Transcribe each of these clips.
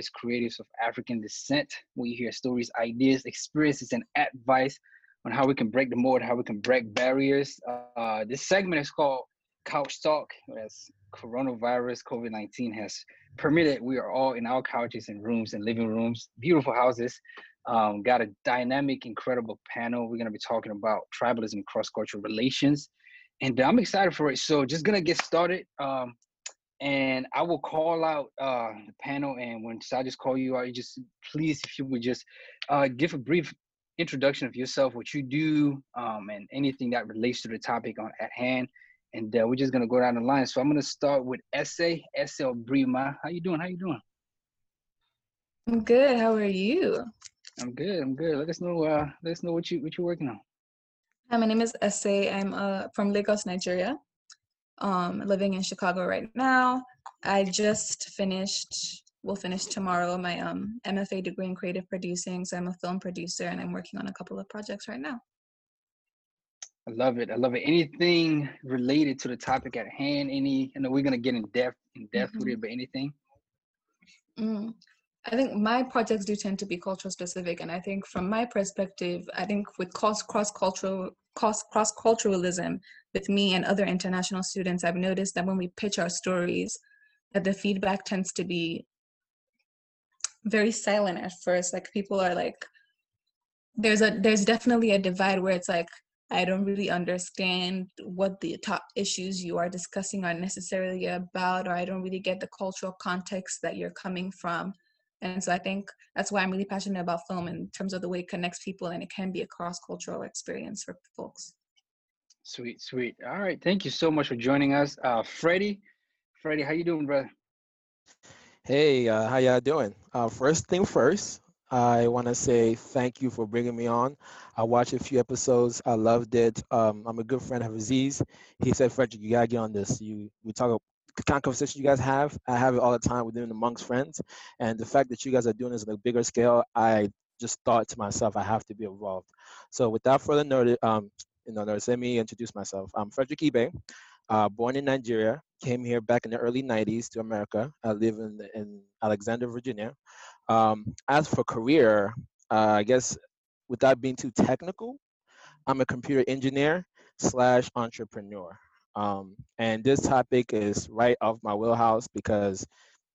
creatives of African descent. We hear stories, ideas, experiences, and advice on how we can break the mold, how we can break barriers. Uh, this segment is called Couch Talk. As coronavirus, COVID 19 has permitted, we are all in our couches and rooms and living rooms, beautiful houses. Um, got a dynamic, incredible panel. We're going to be talking about tribalism, cross cultural relations. And I'm excited for it. So, just going to get started. Um, and I will call out uh, the panel. And when I just call you out, you just please, if you would just uh, give a brief introduction of yourself, what you do, um, and anything that relates to the topic on at hand. And uh, we're just gonna go down the line. So I'm gonna start with Essay, Essay Brima. How you doing? How you doing? I'm good. How are you? I'm good. I'm good. Let us know. Uh, let us know what you what you're working on. Hi, my name is Essay. I'm uh, from Lagos, Nigeria um, living in Chicago right now. I just finished, will finish tomorrow, my um, MFA degree in creative producing. So I'm a film producer and I'm working on a couple of projects right now. I love it. I love it. Anything related to the topic at hand? Any? I know we're gonna get in depth in depth mm-hmm. with it, but anything? Mm. I think my projects do tend to be cultural specific, and I think from my perspective, I think with cross cross cultural cross cross culturalism, with me and other international students, I've noticed that when we pitch our stories, that the feedback tends to be very silent at first. Like people are like, there's a there's definitely a divide where it's like I don't really understand what the top issues you are discussing are necessarily about, or I don't really get the cultural context that you're coming from. And so I think that's why I'm really passionate about film in terms of the way it connects people and it can be a cross cultural experience for folks. Sweet, sweet. All right. Thank you so much for joining us. Uh Freddie. Freddie, how you doing, brother? Hey, uh, how y'all doing? Uh, first thing first, I want to say thank you for bringing me on. I watched a few episodes. I loved it. Um, I'm a good friend of Aziz. He said, Frederick, you gotta get on this. You we talk the kind of conversation you guys have. I have it all the time within amongst friends, and the fact that you guys are doing this on a bigger scale, I just thought to myself, I have to be involved. So without further notice, um, you know, let me introduce myself. I'm Frederick Ibe, uh, born in Nigeria, came here back in the early 90s to America. I live in, in Alexandria, Virginia. Um, as for career, uh, I guess without being too technical, I'm a computer engineer slash entrepreneur. Um, and this topic is right off my wheelhouse because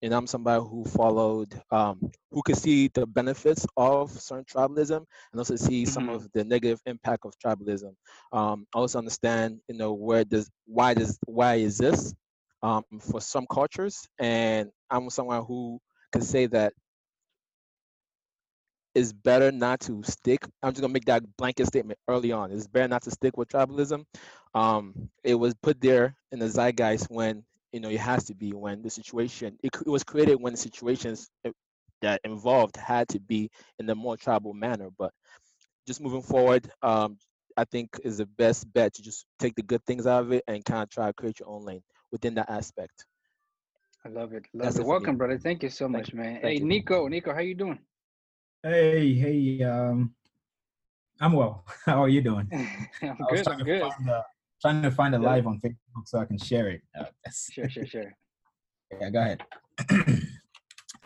and I'm somebody who followed, um, who could see the benefits of certain tribalism and also see mm-hmm. some of the negative impact of tribalism. Um, also understand, you know, where does, why does, why is this um, for some cultures? And I'm someone who could say that it's better not to stick. I'm just gonna make that blanket statement early on. It's better not to stick with tribalism. Um, it was put there in the zeitgeist when you know it has to be when the situation it, it was created when the situations eh, that involved had to be in a more tribal manner. But just moving forward um, i think is the best bet to just take the good things out of it and kind of try to create your own lane within that aspect. I love it love That's it welcome brother. Thank you so thank much you. man. thank hey you. nico nico how you doing? Hey hey um i'm well. How are you doing? I'm good i'm good trying to find it live on Facebook so I can share it. Uh, sure, sure, sure. Yeah, go ahead.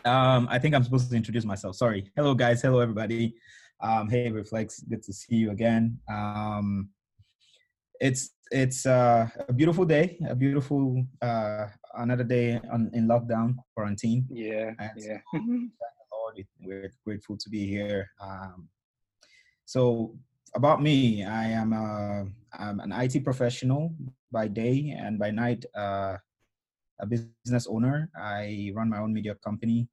um, I think I'm supposed to introduce myself. Sorry. Hello, guys. Hello, everybody. Um, hey, Reflex. Good to see you again. Um, it's it's uh, a beautiful day. A beautiful uh, another day on in lockdown quarantine. Yeah, and yeah. So, Lord, we're grateful to be here. Um, so about me, I am a, I'm an IT professional by day and by night uh, a business owner. I run my own media company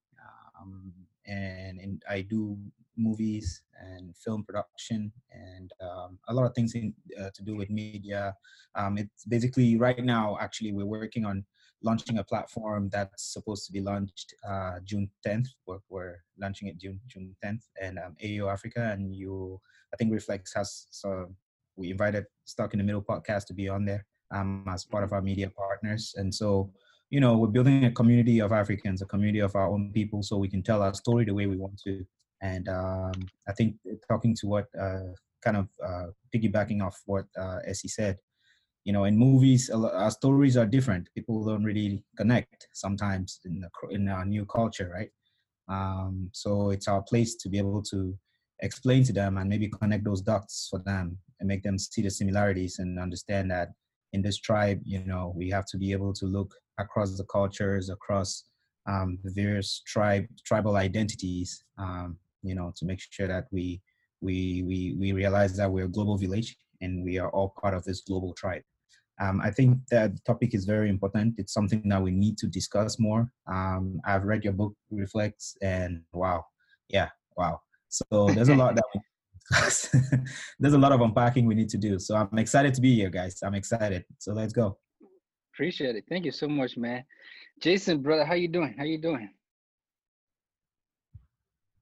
um, and, and I do movies and film production and um, a lot of things in, uh, to do with media. Um, it's basically right now, actually, we're working on launching a platform that's supposed to be launched uh, June 10th. We're, we're, launching it June June 10th, and um, AO Africa and you I think Reflex has so we invited Stuck in the Middle podcast to be on there um, as part of our media partners. And so, you know, we're building a community of Africans, a community of our own people, so we can tell our story the way we want to. And um, I think talking to what uh, kind of uh, piggybacking off what uh, Essie said, you know, in movies, our stories are different. People don't really connect sometimes in the, in our new culture, right? Um, so it's our place to be able to explain to them and maybe connect those dots for them and make them see the similarities and understand that in this tribe, you know, we have to be able to look across the cultures, across um, the various tribe tribal identities, um, you know, to make sure that we we we we realize that we're a global village and we are all part of this global tribe. Um, I think that topic is very important. It's something that we need to discuss more. Um, I've read your book, Reflex, and wow, yeah, wow. So there's a lot that we there's a lot of unpacking we need to do. So I'm excited to be here, guys. I'm excited. So let's go. Appreciate it. Thank you so much, man. Jason, brother, how you doing? How you doing?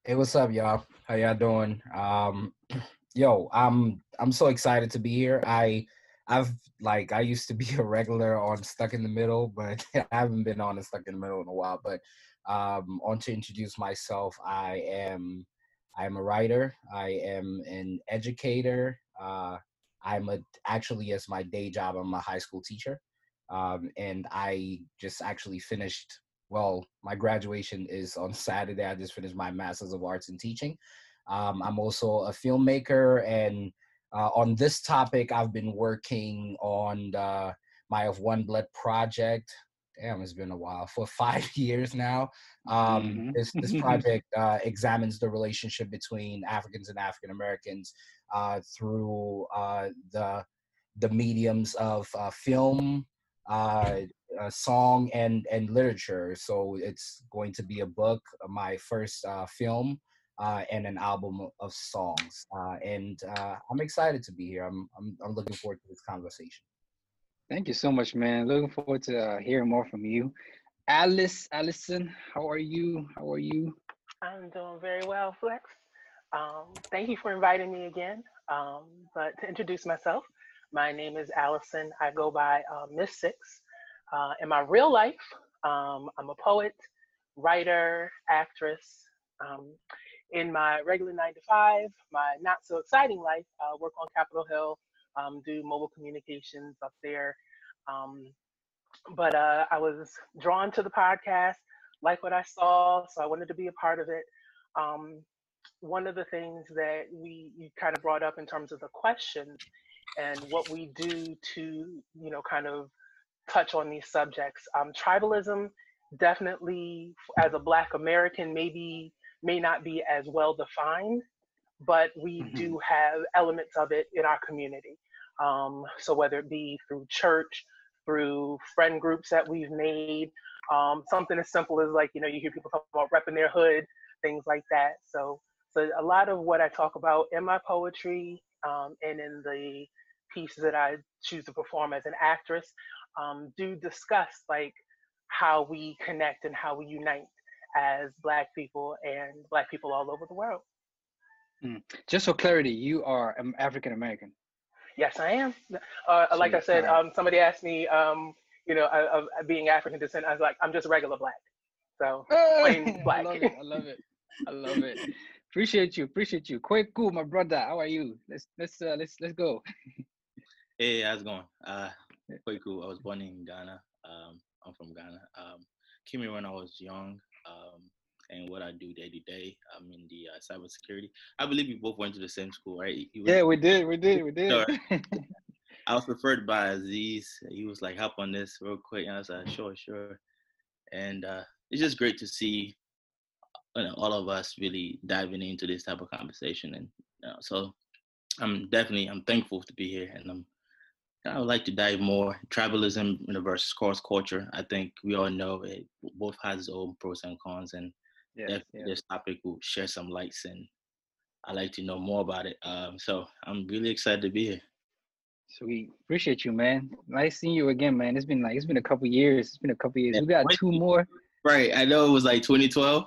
Hey, what's up, y'all? How y'all doing? Um, yo, I'm I'm so excited to be here. I I've like I used to be a regular on Stuck in the Middle, but I haven't been on Stuck in the Middle in a while. But um, on to introduce myself, I am I am a writer. I am an educator. Uh, I'm a actually as my day job. I'm a high school teacher um, and I just actually finished. Well, my graduation is on Saturday. I just finished my Master's of Arts in Teaching. Um, I'm also a filmmaker, and uh, on this topic, I've been working on the, my Of One Blood project. Damn, it's been a while for five years now. Um, mm-hmm. This this project uh, examines the relationship between Africans and African Americans uh, through uh, the the mediums of uh, film, uh, song and and literature. So it's going to be a book, my first uh, film, uh, and an album of songs. Uh, and uh, I'm excited to be here. I'm, I'm I'm looking forward to this conversation. Thank you so much, man. Looking forward to uh, hearing more from you. Alice, Allison, how are you? How are you? I'm doing very well, Flex. Um, thank you for inviting me again. Um, but to introduce myself, my name is Allison. I go by uh, Miss Six. Uh, in my real life, um, I'm a poet, writer, actress. Um, in my regular nine to five, my not so exciting life, uh, work on Capitol Hill, um, do mobile communications up there. Um, but uh, I was drawn to the podcast, like what I saw, so I wanted to be a part of it. Um, one of the things that we you kind of brought up in terms of the questions and what we do to, you know, kind of touch on these subjects. Um, tribalism definitely, as a Black American, maybe may not be as well defined, but we mm-hmm. do have elements of it in our community. Um, so whether it be through church, through friend groups that we've made, um, something as simple as like, you know, you hear people talk about repping their hood, things like that. So, so a lot of what I talk about in my poetry um, and in the pieces that I choose to perform as an actress um, do discuss like how we connect and how we unite as Black people and Black people all over the world. Mm. Just for clarity, you are African American. Yes, I am. Uh, like I said, um, somebody asked me, um, you know, of uh, uh, being African descent. I was like, I'm just regular Black. So plain Black. I love it. I love it. I love it. Appreciate you. Appreciate you. Kweku, my brother. How are you? Let's let's uh, let's let's go. Hey, how's it going? Uh, quite cool. I was born in Ghana. Um, I'm from Ghana. Um, came here when I was young. Um, and what I do day to day, I'm in the uh, cybersecurity. I believe we both went to the same school, right? yeah, we did. We did. We did. I was referred by Aziz. He was like, "Help on this real quick," and I was like, "Sure, sure." And uh, it's just great to see you know, all of us really diving into this type of conversation, and you know, so I'm definitely I'm thankful to be here, and I'm I would like to dive more tribalism versus cross culture. I think we all know it both has its own pros and cons, and yeah, yeah. this topic will share some lights, and I like to know more about it. Um, so I'm really excited to be here. Sweet, appreciate you, man. Nice seeing you again, man. It's been like it's been a couple years. It's been a couple years. Yeah, we got two more. Right, I know it was like 2012.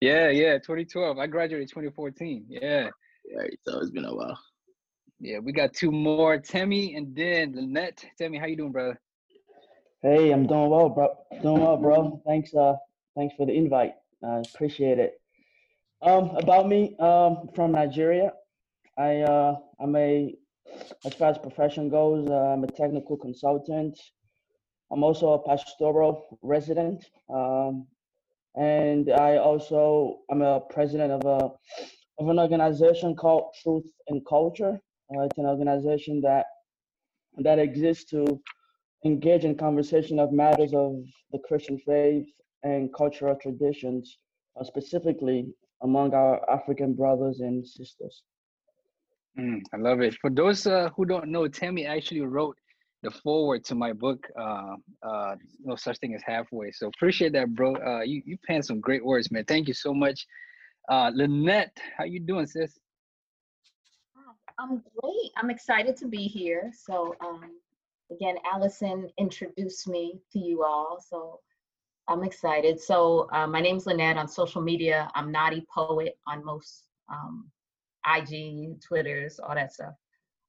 Yeah, yeah, 2012. I graduated 2014. Yeah. Right, so it's been a while. Yeah, we got two more, Timmy and then Lynette. Timmy, how you doing, brother? Hey, I'm doing well, bro. Doing well, bro. Thanks, uh, thanks for the invite. I appreciate it. Um, about me, um, from Nigeria. I uh, I'm a as far as profession goes, uh, I'm a technical consultant. I'm also a pastoral resident. Um, and I also I'm a president of a of an organization called Truth and Culture. Uh, it's an organization that that exists to engage in conversation of matters of the Christian faith and cultural traditions, uh, specifically among our African brothers and sisters. Mm, I love it. For those uh, who don't know, Tammy actually wrote the forward to my book, uh, uh, No Such Thing as Halfway. So appreciate that, bro. Uh, you you penned some great words, man. Thank you so much. Uh, Lynette, how you doing, sis? I'm great. I'm excited to be here. So um, again, Allison introduced me to you all. So I'm excited. So uh, my name's Lynette on social media. I'm Naughty Poet on most um, IG, Twitters, all that stuff.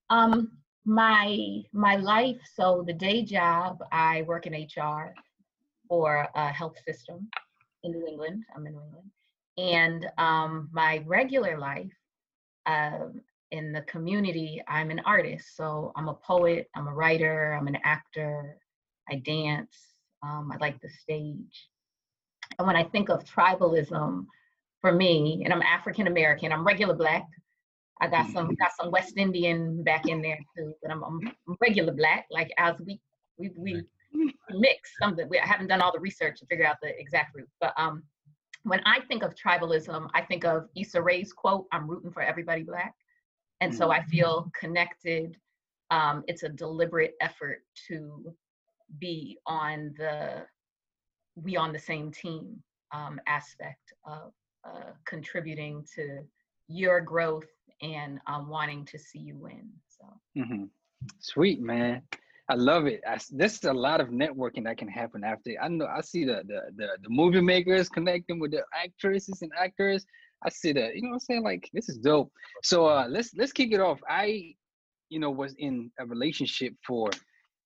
Um, my my life. So the day job, I work in HR for a health system in New England. I'm in New England, and um, my regular life. Um, in the community, I'm an artist. So I'm a poet, I'm a writer, I'm an actor, I dance, um, I like the stage. And when I think of tribalism for me, and I'm African American, I'm regular black. I got some got some West Indian back in there too, but I'm, I'm regular black. Like as we we we mix something. We I haven't done all the research to figure out the exact root. But um, when I think of tribalism, I think of Issa Rae's quote, "I'm rooting for everybody black." and so i feel connected um, it's a deliberate effort to be on the we on the same team um, aspect of uh, contributing to your growth and um, wanting to see you win so mm-hmm. sweet man I love it. I, this is a lot of networking that can happen after. I know I see the, the the the movie makers connecting with the actresses and actors. I see that. You know what I'm saying? Like this is dope. So uh let's let's kick it off. I, you know, was in a relationship for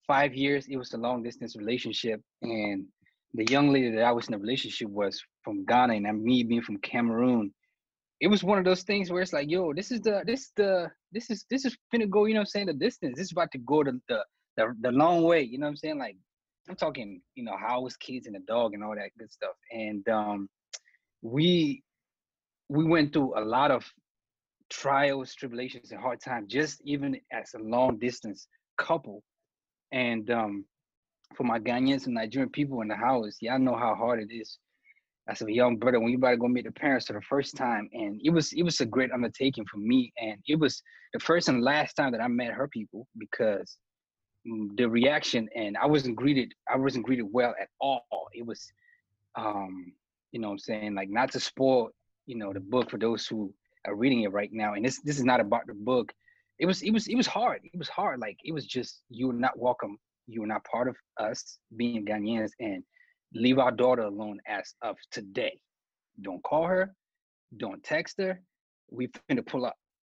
five years. It was a long distance relationship. And the young lady that I was in a relationship was from Ghana and me being from Cameroon. It was one of those things where it's like, yo, this is the this the this is this is finna go, you know I'm saying, the distance. This is about to go the the the, the long way, you know what I'm saying? Like I'm talking, you know, house, kids, and a dog and all that good stuff. And um we we went through a lot of trials, tribulations, and hard times, just even as a long distance couple. And um, for my Ghanaians and Nigerian people in the house, y'all know how hard it is as a young brother when you about to go meet the parents for the first time. And it was it was a great undertaking for me. And it was the first and last time that I met her people because mm, the reaction and I wasn't greeted, I wasn't greeted well at all. It was um, you know what I'm saying, like not to spoil you know the book for those who are reading it right now and this this is not about the book it was it was it was hard it was hard like it was just you were not welcome you were not part of us being Ghanaians and leave our daughter alone as of today don't call her don't text her We're finna pull up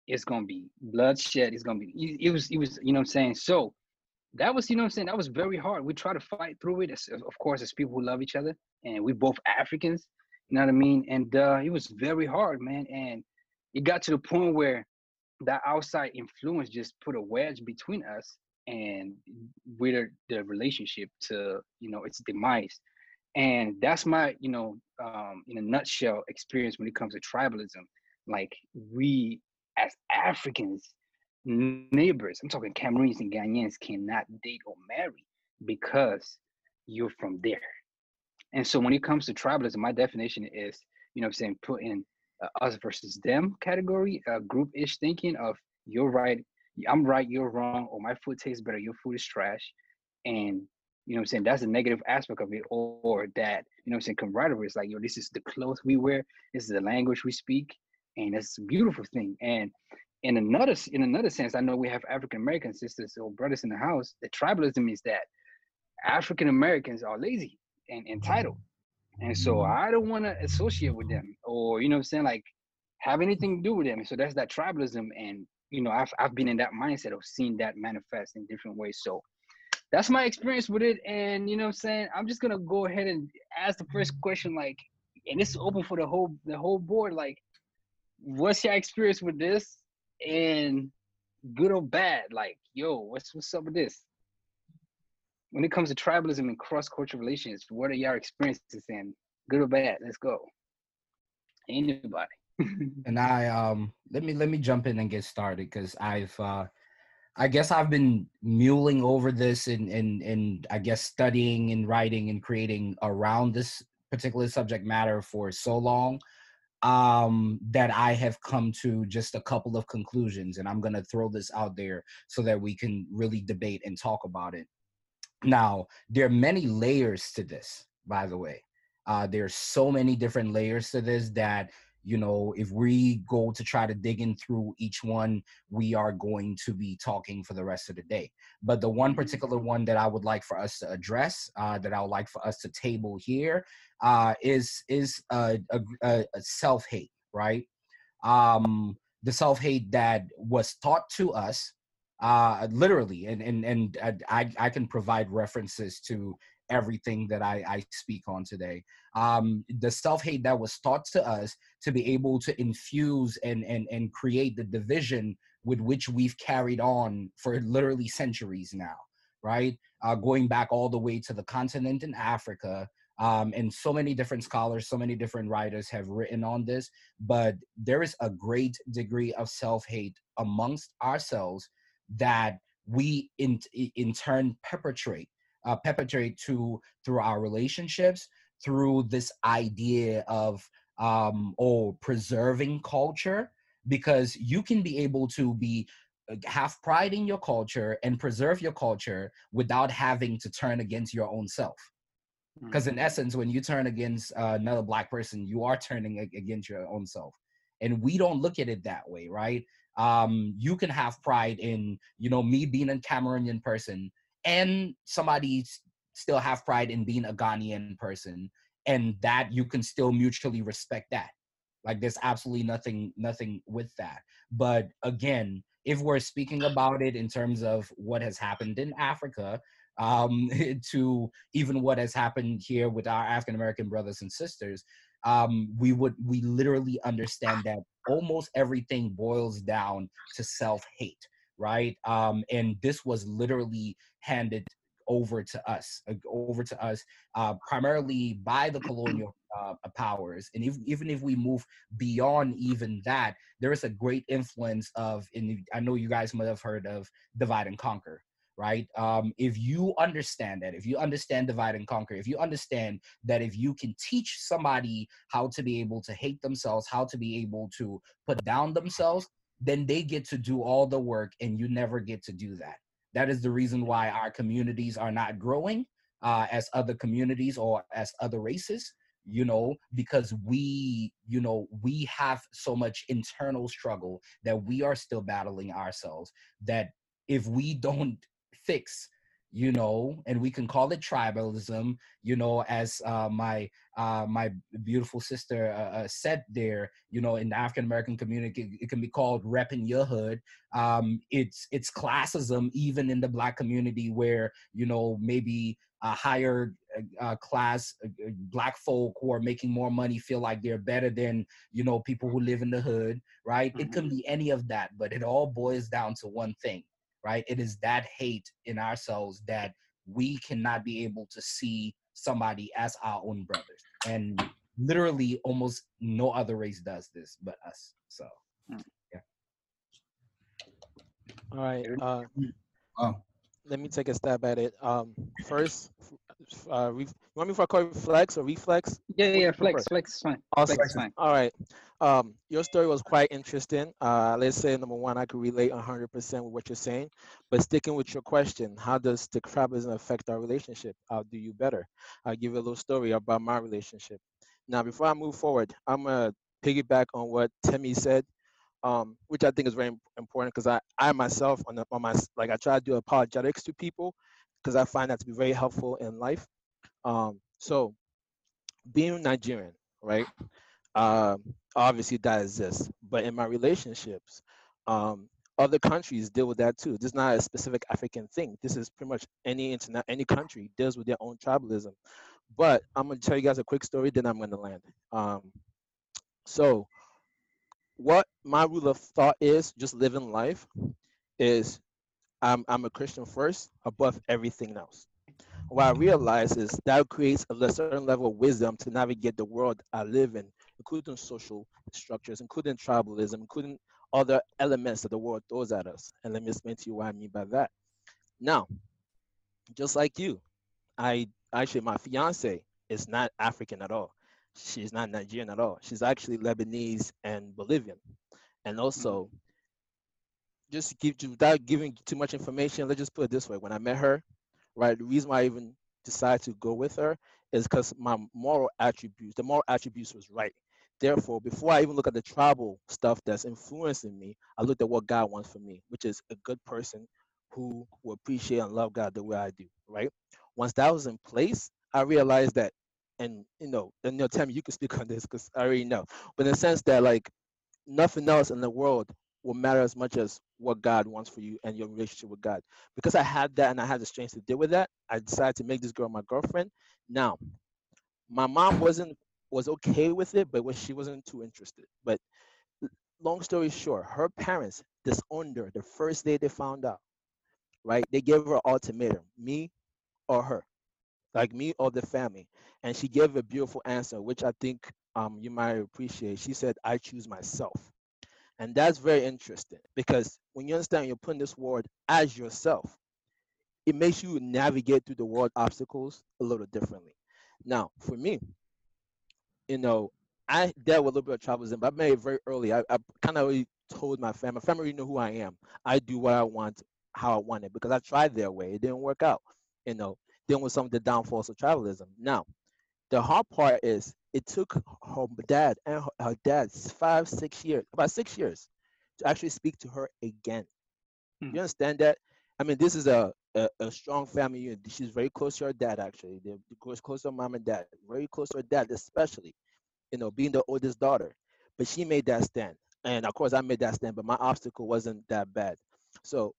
it's gonna be bloodshed it's gonna be it was it was you know what i'm saying so that was you know what i'm saying that was very hard we try to fight through it as, of course as people who love each other and we both africans you know what I mean? And uh, it was very hard, man. And it got to the point where that outside influence just put a wedge between us and with the relationship to you know its demise. And that's my you know um, in a nutshell experience when it comes to tribalism. Like we as Africans, neighbors, I'm talking Cameroonians and Ghanaians cannot date or marry because you're from there and so when it comes to tribalism, my definition is, you know I'm saying, put in uh, us versus them category, uh, group-ish thinking of you're right, I'm right, you're wrong, or my food tastes better, your food is trash. And you know I'm saying, that's the negative aspect of it, or, or that, you know I'm saying, camaraderie is like, yo, this is the clothes we wear, this is the language we speak, and it's a beautiful thing. And in another in another sense, I know we have African American sisters or brothers in the house. The tribalism is that African Americans are lazy and entitled. And so mm-hmm. I don't want to associate with them or, you know I'm saying, like have anything to do with them. So that's that tribalism. And, you know, I've, I've been in that mindset of seeing that manifest in different ways. So that's my experience with it. And, you know I'm saying, I'm just going to go ahead and ask the first question, like, and this is open for the whole, the whole board. Like, what's your experience with this? And good or bad? Like, yo, what's, what's up with this? When it comes to tribalism and cross-cultural relations, what are your experiences in? Good or bad? Let's go. Anybody. and I um let me let me jump in and get started because I've uh I guess I've been mulling over this and and and I guess studying and writing and creating around this particular subject matter for so long um that I have come to just a couple of conclusions and I'm going to throw this out there so that we can really debate and talk about it. Now, there are many layers to this, by the way. Uh, there's so many different layers to this that you know if we go to try to dig in through each one we are going to be talking for the rest of the day. But the one particular one that i would like for us to address uh, that i would like for us to table here uh, is is a, a, a self-hate right? Um the self-hate that was taught to us uh literally and and and i i can provide references to everything that I, I speak on today. Um, the self hate that was taught to us to be able to infuse and, and, and create the division with which we've carried on for literally centuries now, right? Uh, going back all the way to the continent in Africa. Um, and so many different scholars, so many different writers have written on this, but there is a great degree of self hate amongst ourselves that we in, in turn perpetrate uh, perpetrate to through our relationships through this idea of um oh preserving culture because you can be able to be uh, have pride in your culture and preserve your culture without having to turn against your own self. Because in mm-hmm. essence when you turn against uh, another black person you are turning against your own self. And we don't look at it that way right um you can have pride in you know me being a cameroonian person and somebody still have pride in being a Ghanaian person, and that you can still mutually respect that. Like there's absolutely nothing nothing with that. But again, if we're speaking about it in terms of what has happened in Africa, um, to even what has happened here with our African American brothers and sisters, um, we would we literally understand that almost everything boils down to self hate right? Um, and this was literally handed over to us, over to us, uh, primarily by the colonial uh, powers. And if, even if we move beyond even that, there is a great influence of, and I know you guys might have heard of divide and conquer, right? Um, if you understand that, if you understand divide and conquer, if you understand that if you can teach somebody how to be able to hate themselves, how to be able to put down themselves, then they get to do all the work and you never get to do that. That is the reason why our communities are not growing uh, as other communities or as other races, you know, because we, you know, we have so much internal struggle that we are still battling ourselves that if we don't fix you know, and we can call it tribalism, you know, as uh, my uh, my beautiful sister uh, uh said there, you know, in the African American community, it can be called repping your hood. Um, it's it's classism even in the Black community, where you know maybe a higher uh, uh class Black folk who are making more money feel like they're better than you know people who live in the hood, right? Mm-hmm. It can mm-hmm. be any of that, but it all boils down to one thing right? It is that hate in ourselves that we cannot be able to see somebody as our own brothers. And literally almost no other race does this but us. So hmm. yeah. All right. Uh, oh. Let me take a stab at it. Um, first, uh, you want me to call you flex or reflex? Yeah, yeah, flex, flex, fine. Awesome. Flex, fine. All right. Um, your story was quite interesting. Uh, let's say number one, I could relate 100% with what you're saying. But sticking with your question, how does the tribalism affect our relationship? I'll do you better. I'll give you a little story about my relationship. Now, before I move forward, I'm gonna piggyback on what Timmy said, um, which I think is very important because I, I myself on, the, on my like I try to do apologetics to people because I find that to be very helpful in life. Um, so, being Nigerian, right? Um, obviously, that exists. But in my relationships, um, other countries deal with that too. This is not a specific African thing. This is pretty much any internet, any country deals with their own tribalism. But I'm gonna tell you guys a quick story, then I'm gonna land. Um, so, what my rule of thought is, just living life, is I'm I'm a Christian first above everything else. what I realize is that creates a certain level of wisdom to navigate the world I live in, including social structures, including tribalism, including other elements that the world throws at us. And let me explain to you what I mean by that. Now, just like you, I actually my fiance is not African at all. She's not Nigerian at all. She's actually Lebanese and Bolivian. And also, just give you without giving too much information, let's just put it this way. When I met her, right, the reason why I even decided to go with her is because my moral attributes, the moral attributes was right. Therefore, before I even look at the tribal stuff that's influencing me, I looked at what God wants for me, which is a good person who will appreciate and love God the way I do, right? Once that was in place, I realized that, and you know, and know, Tammy, you can speak on this because I already know, but in the sense that like nothing else in the world will matter as much as what God wants for you and your relationship with God. Because I had that and I had the strength to deal with that, I decided to make this girl my girlfriend. Now, my mom wasn't was okay with it, but she wasn't too interested. But long story short, her parents disowned her the first day they found out. Right? They gave her an ultimatum: me or her, like me or the family. And she gave a beautiful answer, which I think um, you might appreciate. She said, "I choose myself." And that's very interesting because when you understand you're putting this word as yourself, it makes you navigate through the world obstacles a little differently. Now, for me, you know, I dealt with a little bit of tribalism, but I made it very early. I, I kind of really told my family, my family already who I am. I do what I want, how I want it, because I tried their way. It didn't work out, you know, dealing with some of the downfalls of tribalism. Now, the hard part is it took her dad and her, her dad five, six years, about six years, to actually speak to her again. Mm-hmm. You understand that? I mean, this is a, a, a, strong family unit. She's very close to her dad, actually. They're close, close to her mom and dad, very close to her dad, especially, you know, being the oldest daughter. But she made that stand. And of course, I made that stand, but my obstacle wasn't that bad. So,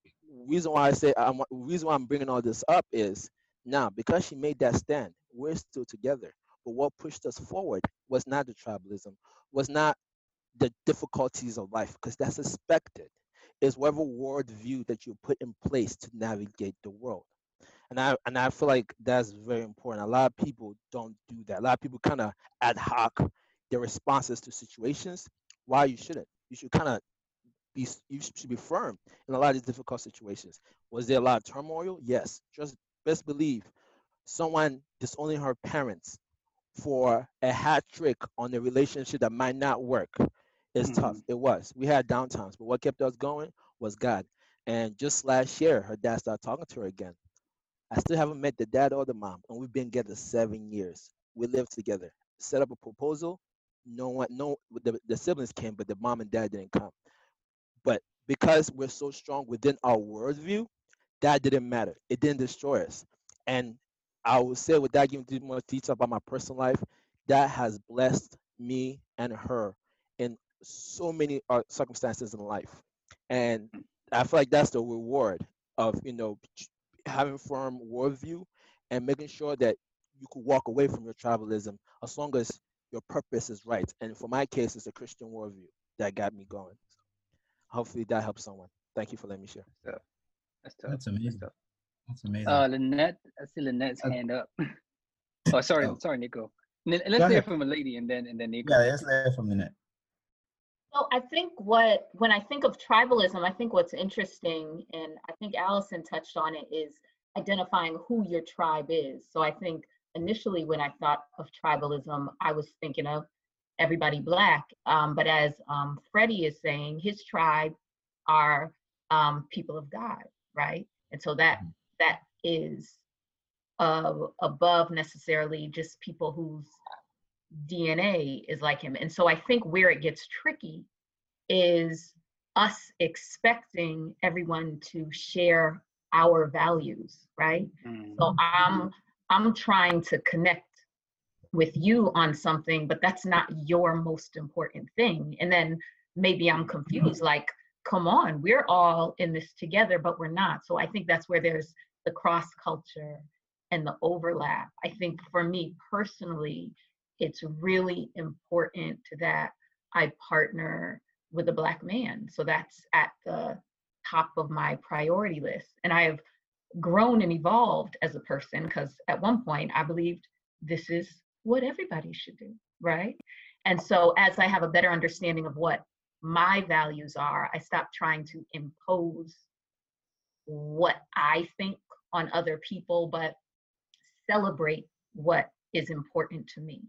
reason why I say, I'm, reason why I'm bringing all this up is now, because she made that stand, we're still together. But what pushed us forward was not the tribalism, was not the difficulties of life, because that's expected is whatever worldview that you put in place to navigate the world. And I and I feel like that's very important. A lot of people don't do that. A lot of people kind of ad hoc their responses to situations. Why you shouldn't? You should kind of be you should be firm in a lot of these difficult situations. Was there a lot of turmoil? Yes. Just best believe someone disowning her parents for a hat trick on a relationship that might not work it's mm-hmm. tough. It was. We had downtimes, but what kept us going was God. And just last year, her dad started talking to her again. I still haven't met the dad or the mom, and we've been together seven years. We lived together. Set up a proposal. No one, no, the, the siblings came, but the mom and dad didn't come. But because we're so strong within our worldview, that didn't matter. It didn't destroy us. And I would say, without giving too much detail about my personal life, that has blessed me and her in so many uh, circumstances in life, and I feel like that's the reward of you know having firm worldview and making sure that you could walk away from your tribalism as long as your purpose is right. And for my case, it's a Christian worldview that got me going. So hopefully that helps someone. Thank you for letting me share. That's tough. That's, That's amazing. That's, That's amazing. Uh, Lynette, I see Lynette's uh, hand up. oh, sorry, oh. sorry, Nico. Let's hear from a lady and then and then Nico. Yeah, let's hear from Lynette. So I think what when I think of tribalism, I think what's interesting, and I think Allison touched on it, is identifying who your tribe is. So I think initially when I thought of tribalism, I was thinking of everybody black. Um, but as um, Freddie is saying, his tribe are um, people of God, right? And so that mm-hmm. that is uh, above necessarily just people whose DNA is like him. And so I think where it gets tricky is us expecting everyone to share our values, right? Mm-hmm. So I'm I'm trying to connect with you on something, but that's not your most important thing. And then maybe I'm confused, like, come on, we're all in this together, but we're not. So I think that's where there's the cross culture and the overlap. I think for me personally, it's really important that I partner with a Black man. So that's at the top of my priority list. And I have grown and evolved as a person because at one point I believed this is what everybody should do, right? And so as I have a better understanding of what my values are, I stop trying to impose what I think on other people, but celebrate what is important to me.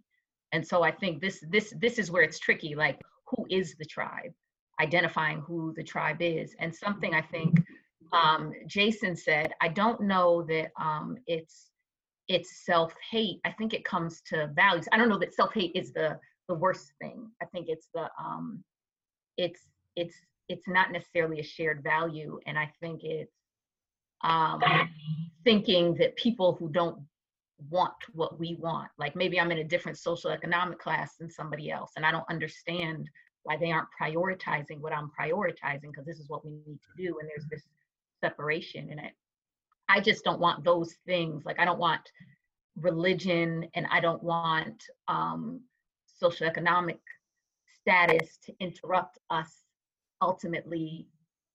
And so I think this this this is where it's tricky. Like, who is the tribe? Identifying who the tribe is, and something I think um, Jason said. I don't know that um, it's it's self hate. I think it comes to values. I don't know that self hate is the the worst thing. I think it's the um, it's it's it's not necessarily a shared value, and I think it's um, thinking that people who don't want what we want, like maybe I'm in a different social economic class than somebody else, and I don't understand why they aren't prioritizing what I'm prioritizing because this is what we need to do, and there's this separation in it. I just don't want those things. Like I don't want religion, and I don't want um, socioeconomic status to interrupt us ultimately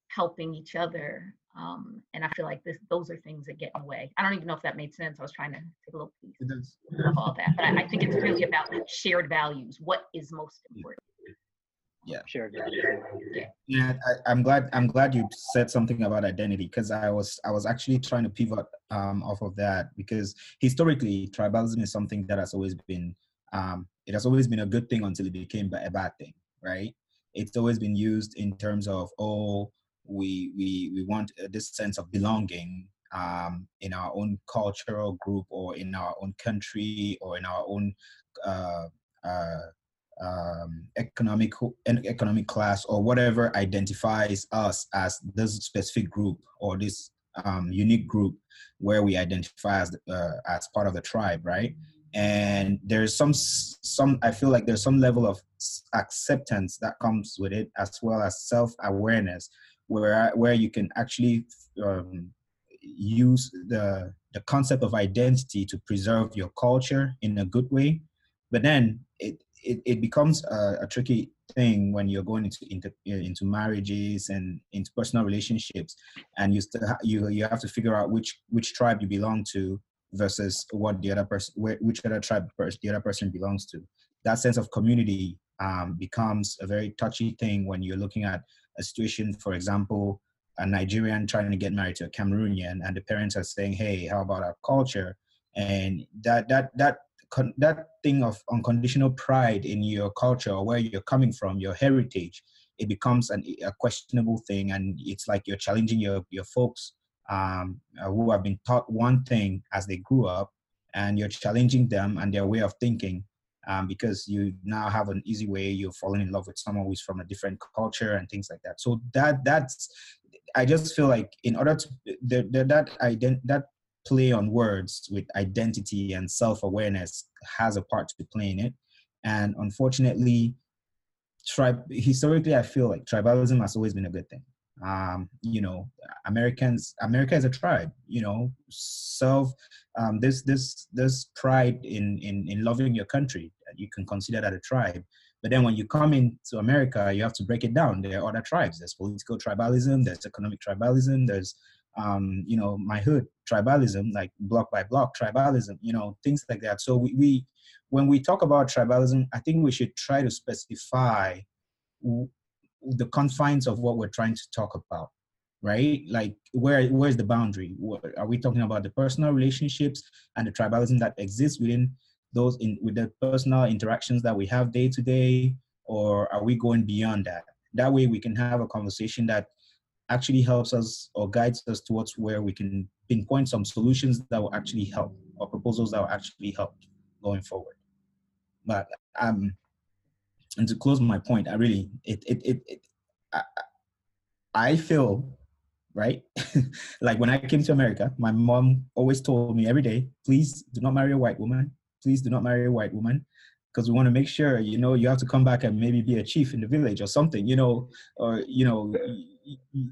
helping each other. Um, and I feel like this, those are things that get in the way. I don't even know if that made sense. I was trying to take a little piece of all that, but I, I think it's really about shared values. What is most important? Yeah, shared values. Yeah, yeah I, am glad. I'm glad you said something about identity because I was I was actually trying to pivot um, off of that because historically tribalism is something that has always been um, it has always been a good thing until it became a bad thing, right? It's always been used in terms of oh, we we we want this sense of belonging um, in our own cultural group or in our own country or in our own uh, uh, um, economic economic class or whatever identifies us as this specific group or this um, unique group where we identify as uh, as part of the tribe, right? and there's some some i feel like there's some level of acceptance that comes with it as well as self-awareness where where you can actually um, use the the concept of identity to preserve your culture in a good way but then it it, it becomes a, a tricky thing when you're going into, into into marriages and into personal relationships and you ha- you you have to figure out which which tribe you belong to versus what the other person, which other tribe the other person belongs to. That sense of community um, becomes a very touchy thing when you're looking at a situation, for example, a Nigerian trying to get married to a Cameroonian, and the parents are saying, "Hey, how about our culture?" And that that that that thing of unconditional pride in your culture or where you're coming from, your heritage, it becomes an, a questionable thing, and it's like you're challenging your your folks um, uh, who have been taught one thing as they grew up, and you're challenging them and their way of thinking um, because you now have an easy way you're falling in love with someone who's from a different culture and things like that. So that that's I just feel like in order to the, the, that ident- that play on words with identity and self-awareness has a part to play in it and unfortunately tribe historically i feel like tribalism has always been a good thing um, you know americans america is a tribe you know self um, this this this pride in, in in loving your country you can consider that a tribe. But then when you come into america you have to break it down. There are other tribes. There's political tribalism there's economic tribalism there's um, you know my hood tribalism like block by block tribalism you know things like that. So we, we when we talk about tribalism i think we should try to specify the confines of what we're trying to talk about right? Like where where's the boundary? What, are we talking about the personal relationships and the tribalism that exists within those in with the personal interactions that we have day to day? Or are we going beyond that? That way we can have a conversation that actually helps us or guides us towards where we can pinpoint some solutions that will actually help or proposals that will actually help going forward. But um and to close my point, I really it it it, it I, I feel right like when I came to America, my mom always told me every day, please do not marry a white woman. Please do not marry a white woman because we want to make sure you know you have to come back and maybe be a chief in the village or something you know or you know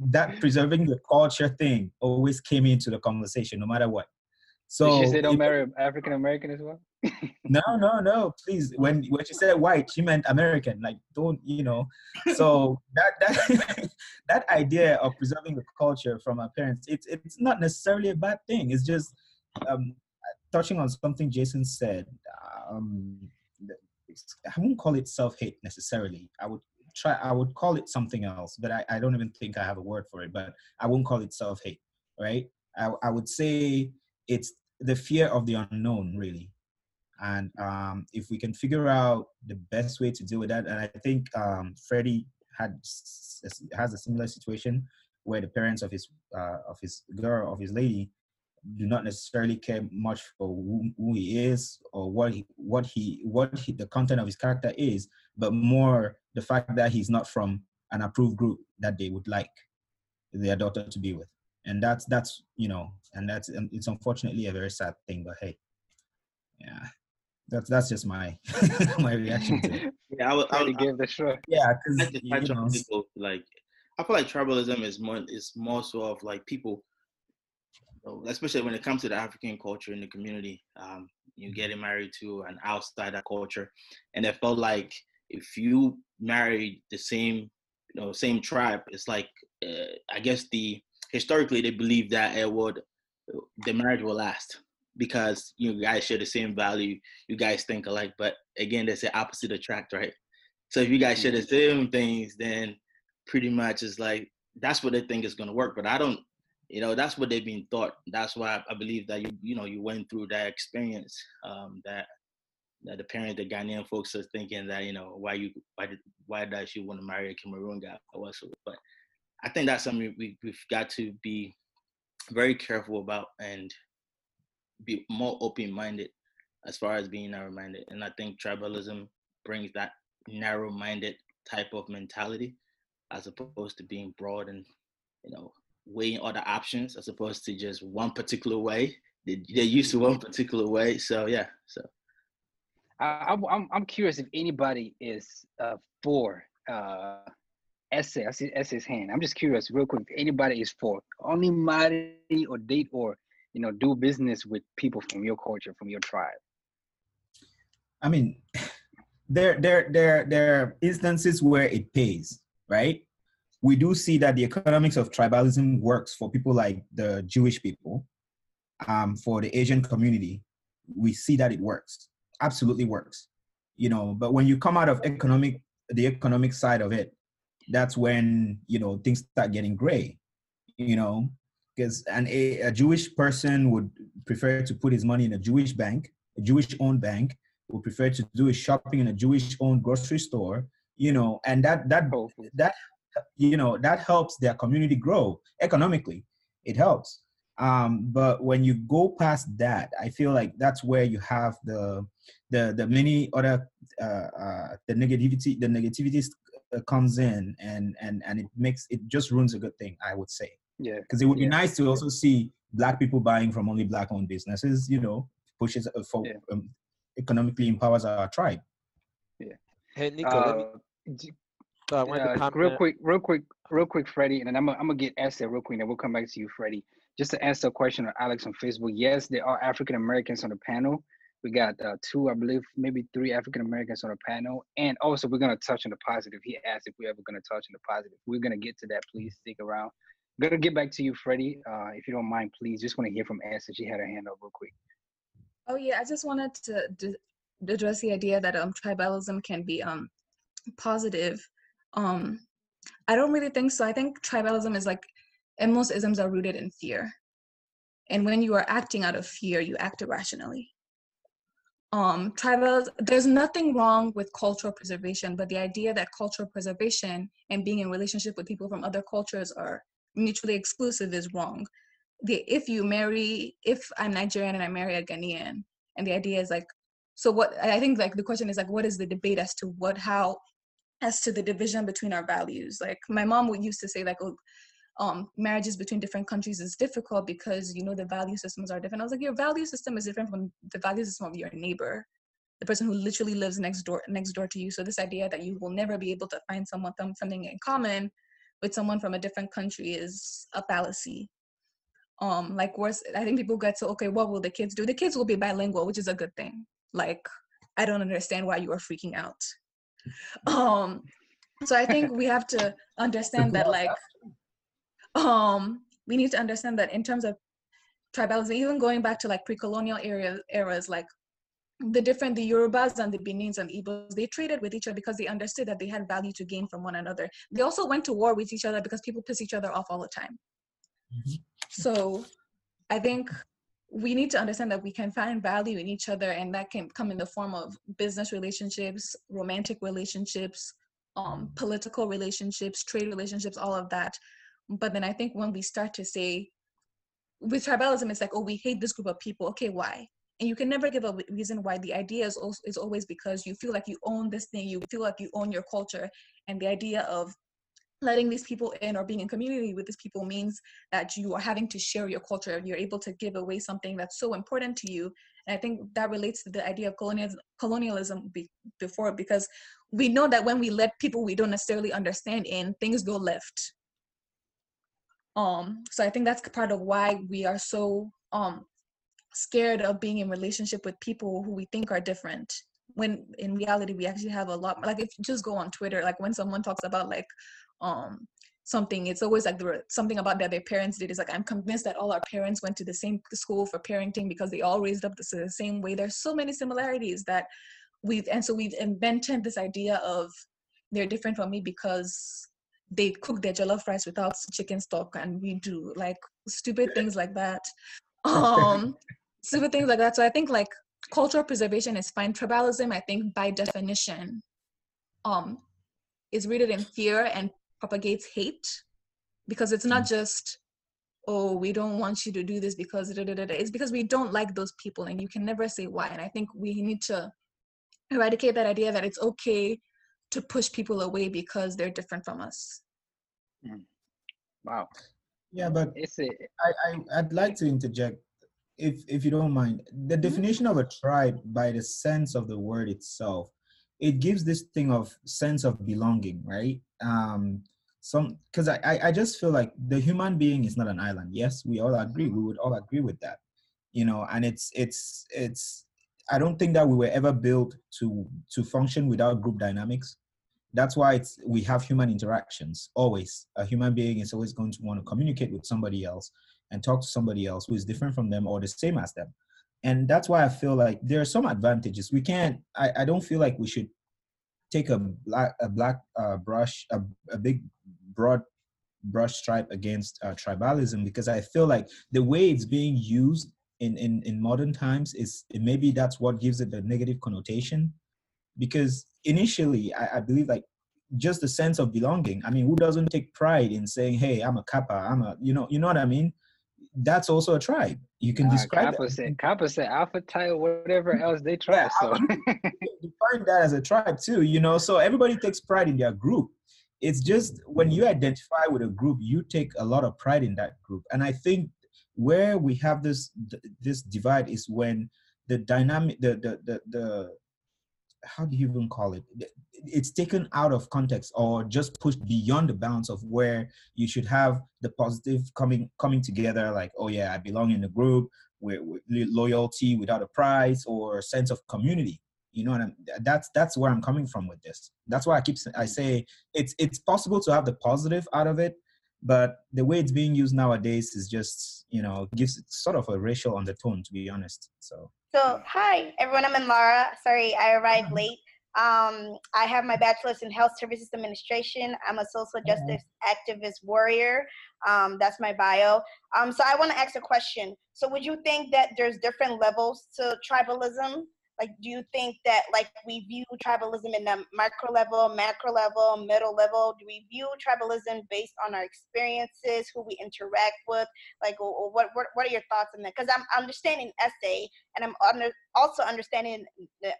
that preserving the culture thing always came into the conversation no matter what So Did she say don't marry African American as well? no, no, no. Please, when when she said white, she meant American. Like, don't you know? So that that that idea of preserving the culture from our parents, it's it's not necessarily a bad thing. It's just um, touching on something Jason said. Um, I wouldn't call it self hate necessarily. I would try. I would call it something else, but I, I don't even think I have a word for it. But I won't call it self hate, right? I I would say it's the fear of the unknown, really and um, if we can figure out the best way to deal with that and i think um, freddie had has a similar situation where the parents of his uh, of his girl of his lady do not necessarily care much for who, who he is or what he what he what he, the content of his character is but more the fact that he's not from an approved group that they would like their daughter to be with. And that's that's you know and that's and it's unfortunately a very sad thing but hey. Yeah that's that's just my my reaction to it. Yeah, I would. I would gave the shrug. Yeah, because to you touch know, on people like I feel like tribalism is more is more so of like people, especially when it comes to the African culture in the community. Um, you getting married to an outsider culture, and it felt like if you married the same, you know, same tribe, it's like uh, I guess the historically they believe that it would the marriage will last because you guys share the same value, you guys think alike. But again, they the opposite attract, right? So if you guys share the same things, then pretty much it's like that's what they think is gonna work. But I don't, you know, that's what they've been taught. That's why I believe that you, you know, you went through that experience. Um, that that the parent, the Ghanaian folks are thinking that you know why you why did why does she want to marry a Cameroon guy or whatsoever. But I think that's something we we've got to be very careful about and be more open-minded as far as being narrow-minded. And I think tribalism brings that narrow-minded type of mentality as opposed to being broad and you know weighing other options as opposed to just one particular way they, they're used to one particular way so yeah so I, I'm- I'm curious if anybody is uh, for uh, essay. I see essay's hand. I'm just curious, real quick. If anybody is for only marry or date or you know do business with people from your culture, from your tribe. I mean, there, there, there, there are instances where it pays, right? We do see that the economics of tribalism works for people like the Jewish people, um, for the Asian community. We see that it works, absolutely works, you know. But when you come out of economic, the economic side of it, that's when you know things start getting gray, you know, because an a, a Jewish person would prefer to put his money in a Jewish bank, a Jewish-owned bank, would prefer to do his shopping in a Jewish-owned grocery store, you know, and that that that you know that helps their community grow economically. It helps. Um, but when you go past that, I feel like that's where you have the the the many other uh, uh, the negativity the negativity uh, comes in and and and it makes it just ruins a good thing. I would say Yeah. because it would be nice to also see black people buying from only black owned businesses you know pushes uh, for Yeah. um, economically empowers our tribe Yeah. Hey, Nico, let me, Uh, so I wanted uh, comment. real quick, real quick, real quick, Freddie, and then I'm gonna, I'm gonna get Esther real quick, and then we'll come back to you, Freddie. Just to answer a question of Alex on Facebook. Yes, there are African Americans on the panel. We got uh, two, I believe, maybe three African Americans on the panel, and also we're gonna touch on the positive. He asked if we're ever gonna touch on the positive. We're gonna get to that. Please stick around. Gonna get back to you, Freddie. Uh, if you don't mind, please. Just want to hear from Esther. She had her hand up real quick. Oh yeah, I just wanted to d- address the idea that um tribalism can be um positive. Um, I don't really think so. I think tribalism is like, and most isms are rooted in fear. And when you are acting out of fear, you act irrationally. Um, tribal, there's nothing wrong with cultural preservation, but the idea that cultural preservation and being in relationship with people from other cultures are mutually exclusive is wrong. The if you marry, if I'm Nigerian and I marry a Ghanaian, and the idea is like, so what? I think like the question is like, what is the debate as to what how as to the division between our values. Like my mom would used to say like, oh, um, marriages between different countries is difficult because you know the value systems are different. I was like, your value system is different from the value system of your neighbor, the person who literally lives next door next door to you. So this idea that you will never be able to find someone some- something in common with someone from a different country is a fallacy. um like worse i think people get to okay what will the kids do? The kids will be bilingual which is a good thing. Like i don't understand why you are freaking out. Um so i think we have to understand that like um we need to understand that in terms of tribalism even going back to like pre-colonial era, eras like the different the Yorubas and the Benins and Igbos, they traded with each other because they understood that they had value to gain from one another. They also went to war with each other because people piss each other off all the time. Mm-hmm. So I think we need to understand that we can find value in each other and that can come in the form of business relationships, romantic relationships, um, political relationships, trade relationships, all of that. But then I think when we start to say, with tribalism, it's like, oh, we hate this group of people. Okay, why? And you can never give a reason why. The idea is, also, is always because you feel like you own this thing. You feel like you own your culture. And the idea of letting these people in or being in community with these people means that you are having to share your culture you're able to give away something that's so important to you. And i think that relates to the idea of colonialism, colonialism be, before because we know that when we let people we don't necessarily understand in things go left. Um so i think that's part of why we are so um scared of being in relationship with people who we think are different when in reality we actually have a lot like if you just go on twitter like when someone talks about like um something it's always like the something about that their parents did. Is like i'm convinced that all our parents went to the same school for parenting because they all raised up the, the same way. There's so many similarities that we've and so we've invented this idea of they're different from me because they cook their jollof rice without chicken stock and we do like stupid things like that. Um stupid things like that. So I think like cultural preservation is fine. Tribalism, I think by definition, um, is rooted in fear and propagates hate because it's not mm. just oh we don't want you to do this because da, da, da, it's because we don't like those people and you can never say why and i think we need to eradicate that idea that it's okay to push people away because they're different from us mm. wow yeah but it's a, I, I i'd like to interject if if you don't mind, the mm-hmm. definition of a tribe by the sense of the word itself, it gives this thing of sense of belonging, right? Um, some because I, I I just feel like the human being is not an island. Yes, we all agree. We would all agree with that, you know. And it's it's it's. I don't think that we were ever built to to function without group dynamics. That's why it's we have human interactions. Always, a human being is always going to want to communicate with somebody else and talk to somebody else who is different from them or the same as them. And that's why i feel like there are some advantages. We can't i, I don't feel like we should take a black a black uh, brush a, a big broad brush stripe against uh, tribalism because i feel like the way it's being used in in, in modern times is maybe that's what gives it the negative connotation. Because initially I, I believe like just the sense of belonging. I mean who doesn't take pride in saying hey i'm a kappa i'm a you know you know what i mean that's also a tribe. You can uh, describe Kappa said, Kappa said Alpha Tau, whatever else they try. Yeah, so define that as a tribe too, you know. So everybody takes pride in their group. It's just when you identify with a group, you take a lot of pride in that group. And I think where we have this this divide is when the dynamic the the the, the how do you even call it? It's taken out of context or just pushed beyond the bounds of where you should have the positive coming coming together like oh yeah i belong in the group with, with loyalty without a price or sense of community. You know and that's that's where i'm coming from with this. That's why i keep i mm. say it's it's possible to have the positive out of it but the way it's being used nowadays is just you know gives sort of a racial undertone to be honest so so, hi everyone, I'm in Lara. Sorry, I arrived late. Um, I have my bachelor's in health services administration. I'm a social justice activist warrior. Um, that's my bio. Um, so I want to ask a question. So would you think that there's different levels to tribalism? Like do you think that like we view tribalism in the micro level macro level middle level? Do we view tribalism based on our experiences who we interact with? Like what what, what are your thoughts on that? Because i'm understanding essay and i'm under, also understanding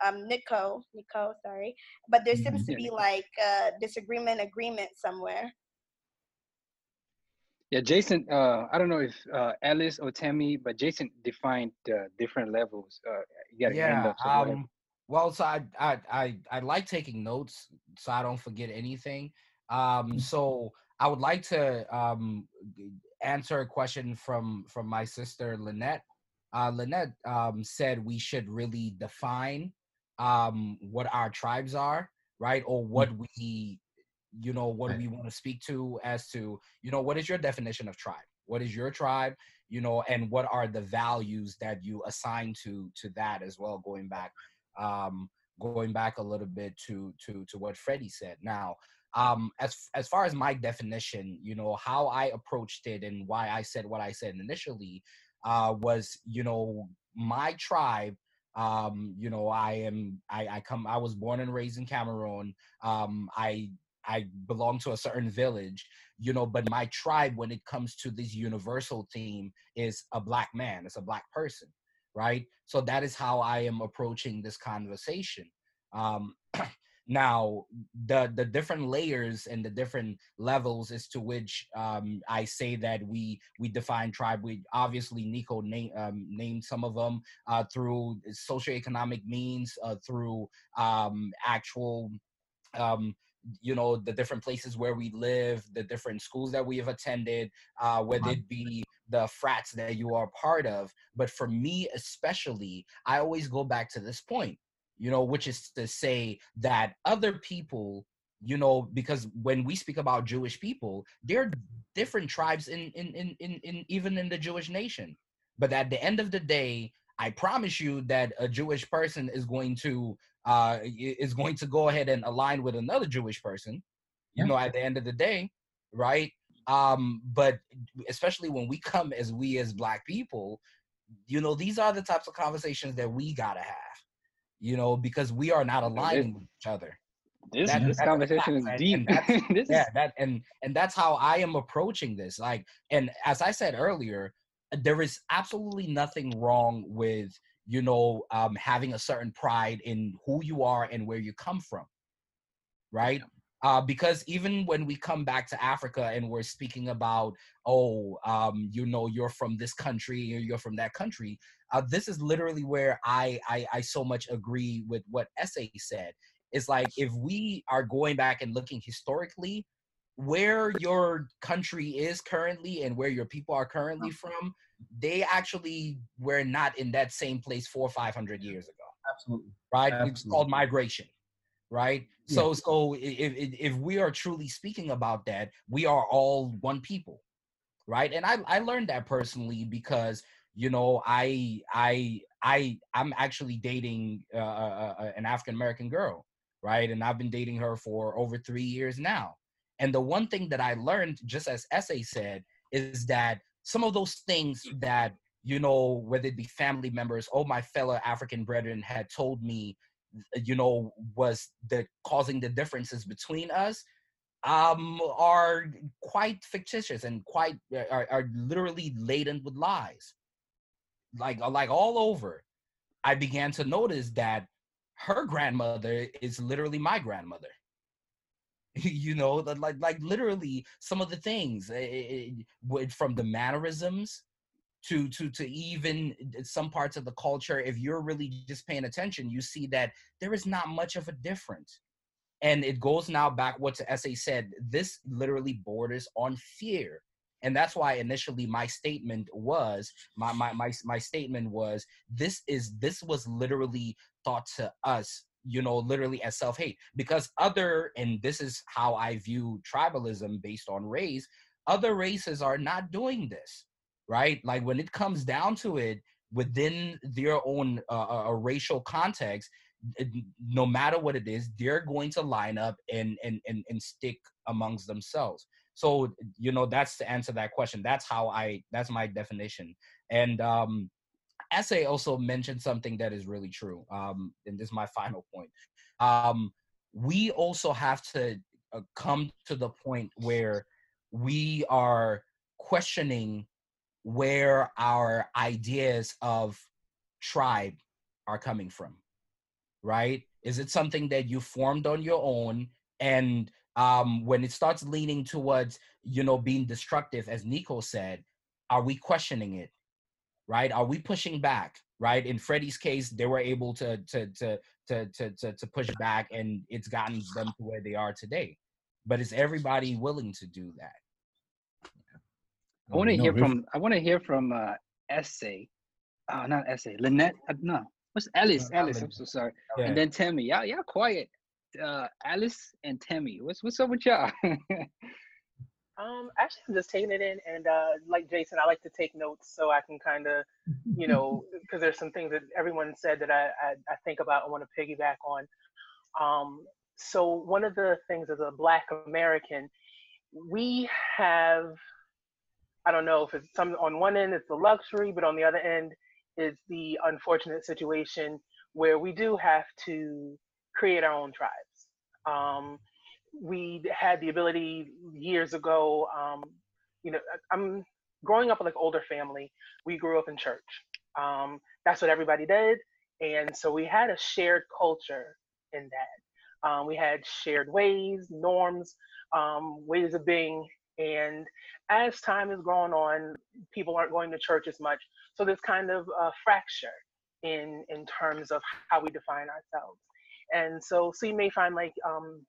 um nico nico sorry but there seems to mm-hmm. be like uh disagreement agreement somewhere yeah, Jason. Uh, I don't know if uh, Alice or Tammy, but Jason defined uh, different levels. Uh, yeah. Um, well, so I, I I I like taking notes so I don't forget anything. Um, mm. so I would like to um answer a question from from my sister Lynette. Uh, Lynette um, said we should really define um, what our tribes are, right, or what Mm. we, you know, what we want to speak to as to, you know, what is your definition of tribe? What is your tribe? You know, and what are the values that you assign to to that as well? Going back, um, going back a little bit to to to what Freddie said. Now, um as as far as my definition you know how i approached it and why i said what i said initially uh was you know my tribe um you know i am i i come i was born and raised in cameroon um i i belong to a certain village you know but my tribe when it comes to this universal theme is a black man it's a black person right? So that is how i am approaching this conversation. Um now the the different layers and the different levels as to which um i say that we we define tribe we obviously nico name, um, named some of them uh through socioeconomic means uh through um actual um you know the different places where we live the different schools that we have attended uh whether it be the frats that you are part of. But for me especially i always go back to this point you know which is to say that other people you know because when we speak about jewish people there are different tribes in in in, in, in even in the jewish nation. But at the end of the day i promise you that a jewish person is going to uh is going to go ahead and align with another jewish person you Yeah. know at the end of the day right um but especially when we come as we as black people you know these are the types of conversations that we gotta have you know because we are not aligning with each other This That- this that's a conversation is fact, and- deep. yeah is that and and that's how i am approaching this like and as i said earlier there is absolutely nothing wrong with you know um having a certain pride in who you are and where you come from right? Uh, because even when we come back to Africa and we're speaking about, oh, um, you know, you're from this country or you're from that country, uh, this is literally where I, I I so much agree with what Essay said. It's like if we are going back and looking historically, where your country is currently and where your people are currently from, they actually were not in that same place four or five hundred years ago Absolutely. right? It's called migration, right? Yeah. So, so if, if if we are truly speaking about that, we are all one people, right? And I I learned that personally because you know I I I I'm actually dating uh, an African American girl, right? And I've been dating her for over three years now. And the one thing that I learned, just as Essay said, is that some of those things that you know, whether it be family members or my fellow African brethren had told me, you know, was the causing the differences between us, um, are quite fictitious and quite are, are literally laden with lies, like like all over. I began to notice that her grandmother is literally my grandmother. You know, like like literally some of the things eh, eh, eh, from the mannerisms to to to even some parts of the culture if you're really just paying attention you see that there is not much of a difference. And it goes now back what the essay said this literally borders on fear. And that's why initially my statement was my my my, my statement was this is this was literally thought to us you know literally as self-hate because other and this is how i view tribalism based on race other races are not doing this right? Like when it comes down to it, within their own uh, racial context, no matter what it is, they're going to line up and and and, and stick amongst themselves. So you know that's to answer that question. That's how I. That's my definition. And um, essay also mentioned something that is really true. Um, and this is my final point. Um, we also have to uh, come to the point where we are questioning where our ideas of tribe are coming from right is it something that you formed on your own and um when it starts leaning towards you know being destructive as nico said are we questioning it right are we pushing back right in freddie's case they were able to to to to to to, to push back and it's gotten them to where they are today but is everybody willing to do that I want to hear from. I want to hear from uh, Essay. Oh, not Essay. Lynette. Uh, no, what's Alice? Alice. I'm so sorry. Yeah. And then Tammy. Y'all, y'all quiet. Uh, Alice and Tammy. What's what's up with y'all? Um, actually, I'm just taking it in, and uh, like Jason, I like to take notes so I can kind of, you know, because there's some things that everyone said that I, I, I think about and want to piggyback on. Um, so one of the things as a Black American, we have, I don't know if it's some on one end it's the luxury, but on the other end is the unfortunate situation where we do have to create our own tribes. Um, we had the ability years ago. Um, you know, I'm growing up with like older family. We grew up in church. Um, that's what everybody did, and so we had a shared culture in that. Um, we had shared ways, norms, um, ways of being. And as time is going on, people aren't going to church as much. So there's kind of a fracture in in terms of how we define ourselves. And so, so you may find like um,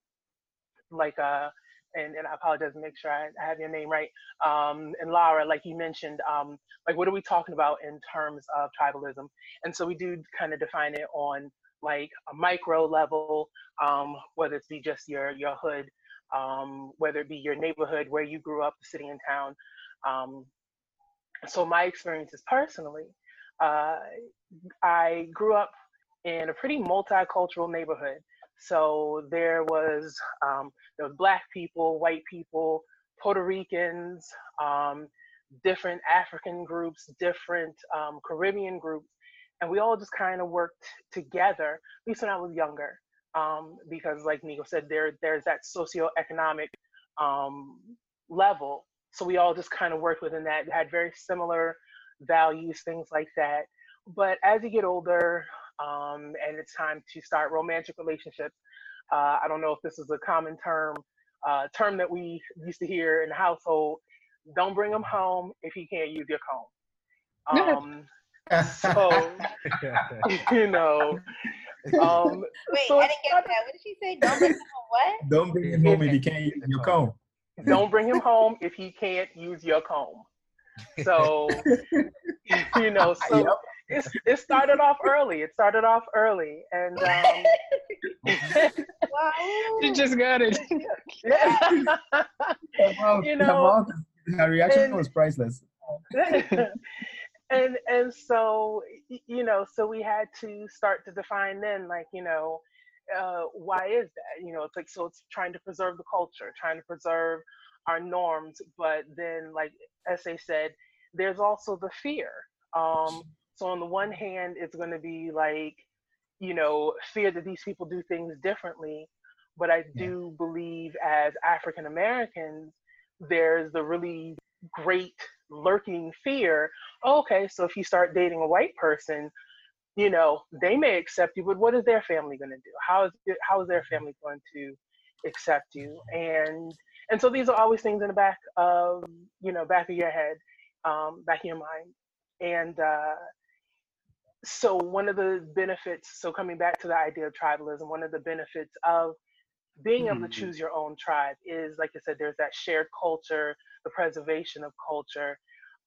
like uh and, and I apologize make sure I, I have your name right. Um, and Lara, like you mentioned, um, like what are we talking about in terms of tribalism? And so we do kind of define it on like a micro level, um, whether it be just your your hood, um, whether it be your neighborhood where you grew up, the city and town. Um, so my experiences personally, uh, I grew up in a pretty multicultural neighborhood. So there was um, there was black people, white people, Puerto Ricans, um, different African groups, different um, Caribbean groups, and we all just kind of worked together. At least when I was younger, um, because like Nico said, there there's that socioeconomic um, level. So we all just kind of worked within that. Had very similar values, things like that. But as you get older, um, and it's time to start romantic relationships. Uh, I don't know if this is a common term, uh, term that we used to hear in the household. Don't bring him home if he can't use your comb. Um, so, you know. Um, Wait, so I didn't get that. What did she say? Don't bring him home. What? Don't bring him home if he can't use your comb. Don't bring him home if he can't use your comb. So, you know, so yep it, it started off early. It started off early, and um, you just got it. yeah. you know, her reaction and, was priceless. and and so you know, so we had to start to define then, like you know, uh, why is that? You know, it's like so it's trying to preserve the culture, trying to preserve our norms, but then like Essay said, there's also the fear. Um, so on the one hand, it's going to be like, you know, fear that these people do things differently. But I do yeah. believe as African Americans, there's the really great lurking fear. Oh, okay, so if you start dating a white person, you know, they may accept you, but what is their family going to do? How is it, how is their family going to accept you? And and so these are always things in the back of you know back of your head, um, back of your mind. And uh, so one of the benefits so coming back to the idea of tribalism one of the benefits of being able mm-hmm. to choose your own tribe is like i said there's that shared culture the preservation of culture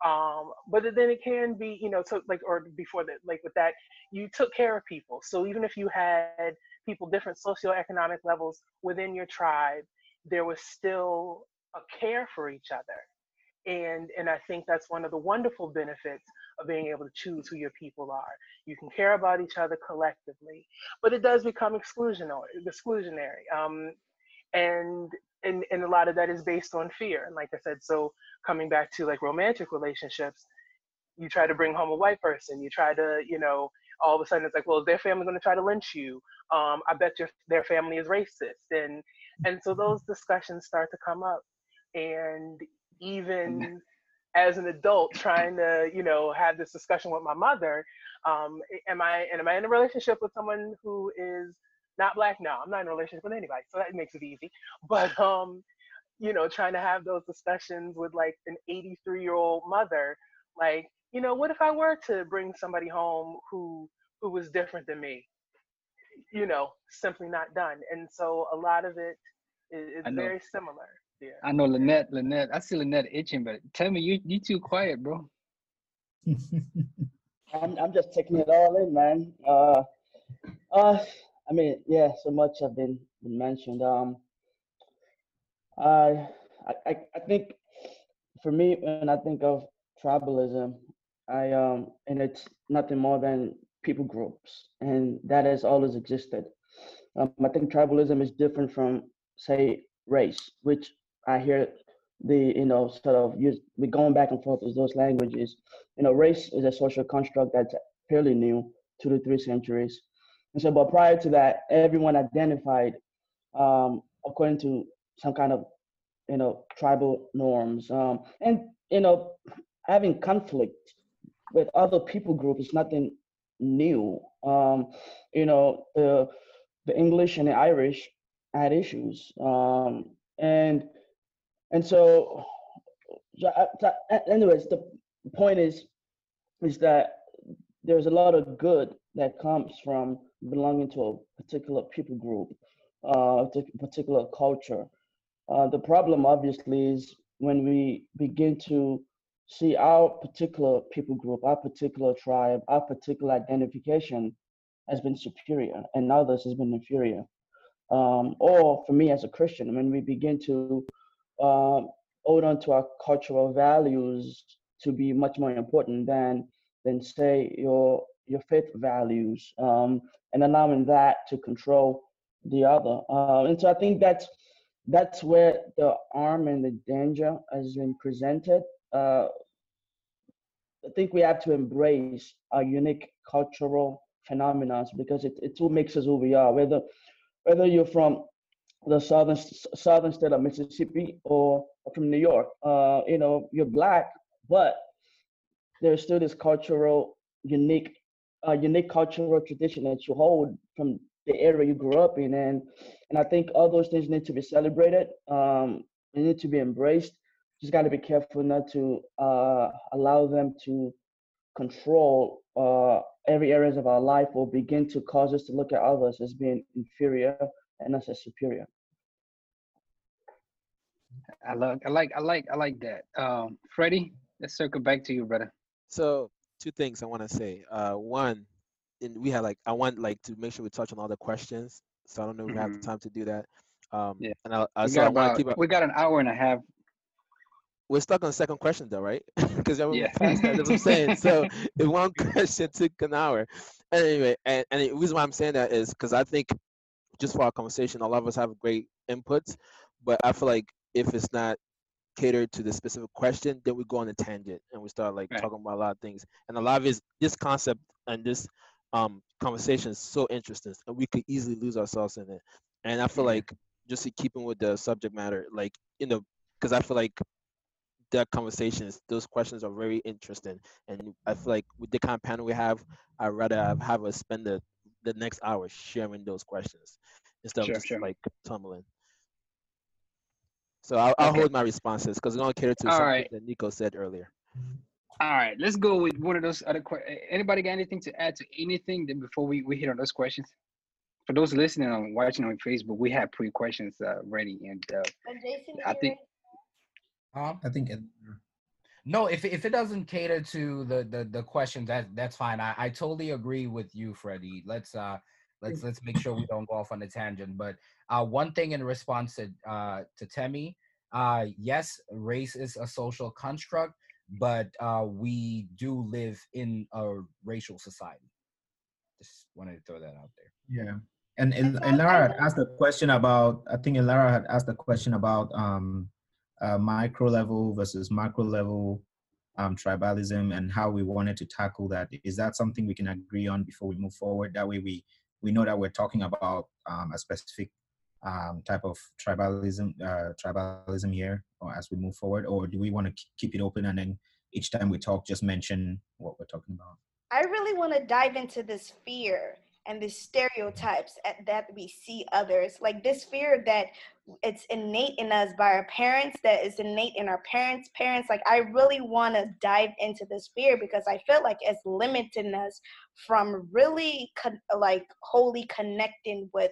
um, but then it can be you know so like or before that like with that you took care of people so even if you had people different socioeconomic levels within your tribe there was still a care for each other and and i think that's one of the wonderful benefits of being able to choose who your people are. You can care about each other collectively but it does become exclusionary exclusionary um, and and and a lot of that is based on fear. And like i said so coming back to like romantic relationships you try to bring home a white person you try to you know all of a sudden it's like well is their family going to try to lynch you? Um, i bet your their family is racist. And and so those discussions start to come up. And even as an adult trying to you know have this discussion with my mother um, am i am i in a relationship with someone who is not black? No i'm not in a relationship with anybody so that makes it easy. But um you know trying to have those discussions with like an 83 year old mother like you know what if i were to bring somebody home who who was different than me? You know simply not done. And so a lot of it is, is very similar Yeah. I know Lynette. Lynette. I see Lynette itching, but tell me, you you too quiet, bro. I'm I'm just taking it all in, man. Uh, uh, I mean, yeah, so much have been, been mentioned. Um, I, I I think for me, when I think of tribalism, I um, and it's nothing more than people groups, and that has always existed. Um, I think tribalism is different from, say, race, which I hear the you know sort of use we going back and forth with those languages. You know, race is a social construct that's fairly new, two to three centuries. And so, but prior to that, everyone identified um, according to some kind of you know tribal norms, um, and you know having conflict with other people group is nothing new. Um, you know, the the English and the Irish had issues, um, and and so, anyways, the point is is that there's a lot of good that comes from belonging to a particular people group, uh, a particular culture. Uh, the problem, obviously, is when we begin to see our particular people group, our particular tribe, our particular identification has been superior and others has been inferior. Um, or for me as a Christian, when we begin to um, hold on to our cultural values to be much more important than than say your your faith values um, and allowing that to control the other. Uh, and so I think that's that's where the harm and the danger has been presented. Uh, I think we have to embrace our unique cultural phenomena because it, it what makes us who we are. Whether whether you're from the southern southern state of Mississippi or from New York, uh, you know, you're black, but there's still this cultural unique uh, unique cultural tradition that you hold from the area you grew up in. And and i think all those things need to be celebrated. Um they need to be embraced. Just got to be careful not to uh allow them to control uh every areas of our life or begin to cause us to look at others as being inferior and us as superior i like i like i like i like that um freddie let's circle back to you brother so two things I want to say. Uh, one, and we had like I want like to make sure we touch on all the questions. So I don't know if we have the Mhm. time to do that. Um, Yeah. And I, I we so got I want to about keep. it- we got an hour and a half We're stuck on the second question though, right? Because Yeah. past that. That's what I'm saying. So if one question took an hour, anyway, and, and the reason why I'm saying that is because I think just for our conversation, a lot of us have great inputs, but I feel like if it's not catered to the specific question, then we go on a tangent and we start like Right. talking about a lot of things. And a lot of is this concept and this um conversation is so interesting, and we could easily lose ourselves in it. And I feel like just keeping with the subject matter, like you know, because I feel like that conversations, those questions are very interesting, and I feel like with the kind of panel we have, I'd rather have, have us spend the the next hour sharing those questions instead Sure, of just sure. like tumbling. So I'll, I'll Okay. hold my responses because we're gonna cater to All something right. that Nico said earlier. all right let's go with one of those other questions anybody got anything to add to anything then before we, we hit on those questions for those listening and watching on facebook we have pre-questions uh, ready and uh, i think Huh? I think it, No, if if it doesn't cater to the the, the question, that that's fine. I, I totally agree with you, Freddie. Let's uh let's let's make sure we don't go off on a tangent. But uh one thing in response to uh to Temi, uh yes, race is a social construct, but uh we do live in a racial society. Just wanted to throw that out there. yeah. And El- And so I Elara had asked a question about, I think Elara had asked a question about um, uh, micro level versus macro level um, tribalism and how we wanted to tackle that. Is that something we can agree on before we move forward? That way we, we know that we're talking about um, a specific um, type of tribalism, uh, tribalism here or as we move forward, or do we want to keep it open and then each time we talk, just mention what we're talking about? I really want to dive into this fear and the stereotypes at, that we see others, like this fear that it's innate in us by our parents, that is innate in our parents' parents. Like I really want to dive into this fear because I feel like it's limiting us from really con- like wholly connecting with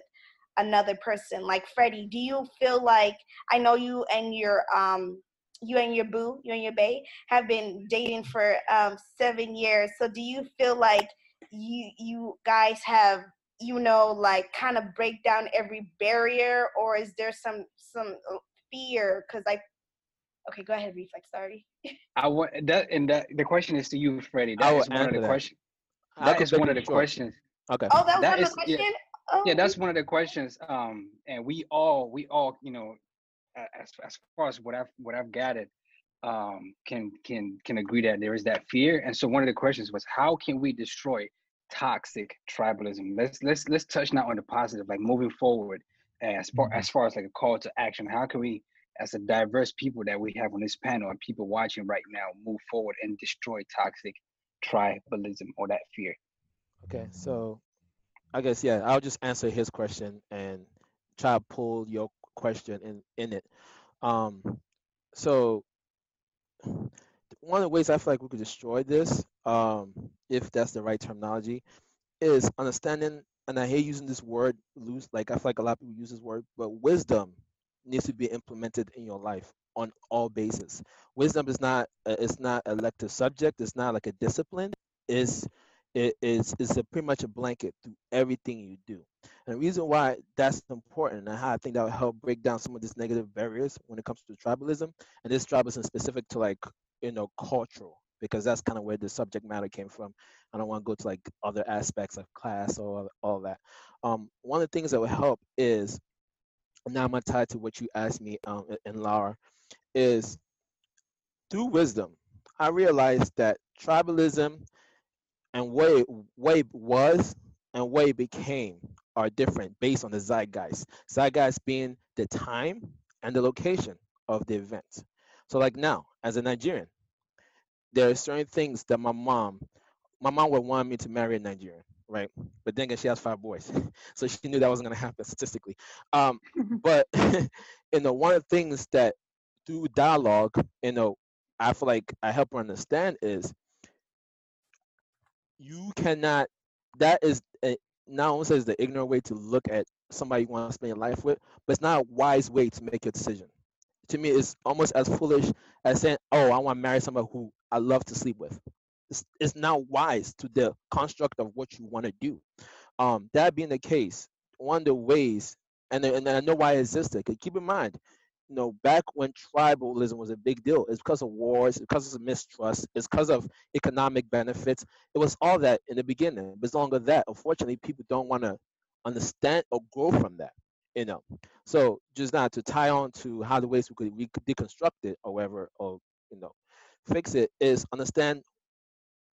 another person. Like freddie do you feel like i know you and your um you and your boo you and your bae have been dating for um seven years. So do you feel like you you guys have you know like kind of break down every barrier or is there some some uh, fear because i okay go ahead reflex sorry I want that, and that the question is to you, Freddie. I That will is one of the that. questions. I That could one of the short. questions. Okay. oh that was That one is of the yeah, oh yeah. That's one of the questions. Um, and we all, we all, you know, as as far as what I've what I've gathered, um, can can can agree that there is that fear. And so one of the questions was, how can we destroy toxic tribalism? Let's let's let's touch now on the positive, like moving forward. As far as far as like a call to action, how can we, as a diverse people that we have on this panel and people watching right now, move forward and destroy toxic tribalism or that fear? Okay, so I guess yeah, I'll just answer his question and try to pull your question in in it. Um, so one of the ways I feel like we could destroy this, um, if that's the right terminology, is understanding. And I hate using this word loose. Like I feel like a lot of people use this word, but wisdom needs to be implemented in your life on all bases. Wisdom is not uh, it's not a elective subject. It's not like a discipline. It's it is is a pretty much a blanket through everything you do. And the reason why that's important and how I think that will help break down some of these negative barriers when it comes to tribalism, and this tribalism specific to like you know cultural, because that's kind of where the subject matter came from. I don't want to go to like other aspects of class or all, that. Um, one of the things that will help is now I'm gonna tie to what you asked me um and Laura is through wisdom. I realized that tribalism and what it, what it was and what it became are different based on the zeitgeist. Zeitgeist being the time and the location of the event. So, like now, as a Nigerian, there are certain things that my mom, my mom would want me to marry a Nigerian, right? But then again, she has five boys, so she knew that wasn't going to happen statistically. Um, but you know, one of the things that through dialogue, you know, I feel like I help her understand is you cannot that is a, not only says the ignorant way to look at somebody you want to spend your life with, but it's not a wise way to make your decision. To me, it's almost as foolish as saying, "Oh, I want to marry somebody who I love to sleep with." It's, it's not wise to the construct of what you want to do. Um, that being the case, one of the ways, and and I know why it existed. Keep in mind, you know, back when tribalism was a big deal, it's because of wars, it's because of mistrust, it's because of economic benefits. It was all that in the beginning. But longer that, unfortunately, people don't want to understand or grow from that. You know, so just now to tie on to how the ways we could could deconstruct it, or whatever, or you know, fix it is understand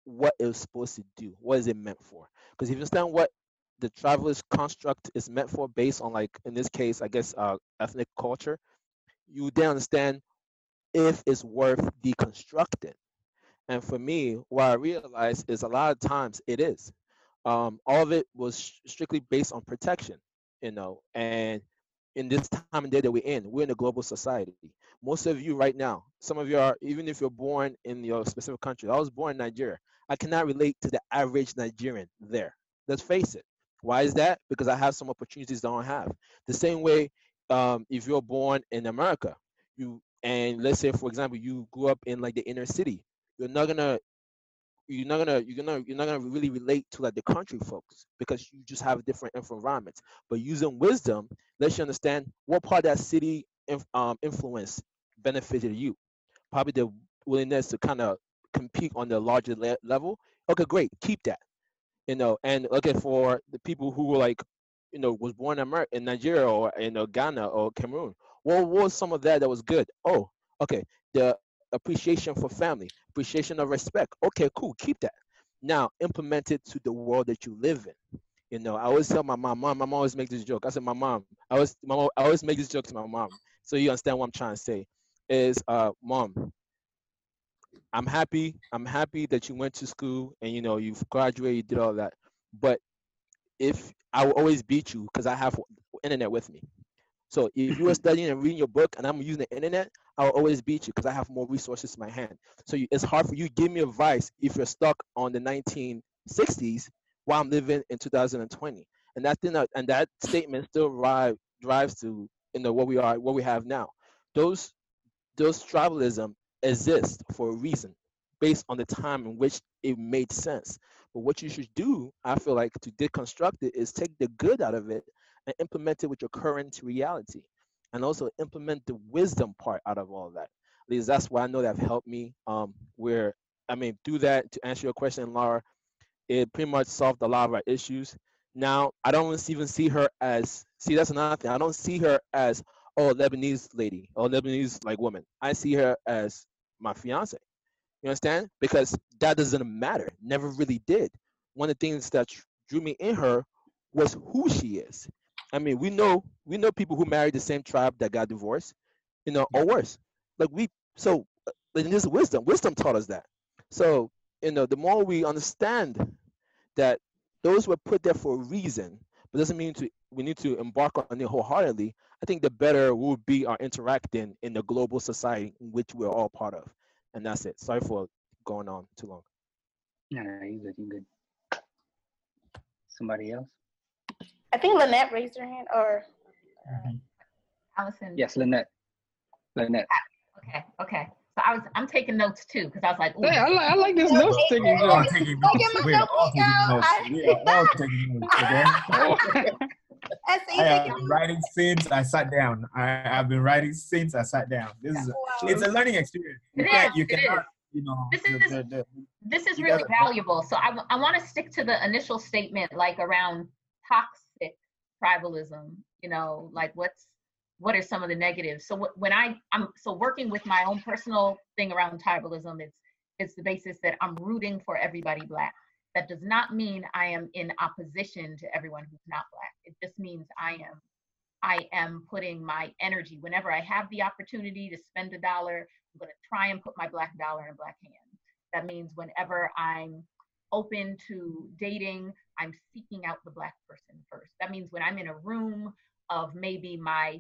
what it was supposed to do. What is it meant for? Because if you understand what the traveler's construct is meant for, based on like in this case, I guess uh, ethnic culture, you then understand if it's worth deconstructing. And for me, what I realized is a lot of times it is. Um, all of it was strictly based on protection, you know. And in this time and day that we're in, we're in a global society. Most of you right now, some of you are, even if you're born in your specific country. I was born in Nigeria. I cannot relate to the average Nigerian there. Let's face it. Why is that? Because I have some opportunities that I don't have. The same way, um, if you're born in America, you and let's say, for example, you grew up in like the inner city, you're not gonna you're not gonna you're gonna you're not gonna really relate to like the country folks because you just have different environments. But using wisdom lets you understand what part of that city inf- um, influence benefited you. Probably the willingness to kind of compete on the larger le- level. Okay, great, keep that. You know, and okay for the people who were like, you know, was born in America, in Nigeria or in know, Ghana or Cameroon. What was some of that that was good? Oh, okay, the appreciation for family, appreciation of respect. Okay, cool, keep that. Now implement it to the world that you live in. You know, I always tell my mom, mom, mom always make this joke. I said, my mom, I always, mom, I always make this joke to my mom. So you understand what I'm trying to say is, uh, mom, I'm happy. I'm happy that you went to school and you know you've graduated, you did all that. But if I will always beat you because I have internet with me. So if you were studying and reading your book and I'm using the internet, I'll always beat you because I have more resources in my hand. So you, it's hard for you give me advice if you're stuck on the 1960s while I'm living in 2020. and that thing, uh, and that statement still drive, drives to you know what we are, what we have now. Those those tribalism exist for a reason, based on the time in which it made sense. But what you should do, I feel like, to deconstruct it is take the good out of it and implement it with your current reality, and also implement the wisdom part out of all that. At least that's why I know that helped me. Um, where I mean, do that to answer your question, Laura. It pretty much solved a lot of our issues. Now I don't even see her as see that's another thing. I don't see her as oh Lebanese lady or Lebanese like woman. I see her as my fiance. You understand? Because that doesn't matter. Never really did. One of the things that drew me in her was who she is. I mean, we know we know people who married the same tribe that got divorced, you know, or worse. Like we so uh, in this wisdom, wisdom taught us that. So, you know, the more we understand that those were put there for a reason, but doesn't mean to we need to embark on it wholeheartedly. I think the better we'll be our interacting in the global society in which we're all part of. And that's it. Sorry for going on too long. No, no, you good, you good. Somebody else? I think Lynette raised her hand, or mm-hmm. Allison. Yes, Lynette. Lynette. Okay, okay. So I was, I'm taking notes too because I was like, hey, I like, I like this notes taking. We're all taking notes. We're all taking notes. We are all taking notes. Okay. I have been writing since I sat down. I have been writing since I sat down. This is a, it's a learning experience. You can't, you cannot, you know. This is the, the, this is really valuable. So I, I want to stick to the initial statement, like around toxic tribalism. You know, like what's what are some of the negatives so when i i'm so working with my own personal thing around tribalism it's it's the basis that i'm rooting for everybody black that does not mean i am in opposition to everyone who's not black. It just means i am. I am putting my energy whenever i have the opportunity to spend a dollar i'm going to try and put my black dollar in a black hands that means whenever i'm open to dating i'm seeking out the black person first. That means when i'm in a room of maybe my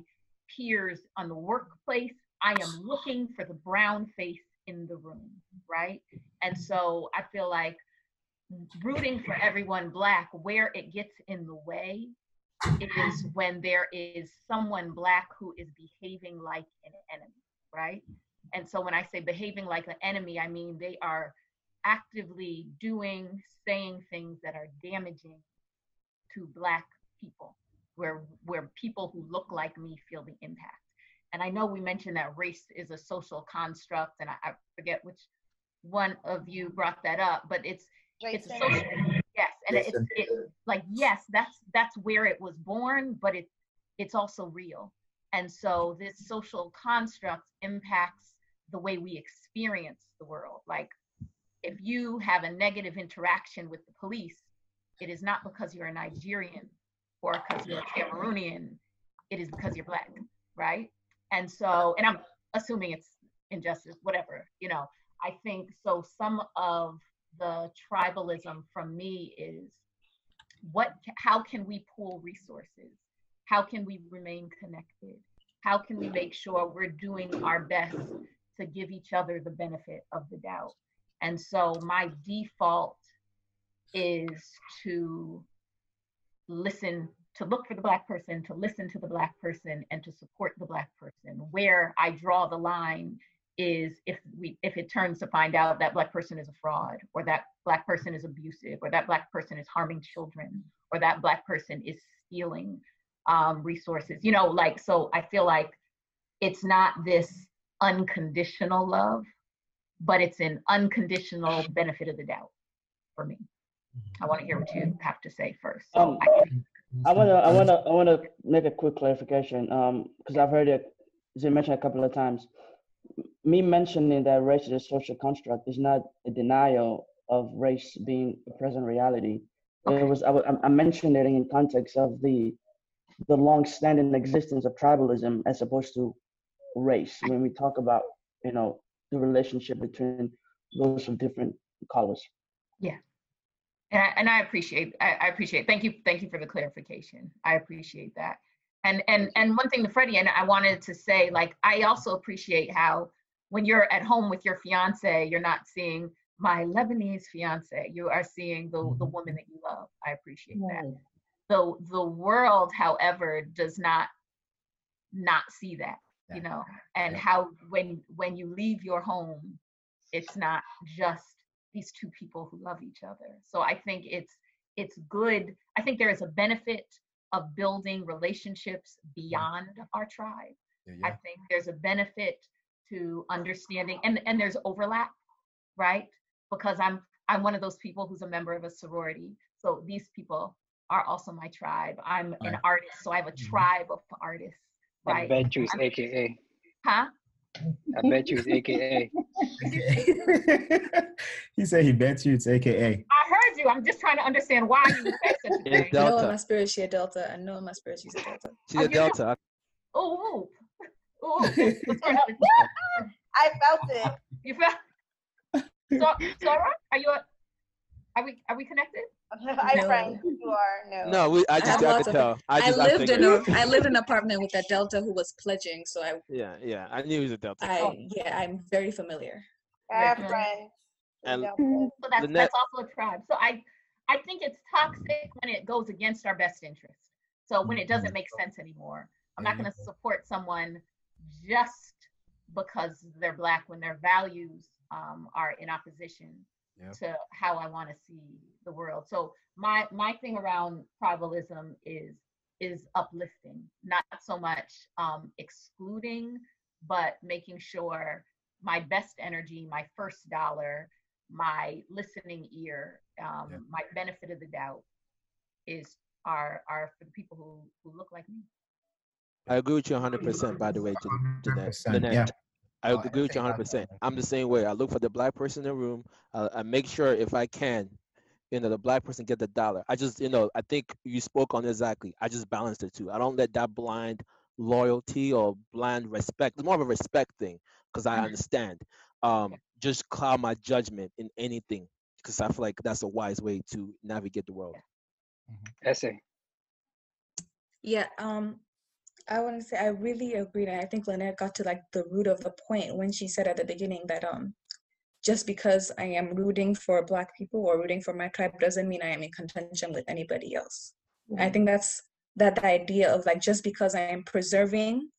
peers on the workplace, I am looking for the brown face in the room, right? And so I feel like rooting for everyone black, where it gets in the way is when there is someone black who is behaving like an enemy, right? And so when I say behaving like an enemy, I mean they are actively doing, saying things that are damaging to black people where where people who look like me feel the impact. And I know we mentioned that race is a social construct, and I, I forget which one of you brought that up, but it's it's a social yes, and it's it, like yes, that's that's where it was born, but it's it's also real. And so this social construct impacts the way we experience the world. Like if you have a negative interaction with the police, it is not because you're a Nigerian or because you're a Cameroonian, it is because you're black, right? And so, and I'm assuming it's injustice, whatever, you know. I think so. Some of the tribalism from me is what, how can we pool resources? How can we remain connected? How can we make sure we're doing our best to give each other the benefit of the doubt? And so my default is to listen to look for the black person to listen to the black person and to support the black person where i draw the line is if we if it turns to find out that black person is a fraud or that black person is abusive or that black person is harming children or that black person is stealing um, resources you know like so i feel like it's not this unconditional love but it's an unconditional benefit of the doubt for me I want to hear what you have to say first. So um, I, I want to I want to I want to make a quick clarification um because I've heard it you mentioned a couple of times. Me mentioning that race is a social construct is not a denial of race being a present reality. Okay. It was I, I mentioned it in context of the the long-standing existence of tribalism as opposed to race when we talk about you know the relationship between those of different colors. Yeah. And I, and I appreciate I, I appreciate thank you thank you for the clarification. I appreciate that. And and and one thing to Freddie and I wanted to say like I also appreciate how when you're at home with your fiance you're not seeing my Lebanese fiance. You are seeing the the mm-hmm. woman that you love. I appreciate that. the the world however does not not see that you know? and Yeah. how when when you leave your home it's not just these two people who love each other. So i think it's it's good. I think there is a benefit of building relationships beyond our tribe. Yeah, i think there's a benefit to understanding and and there's overlap right? Because i'm i'm one of those people who's a member of a sorority. So these people are also my tribe. I'm an artist so i have a Mhm. tribe of artists I right? Bet you it's I'm- AKA. huh? I bet you it's AKA. he said he bets you it's AKA. i heard you i'm just trying to understand why you would say such a Yeah, thing I know in Delta. my spirit she's a delta. I know in my spirit she's a delta. She's a oh, Delta. oh oh let's start out. I felt it. you felt so Sora, are you a, are we are we connected I No. friend, you are no. No, we. I just have I lots could of- tell. I I, just lived in figured. a I lived in an apartment with a delta who was pledging, so I Yeah, yeah. I knew he was a Delta. I yeah I'm very familiar. I have mm-hmm. friends. Who And- don't so that's Lynette- that's also a tribe so i i think it's toxic when it goes against our best interest. So when it doesn't make sense anymore. I'm not going to support someone just because they're black when their values um, are in opposition Yeah. to how i want to see the world. So my my thing around tribalism is is uplifting not so much um, excluding but making sure my best energy my first dollar my listening ear, um, Yeah. my benefit of the doubt is are are for the people who who look like me. I agree with you 100%. By the way, Jan- Jeanette. Yeah. I agree with you 100%. I'm the same way. I look for the black person in the room. Uh, I make sure if I can, you know, the black person get the dollar. I just, you know, I think you spoke on exactly. I just balance the two. I don't let that blind loyalty or blind respect. It's more of a respect thing because I Mhm. understand. Um, just cloud my judgment in anything because I feel like that's a wise way to navigate the world. SA. Yeah, um, I want to say I really agree, and I think Lynette got to like the root of the point when she said at the beginning that um, just because I am rooting for Black people or rooting for my tribe doesn't mean I am in contention with anybody else. I think that's that the idea of like just because I am preserving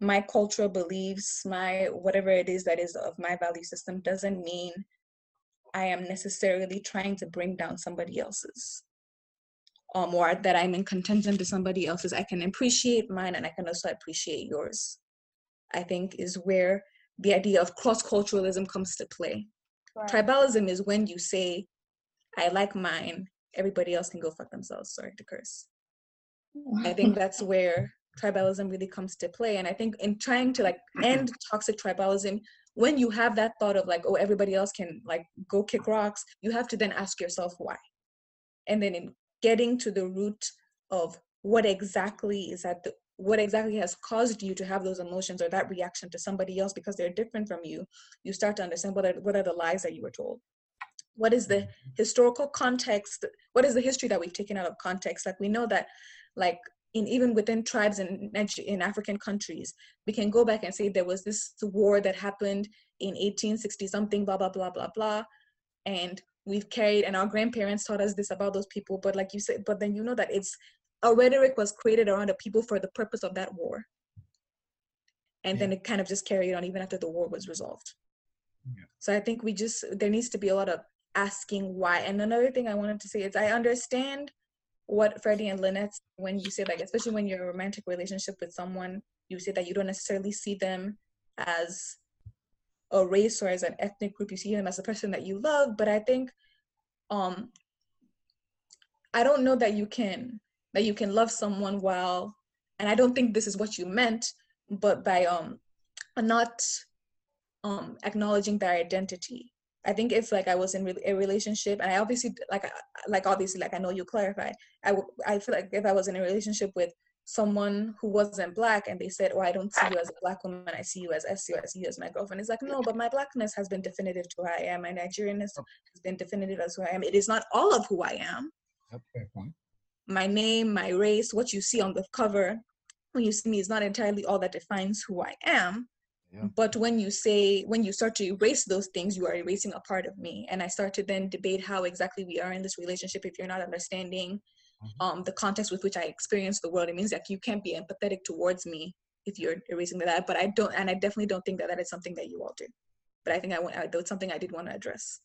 my cultural beliefs, my whatever it is that is of my value system doesn't mean I am necessarily trying to bring down somebody else's um, or that I'm in contention to somebody else's. I can appreciate mine and I can also appreciate yours. I think is where the idea of cross culturalism comes to play. Right. Tribalism is when you say, I like mine, everybody else can go fuck themselves. Sorry to curse. I think that's where tribalism really comes to play. And I think in trying to like mm-hmm. end toxic tribalism, when you have that thought of like, oh, everybody else can like go kick rocks, you have to then ask yourself why. And then in getting to the root of what exactly is at the what exactly has caused you to have those emotions or that reaction to somebody else because they're different from you, you start to understand what are, what are the lies that you were told. What is the mm-hmm. historical context? What is the history that we've taken out of context? Like we know that, like in even within tribes in in African countries, we can go back and say there was this war that happened in 1860 something, blah blah blah blah blah, and we've carried and our grandparents taught us this about those people. But like you said, but then you know that it's a rhetoric was created around the people for the purpose of that war, and then it kind of just carried on even after the war was resolved. Yeah. So I think we just there needs to be a lot of asking why. And another thing I wanted to say is I understand what Freddie and Lynette when you say like especially when you're in a romantic relationship with someone, you say that you don't necessarily see them as a race or as an ethnic group, you see them as a person that you love. But I think um I don't know that you can that you can love someone while and I don't think this is what you meant, but by um not um acknowledging their identity i think if like i was in re- a relationship and i obviously like like obviously like i know you clarified. I w- i feel like if i was in a relationship with someone who wasn't black and they said oh i don't see you as a black woman i see you as SU, i see you as my girlfriend it's like no but my blackness has been definitive to who i am. My nigerianness oh. has been definitive as who i am. It is not all of who i am. Yep, fair point. my name, my race, what you see on the cover when you see me is not entirely all that defines who I am. Yeah. But when you say, when you start to erase those things, you are erasing a part of me. And I start to then debate how exactly we are in this relationship if you're not understanding mm-hmm. um, the context with which I experience the world. It means that you can't be empathetic towards me if you're erasing that. But I don't, and I definitely don't think that that is something that you all do. But I think I want that's something I did want to address.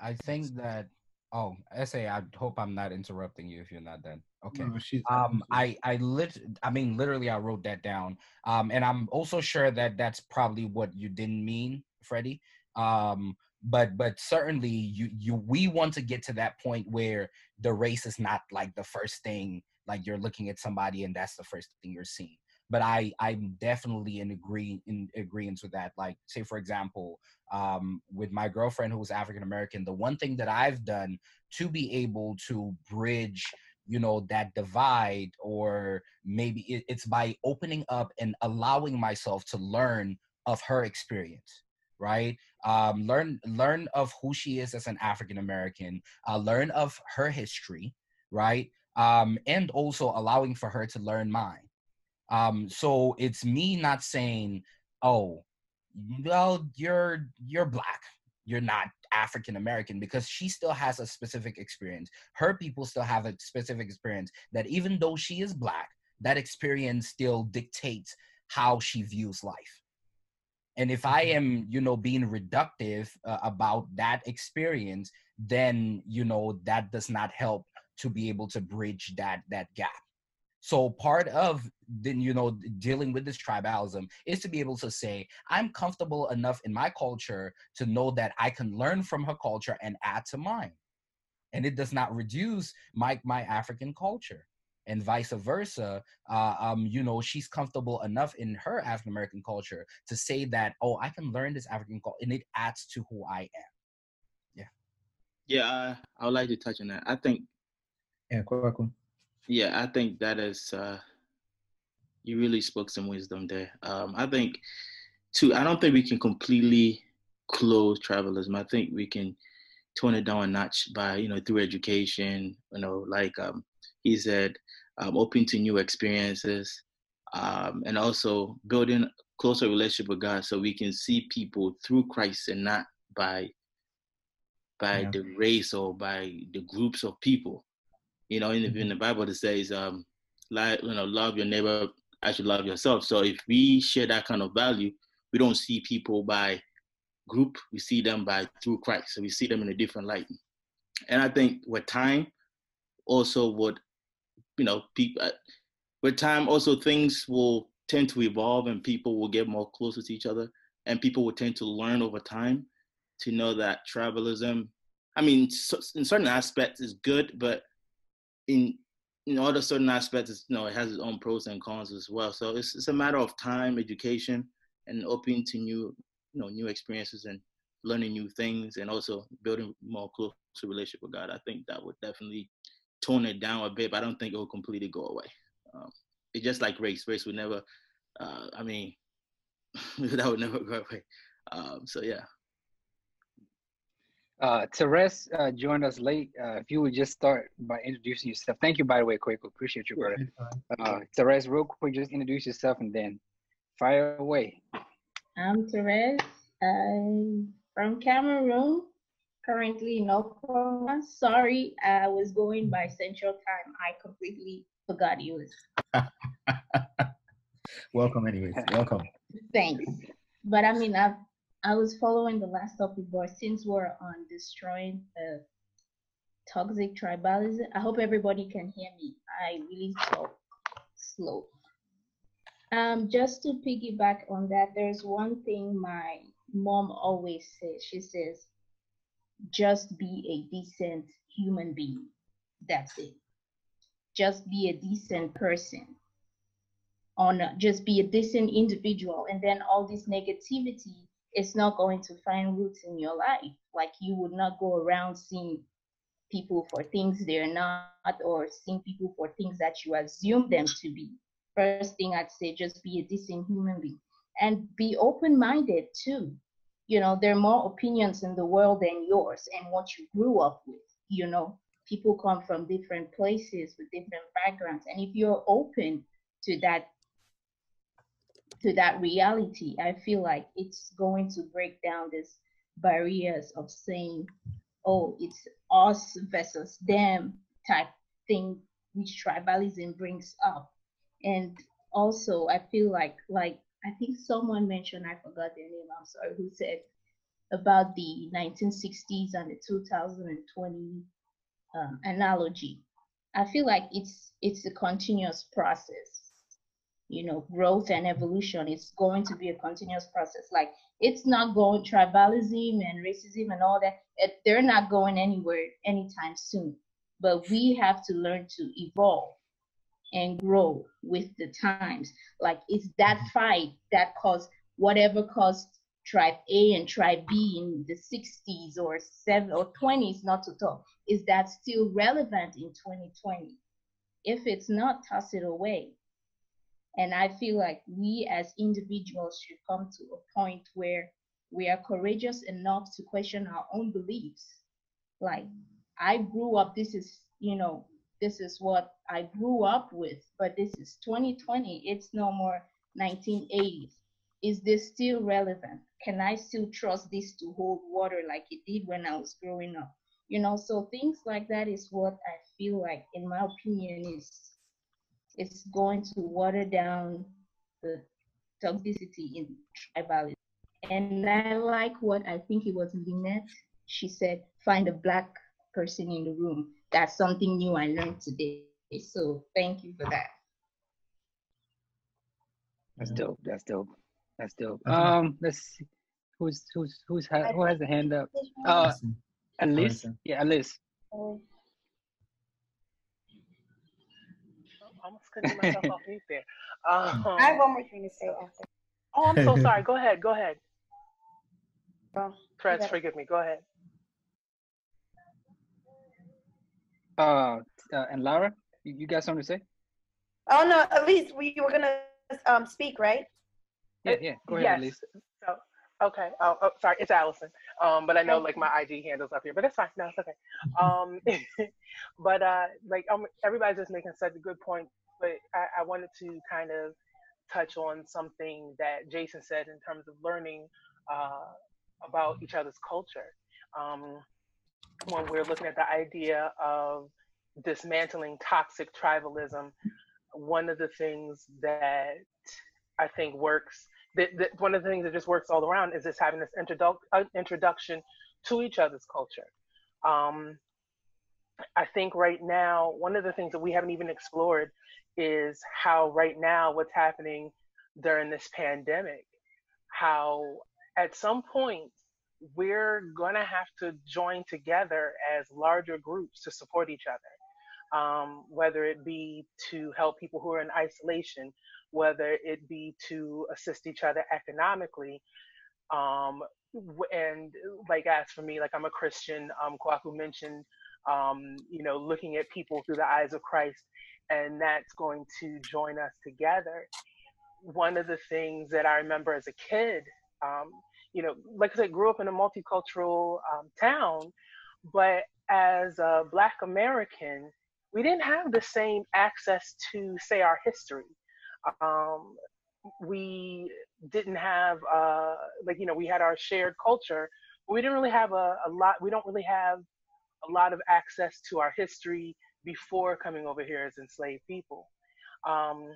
I think that. Oh, SA, I hope I'm not interrupting you if you're not done. Okay. No, she's, um, I I lit. I mean, literally, I wrote that down. Um, and I'm also sure that that's probably what you didn't mean, Freddie. Um, but but certainly you you we want to get to that point where the race is not like the first thing like you're looking at somebody and that's the first thing you're seeing but i i'm definitely in agree in agreement with that like say for example um with my girlfriend who's african american the one thing that i've done to be able to bridge you know that divide or maybe it, it's by opening up and allowing myself to learn of her experience right? Um, learn learn of who she is as an african american uh, learn of her history right? Um, and also allowing for her to learn mine. Um, so it's me not saying oh well you're you're black. You're not african american because she still has a specific experience. Her people still have a specific experience that even though she is black that experience still dictates how she views life. And if i mm-hmm. am you know being reductive uh, about that experience then you know that does not help to be able to bridge that that gap so part of then you know dealing with this tribalism is to be able to say i'm comfortable enough in my culture to know that i can learn from her culture and add to mine. And it does not reduce my my african culture and vice versa. Uh, um, you know she's comfortable enough in her african american culture to say that oh i can learn this african culture and it adds to who i am. Yeah. Yeah uh, i would like to touch on that. I think yeah cool. Yeah i think that is uh, you really spoke some wisdom there um, i think too i don't think we can completely close tribalism i think we can tone it down a notch by you know through education you know like um, he said um, open to new experiences, um, and also building closer relationship with God, so we can see people through Christ and not by by yeah. the race or by the groups of people. You know, in the, in the Bible it says, um, like you know, love your neighbor as you love yourself. So if we share that kind of value, we don't see people by group, we see them by through Christ. So we see them in a different light. And I think with time, also what you know, people uh, with time also things will tend to evolve and people will get more closer to each other and people will tend to learn over time to know that tribalism i mean in certain aspects is good but in in other certain aspects it's, you know it has its own pros and cons as well so it's, it's a matter of time education and opening to new you know new experiences and learning new things and also building more close relationship with god i think that would definitely tone it down a bit, but I don't think it will completely go away. Um, it's just like race. Race would never. Uh, I mean, that would never go away. Um, so yeah. Uh, Therese uh, joined us late. Uh, if you would just start by introducing yourself. Thank you, by the way, Kwaku. Appreciate you, brother. Uh, Therese, real quick, just introduce yourself and then fire away. I'm Therese. I'm from Cameroon currently in Oklahoma. Sorry, I was going by Central Time. I completely forgot you. welcome, anyways. Welcome. Thanks. But I mean, I I was following the last topic, but since we're on destroying the toxic tribalism, I hope everybody can hear me. I really talk slow. Um, just to piggyback on that, there's one thing my mom always says. She says, just be a decent human being. That's it. Just be a decent person. On just be a decent individual, and then all this negativity is not going to find roots in your life. Like you would not go around seeing people for things they're not, or seeing people for things that you assume them to be. First thing I'd say, just be a decent human being and be open minded too you know there are more opinions in the world than yours and what you grew up with you know people come from different places with different backgrounds and if you're open to that to that reality i feel like it's going to break down these barriers of saying oh it's us versus them type thing which tribalism brings up. And also, I feel like like I think someone mentioned I forgot their name. I'm sorry, who said about the 1960s and the 2020 um, analogy. I feel like it's it's a continuous process. You know, growth and evolution It's going to be a continuous process. Like it's not going tribalism and racism and all that. It, they're not going anywhere anytime soon. But we have to learn to evolve and grow with the times. Like it's that fight that caused whatever caused tribe A and tribe B in the 60s or 7 or 20s not to talk is that still relevant in 2020 if it's not toss it away and i feel like we as individuals should come to a point where we are courageous enough to question our own beliefs like i grew up this is you know this is what i grew up with but this is 2020 it's no more 1980s is this still relevant? Can I still trust this to hold water like it did when I was growing up? You know, so things like that is what I feel like, in my opinion, is it's going to water down the toxicity in tribalism. And I like what I think it was Lynette. She said, find a black person in the room. That's something new I learned today. So thank you for that. That's dope. That's dope. That's dope. Um, let's see. Who's who's who's ha- who has the hand up? Uh, Alice. Yeah, Alice. Oh. almost couldn't get myself off mute there. Um, I have one more thing to say after. Oh, I'm so sorry. Go ahead. Go ahead. Well, Freds, okay. forgive me. Go ahead. Uh, uh and Lara, you, you got something to say? Oh no, at least we were gonna um speak, right? Yeah, yeah. Go ahead, yes. Alice. So, okay. Oh, oh, sorry. It's Allison. Um, but I know like my IG handles up here, but it's fine. No, it's okay. Um, but uh, like um, everybody's just making such a good point. But I, I wanted to kind of touch on something that Jason said in terms of learning uh, about each other's culture. Um, when we're looking at the idea of dismantling toxic tribalism, one of the things that I think works, that, that one of the things that just works all around is just having this introdu- uh, introduction to each other's culture. Um, I think right now, one of the things that we haven't even explored is how right now what's happening during this pandemic, how at some point we're gonna have to join together as larger groups to support each other, um, whether it be to help people who are in isolation, whether it be to assist each other economically. Um, and like as for me, like I'm a Christian, um, Kwaku mentioned, um, you know, looking at people through the eyes of Christ, and that's going to join us together. One of the things that I remember as a kid, um, you know, like I said, grew up in a multicultural um, town, but as a Black American, we didn't have the same access to, say, our history. Um, we didn't have, uh, like, you know, we had our shared culture, but we didn't really have a, a lot, we don't really have a lot of access to our history before coming over here as enslaved people. Um,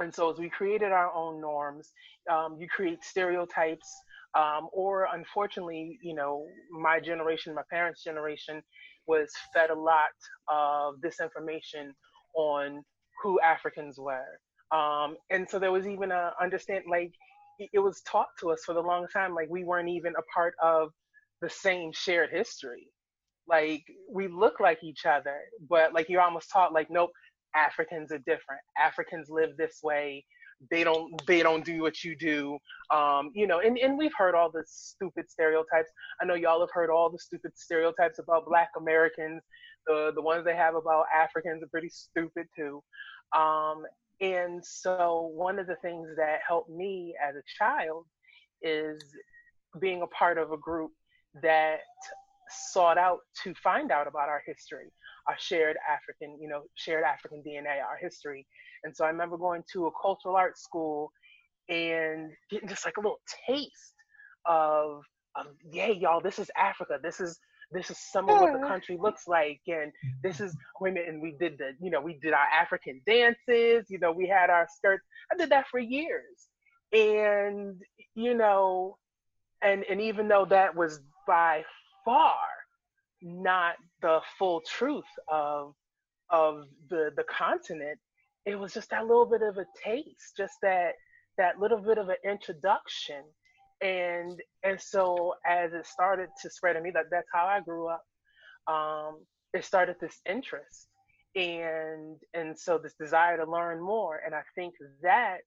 and so as we created our own norms, um, you create stereotypes, um, or unfortunately, you know, my generation, my parents' generation, was fed a lot of disinformation on who Africans were. Um, and so there was even a understand like it was taught to us for the long time like we weren't even a part of the same shared history. Like we look like each other, but like you're almost taught like nope, Africans are different. Africans live this way. They don't they don't do what you do. Um, you know, and, and we've heard all the stupid stereotypes. I know y'all have heard all the stupid stereotypes about black Americans. The the ones they have about Africans are pretty stupid too. Um, and so one of the things that helped me as a child is being a part of a group that sought out to find out about our history, our shared African, you know, shared African DNA, our history. And so I remember going to a cultural arts school and getting just like a little taste of, of yeah, y'all, this is Africa. This is this is some of what the country looks like. And this is mm-hmm. women and we did the you know we did our african dances. You know we had our skirts. I did that for years. And you know and and even though that was by far not the full truth of of the the continent. It was just that little bit of a taste just that that little bit of an introduction. And and so as it started to spread in me that that's how i grew up. Um, it started this interest and and so this desire to learn more. And i think that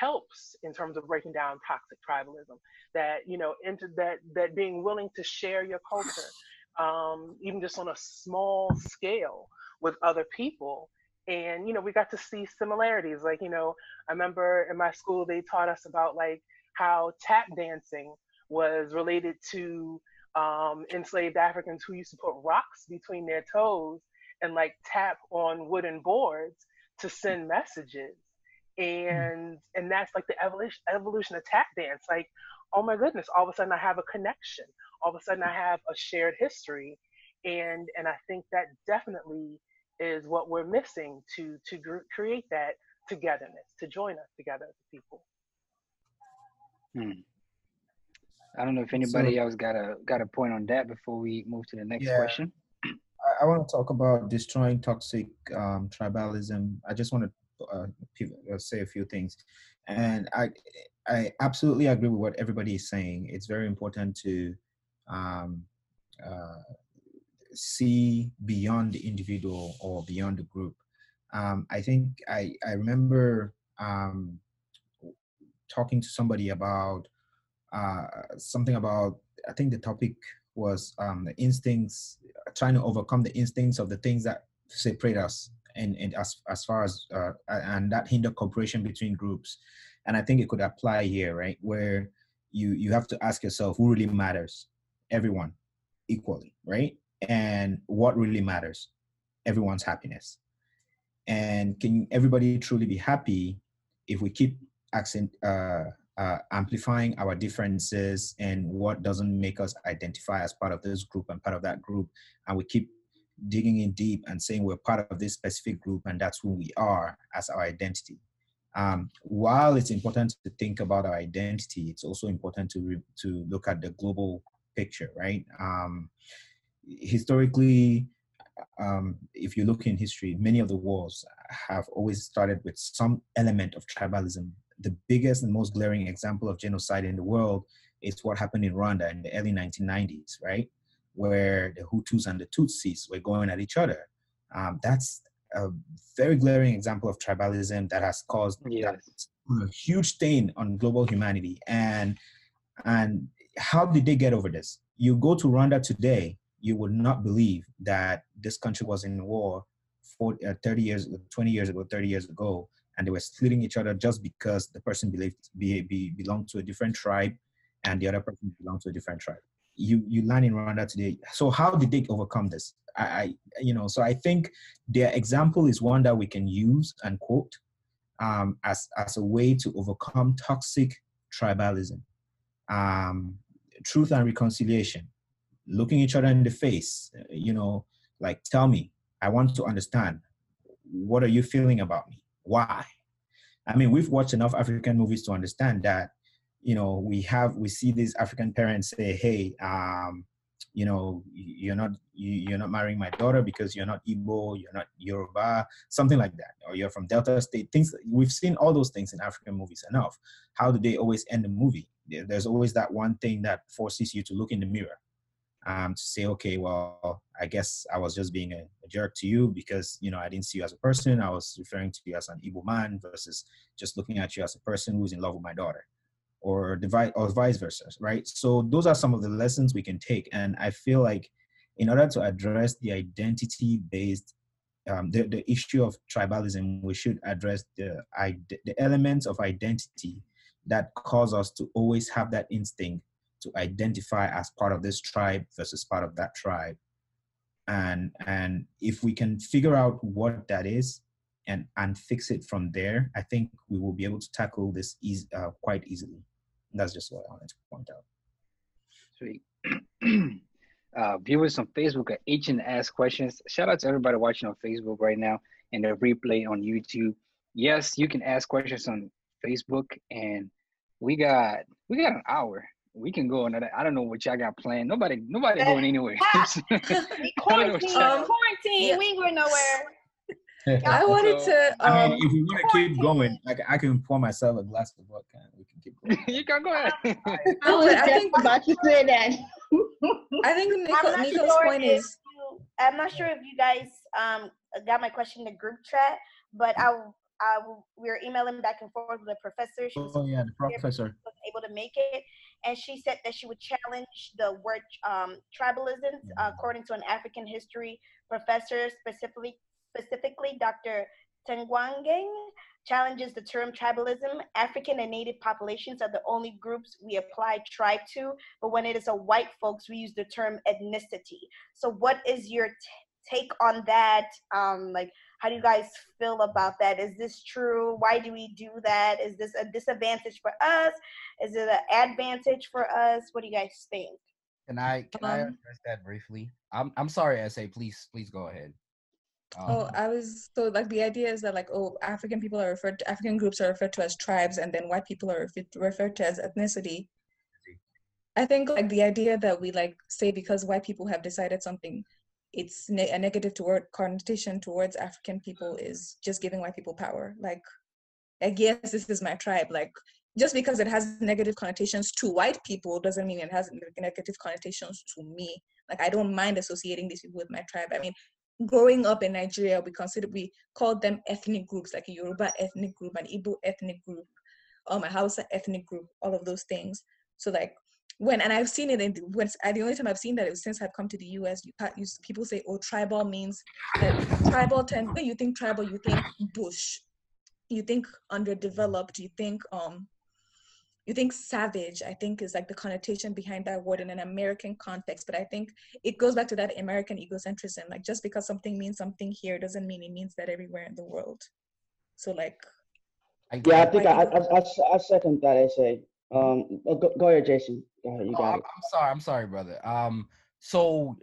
helps in terms of breaking down toxic tribalism that you know into that that being willing to share your culture um, even just on a small scale with other people. And you know we got to see similarities. Like you know i remember in my school they taught us about like how tap dancing was related to um, enslaved africans who used to put rocks between their toes and like tap on wooden boards to send messages and and that's like the evolution evolution of tap dance like oh my goodness all of a sudden i have a connection. All of a sudden i have a shared history and and i think that definitely is what we're missing to to create that togetherness to join us together as people. Hmm. i don't know if anybody so, else got a got a point on that before we move to the next yeah. question. I, I want to talk about destroying toxic um, tribalism. I just want to uh, uh, say a few things. And i i absolutely agree with what everybody is saying. It's very important to um, uh, see beyond the individual or beyond the group. Um, I think I, I remember um, talking to somebody about uh, something about, I think the topic was um, the instincts, trying to overcome the instincts of the things that separate us and, and as, as far as, uh, and that hinder cooperation between groups. And I think it could apply here, right? Where you, you have to ask yourself who really matters? Everyone equally, right? and what really matters everyone's happiness and can everybody truly be happy if we keep accent uh, uh, amplifying our differences and what doesn't make us identify as part of this group and part of that group and we keep digging in deep and saying we're part of this specific group and that's who we are as our identity um, while it's important to think about our identity it's also important to re- to look at the global picture right um, historically, um, if you look in history, many of the wars have always started with some element of tribalism. The biggest and most glaring example of genocide in the world is what happened in Rwanda in the early 1990s, right? Where the Hutus and the Tutsis were going at each other. Um, that's a very glaring example of tribalism that has caused yes. a huge stain on global humanity. And and how did they get over this? You go to Rwanda today, you would not believe that this country was in war for uh, 30 years 20 years ago 30 years ago and they were splitting each other just because the person believed be, be, belonged to a different tribe and the other person belonged to a different tribe you you land in rwanda today so how did they overcome this I, I you know so i think their example is one that we can use and quote um, as as a way to overcome toxic tribalism um, truth and reconciliation looking each other in the face, you know, like, tell me, I want to understand. What are you feeling about me? Why? I mean, we've watched enough African movies to understand that, you know, we have, we see these African parents say, hey, um, you know, you're not, you're not marrying my daughter because you're not Igbo, you're not Yoruba, something like that, or you're from Delta State. Things we've seen all those things in African movies enough. How do they always end the movie? There's always that one thing that forces you to look in the mirror um, to say, okay, well, I guess I was just being a, a, jerk to you because you know I didn't see you as a person. I was referring to you as an Igbo man versus just looking at you as a person who's in love with my daughter, or the or vice versa, right? So those are some of the lessons we can take, and I feel like in order to address the identity-based um, the, the issue of tribalism, we should address the the elements of identity that cause us to always have that instinct to identify as part of this tribe versus part of that tribe. And and if we can figure out what that is and and fix it from there i think we will be able to tackle this uh, quite easily that's just what i wanted to point out sweet uh, viewers on Facebook are itching to ask questions. Shout out to everybody watching on Facebook right now and the replay on YouTube. Yes, you can ask questions on Facebook, and we got we got an hour. We can go another. I don't know what y'all got planned. Nobody, nobody going anywhere. Quarantine, y'all- quarantine. Yeah. We ain't going nowhere. I wanted So, to. I Um, mean, if we want to keep going, I can, I can pour myself a glass of vodka. and We can keep going. you can go ahead. I was but I just think- about to say that. I think I'm Nico, Nico's sure point is you, I'm not sure if you guys um got my question in the group chat, but I I we were emailing back and forth with the professor. She was Oh yeah, the professor. was able to make it, and she said that she would challenge the word um, tribalism uh, according to an African history professor, specifically specifically Dr. Tengwangang challenges the term tribalism. African and native populations are the only groups we apply tribe to, but when it is a white folks, we use the term ethnicity. So, what is your t- take on that? Um, like, how do you guys feel about that? Is this true? Why do we do that? Is this a disadvantage for us? Is it an advantage for us? What do you guys think? Can I can I Um, address that briefly? I'm I'm sorry, SA. Please please go ahead. Oh, Um, I was so like the idea is that like oh African people are referred to African groups are referred to as tribes and then white people are referred referred to as ethnicity. I think like the idea that we like say because white people have decided something, it's ne- a negative toward connotation towards African people is just giving white people power. Like, like yes, this is my tribe. Like just because it has negative connotations to white people doesn't mean it has negative connotations to me. Like I don't mind associating these people with my tribe. I mean, growing up in Nigeria, we consider we called them ethnic groups, like a Yoruba ethnic group, an Igbo ethnic group, um, a Hausa ethnic group, all of those things. So like when and I've seen it in the, when uh, the only time I've seen that is since I've come to the U.S. You, you people say, "Oh, tribal means tribal." Tend when you think tribal, you think bush, you think underdeveloped, you think um, you think savage. I think is like the connotation behind that word in an American context. But I think it goes back to that American egocentrism. Like just because something means something here doesn't mean it means that everywhere in the world. So like I, Yeah, I I- think I, I, I, I second that SA. Um, oh, go, go ahead, Jason. Go ahead, you Oh, got I'm, it. I'm sorry. I'm sorry, brother. Um, so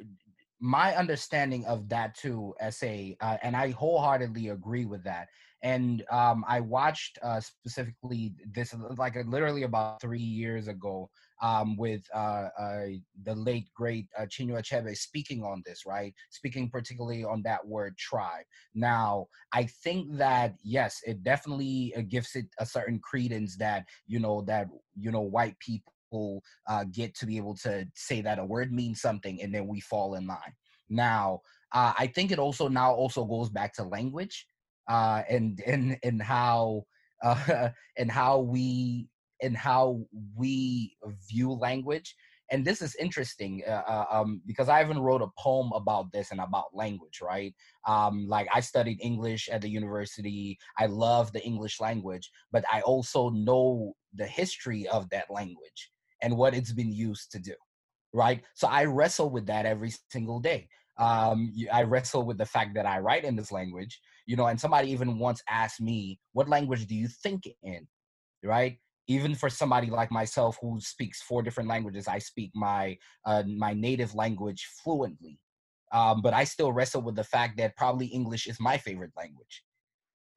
my understanding of that too, SA, uh, and I wholeheartedly agree with that. And um, I watched uh, specifically this like uh, literally about three years ago um, with uh, uh, the late great uh, Chinua Achebe speaking on this, right? Speaking particularly on that word tribe. Now, I think that yes, it definitely uh, gives it a certain credence that you know that you know white people uh, get to be able to say that a word means something, and then we fall in line. Now, I think it also now also goes back to language, uh, and and and how uh, and how we and how we view language. And this is interesting uh, uh, um, because I even wrote a poem about this and about language, right? Um, like I studied English at the university. I love the English language, but I also know the history of that language and what it's been used to do, right? So I wrestle with that every single day. Um, I wrestle with the fact that I write in this language, you know, and somebody even once asked me, "What language do you think in?" Right? Even for somebody like myself who speaks four different languages, I speak my uh, my native language fluently, um, but I still wrestle with the fact that probably English is my favorite language.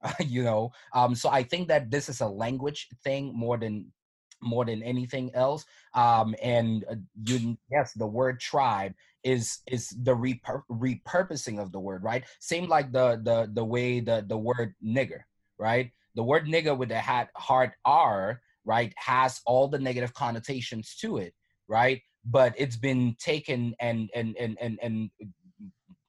you know, um, so I think that this is a language thing more than more than anything else. Um, and uh, you, yes, the word tribe is is the repur- repurposing of the word, right? Same like the the the way the the word nigger, right? The word nigger with the hat hard R, right, has all the negative connotations to it, right? But it's been taken and and and and and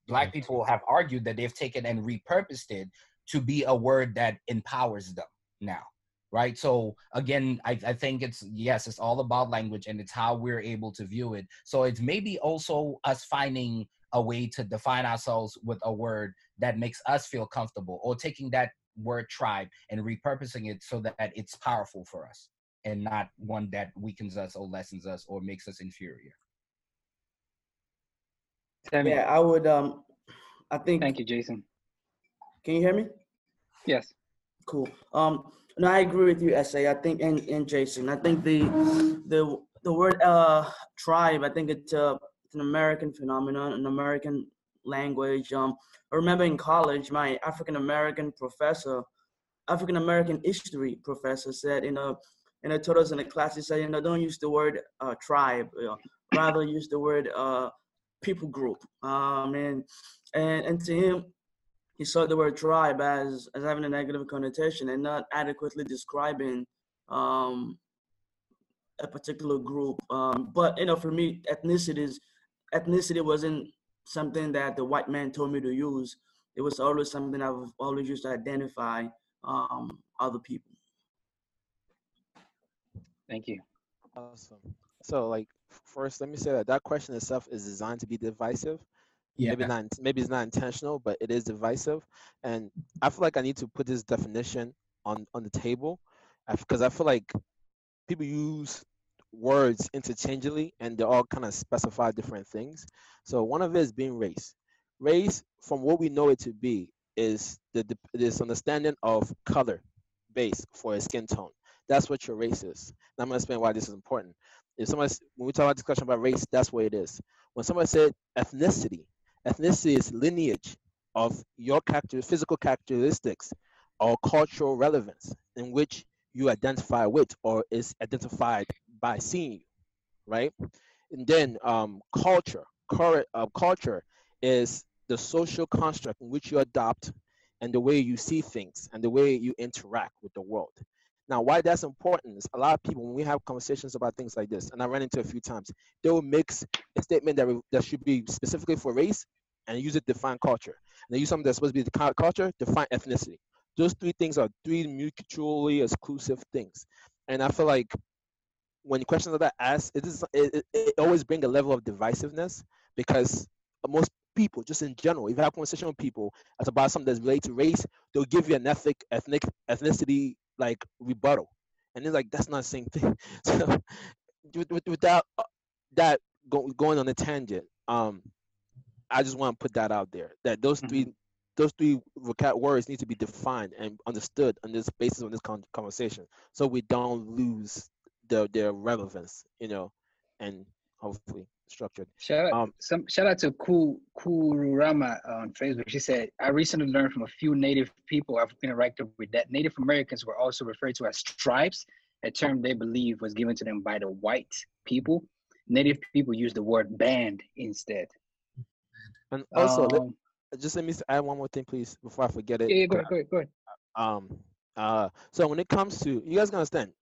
black people have argued that they've taken and repurposed it to be a word that empowers them now right so again I, I think it's yes it's all about language and it's how we're able to view it so it's maybe also us finding a way to define ourselves with a word that makes us feel comfortable or taking that word tribe and repurposing it so that it's powerful for us and not one that weakens us or lessens us or makes us inferior Yeah, I would. Um, I think. thank you, Jason. Can you hear me? Yes. Cool. Um, no, I agree with you, SA. I think and, and Jason. I think the the the word uh tribe. I think it's uh it's an American phenomenon, an American language. Um, I remember in college, my African American professor, African American history professor, said in a in a told in a class, he said, you know, don't use the word uh, tribe, you know, rather use the word uh, people group. Um, and and and to him, he saw the word tribe as as having a negative connotation and not adequately describing um, a particular group. Um, but you know, for me, ethnicity ethnicity wasn't something that the white man told me to use. It was always something I've always used to identify um, other people. Thank you. Awesome. So, like, first, let me say that that question itself is designed to be divisive. Yeah. Maybe not. Maybe it's not intentional, but it is divisive. And I feel like I need to put this definition on on the table, uh, because I feel like people use words interchangeably and they all kind of specify different things. So one of it is being race. Race, from what we know it to be, is the, this understanding of color base for a skin tone. That's what your race is. And I'm gonna explain why this is important. If somebody when we talk about discussion about race, that's what it is. When somebody said ethnicity, ethnicity is lineage of your character, physical characteristics or cultural relevance in which you identify with or is identified by seeing you, right? And then um, culture, current uh, culture is the social construct in which you adopt and the way you see things and the way you interact with the world. Now, why that's important is a lot of people, when we have conversations about things like this, and I ran into a few times, they will mix a statement that, that should be specifically for race and use it to define culture. And they use something that's supposed to be the culture, define ethnicity. Those three things are three mutually exclusive things. And I feel like when questions like that asked, it, is, it, it always bring a level of divisiveness because most people, just in general, if you have a conversation with people that's about something that's related to race, they'll give you an ethnic, ethnic, ethnicity like rebuttal, and it's like that's not the same thing. So, with, without uh, that go, going on a tangent, um, I just want to put that out there that those mm-hmm. three those three words need to be defined and understood on this basis on this conversation, so we don't lose their their relevance, you know, and hopefully structured. Shout out, um, some shout out to Ku Kururama on Facebook. She said, "I recently learned from a few Native people I've interacted with that Native Americans were also referred to as tribes, a term they believe was given to them by the white people. Native people use the word band instead." And also, um, let, just let me add one more thing, please, before I forget it. Yeah, yeah go ahead, go ahead, go ahead. Um, uh, so when it comes to you guys can understand,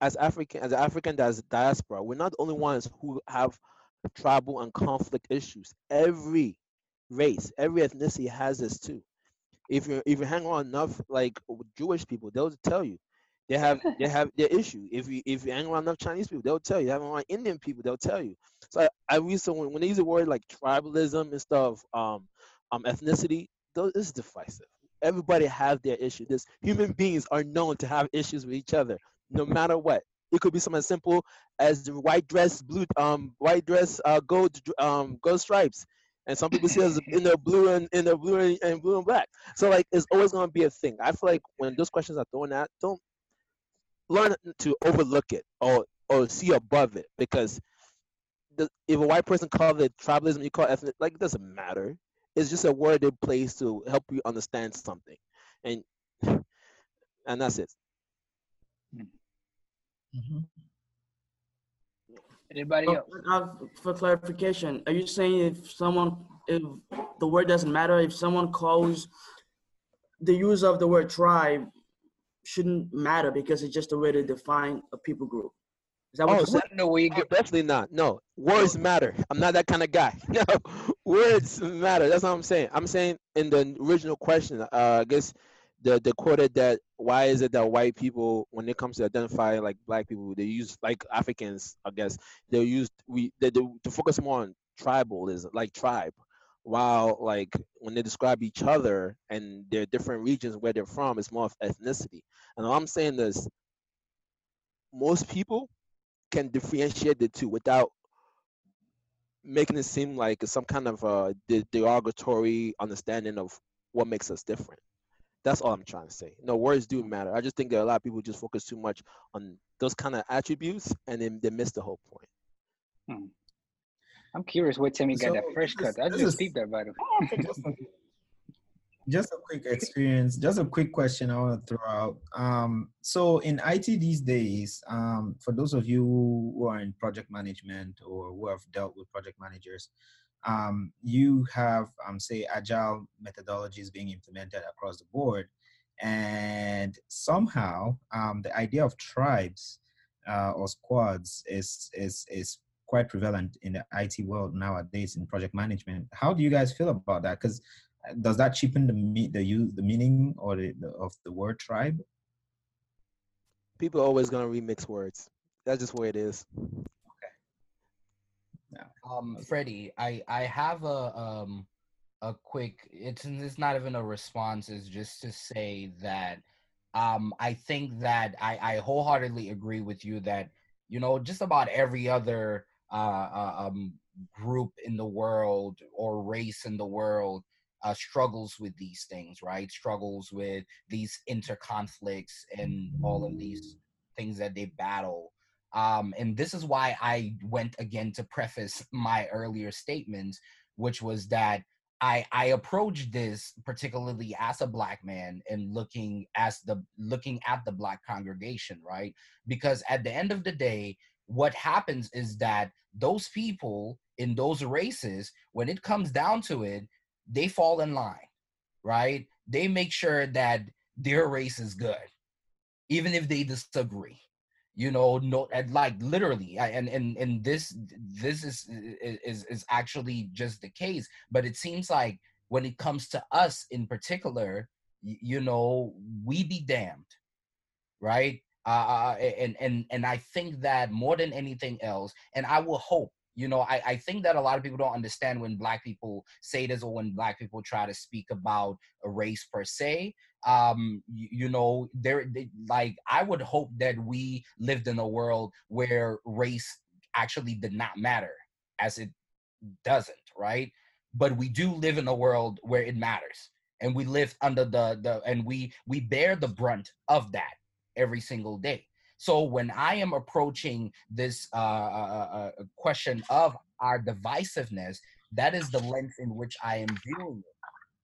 as African as African diaspora, we're not the only ones who have tribal and conflict issues. Every race, every ethnicity has this too. If you if you hang on enough like Jewish people, they'll tell you they have they have their issue. If you if you hang around enough Chinese people, they'll tell you. Hang around Indian people, they'll tell you. So I, I recently when, when they use the word like tribalism and stuff, um, um, ethnicity, those is divisive. Everybody have their issue. This human beings are known to have issues with each other, no matter what. It could be something as simple as the white dress, blue, um, white dress, uh, gold, um, gold stripes, and some people see it in the blue and in the blue and, and blue and black. So like, it's always gonna be a thing. I feel like when those questions are thrown at, don't learn to overlook it or or see above it because the, if a white person calls it tribalism, you call it ethnic, like it doesn't matter. It's just a word they place to help you understand something, and and that's it. Mm-hmm. Anybody so, else? Uh, for clarification, are you saying if someone, if the word doesn't matter, if someone calls the use of the word tribe shouldn't matter because it's just a way to define a people group? Is that what oh, you said? No, we oh, definitely not. No, words matter. I'm not that kind of guy. No, words matter. That's what I'm saying. I'm saying in the original question, uh, I guess the the quoted that why is it that white people when it comes to identify like black people they use like Africans I guess they use we they, they to focus more on tribalism like tribe. While like when they describe each other and their different regions where they're from it's more of ethnicity. And all I'm saying is most people can differentiate the two without making it seem like some kind of a derogatory understanding of what makes us different that's all I'm trying to say. No, words do matter. I just think that a lot of people just focus too much on those kind of attributes and then they miss the whole point. Hmm. I'm curious where Timmy got that fresh cut. I just is- peeped that by the way. just a quick experience just a quick question i want to throw out um, so in it these days um, for those of you who are in project management or who have dealt with project managers um, you have um, say agile methodologies being implemented across the board and somehow um, the idea of tribes uh, or squads is is is quite prevalent in the IT world nowadays in project management. How do you guys feel about that? Because does that cheapen the the use the meaning or the, the of the word tribe? People are always gonna remix words. That's just where it is. Um, Freddie, I I have a um a quick. It's it's not even a response. It's just to say that um I think that I I wholeheartedly agree with you that you know just about every other uh, uh um group in the world or race in the world uh, struggles with these things, right? Struggles with these interconflicts and all of these things that they battle. Um, and this is why I went again to preface my earlier statements, which was that I I approached this particularly as a black man and looking as the looking at the black congregation, right? Because at the end of the day, what happens is that those people in those races, when it comes down to it, they fall in line, right? They make sure that their race is good, even if they disagree. You know, no, like literally, and and and this this is is is actually just the case. But it seems like when it comes to us in particular, you know, we be damned, right? Uh, and and and I think that more than anything else, and I will hope you know I, I think that a lot of people don't understand when black people say this or when black people try to speak about a race per se um you, you know there like i would hope that we lived in a world where race actually did not matter as it doesn't right but we do live in a world where it matters and we live under the the and we we bear the brunt of that every single day so when I am approaching this uh, uh, uh, question of our divisiveness, that is the lens in which I am viewing it.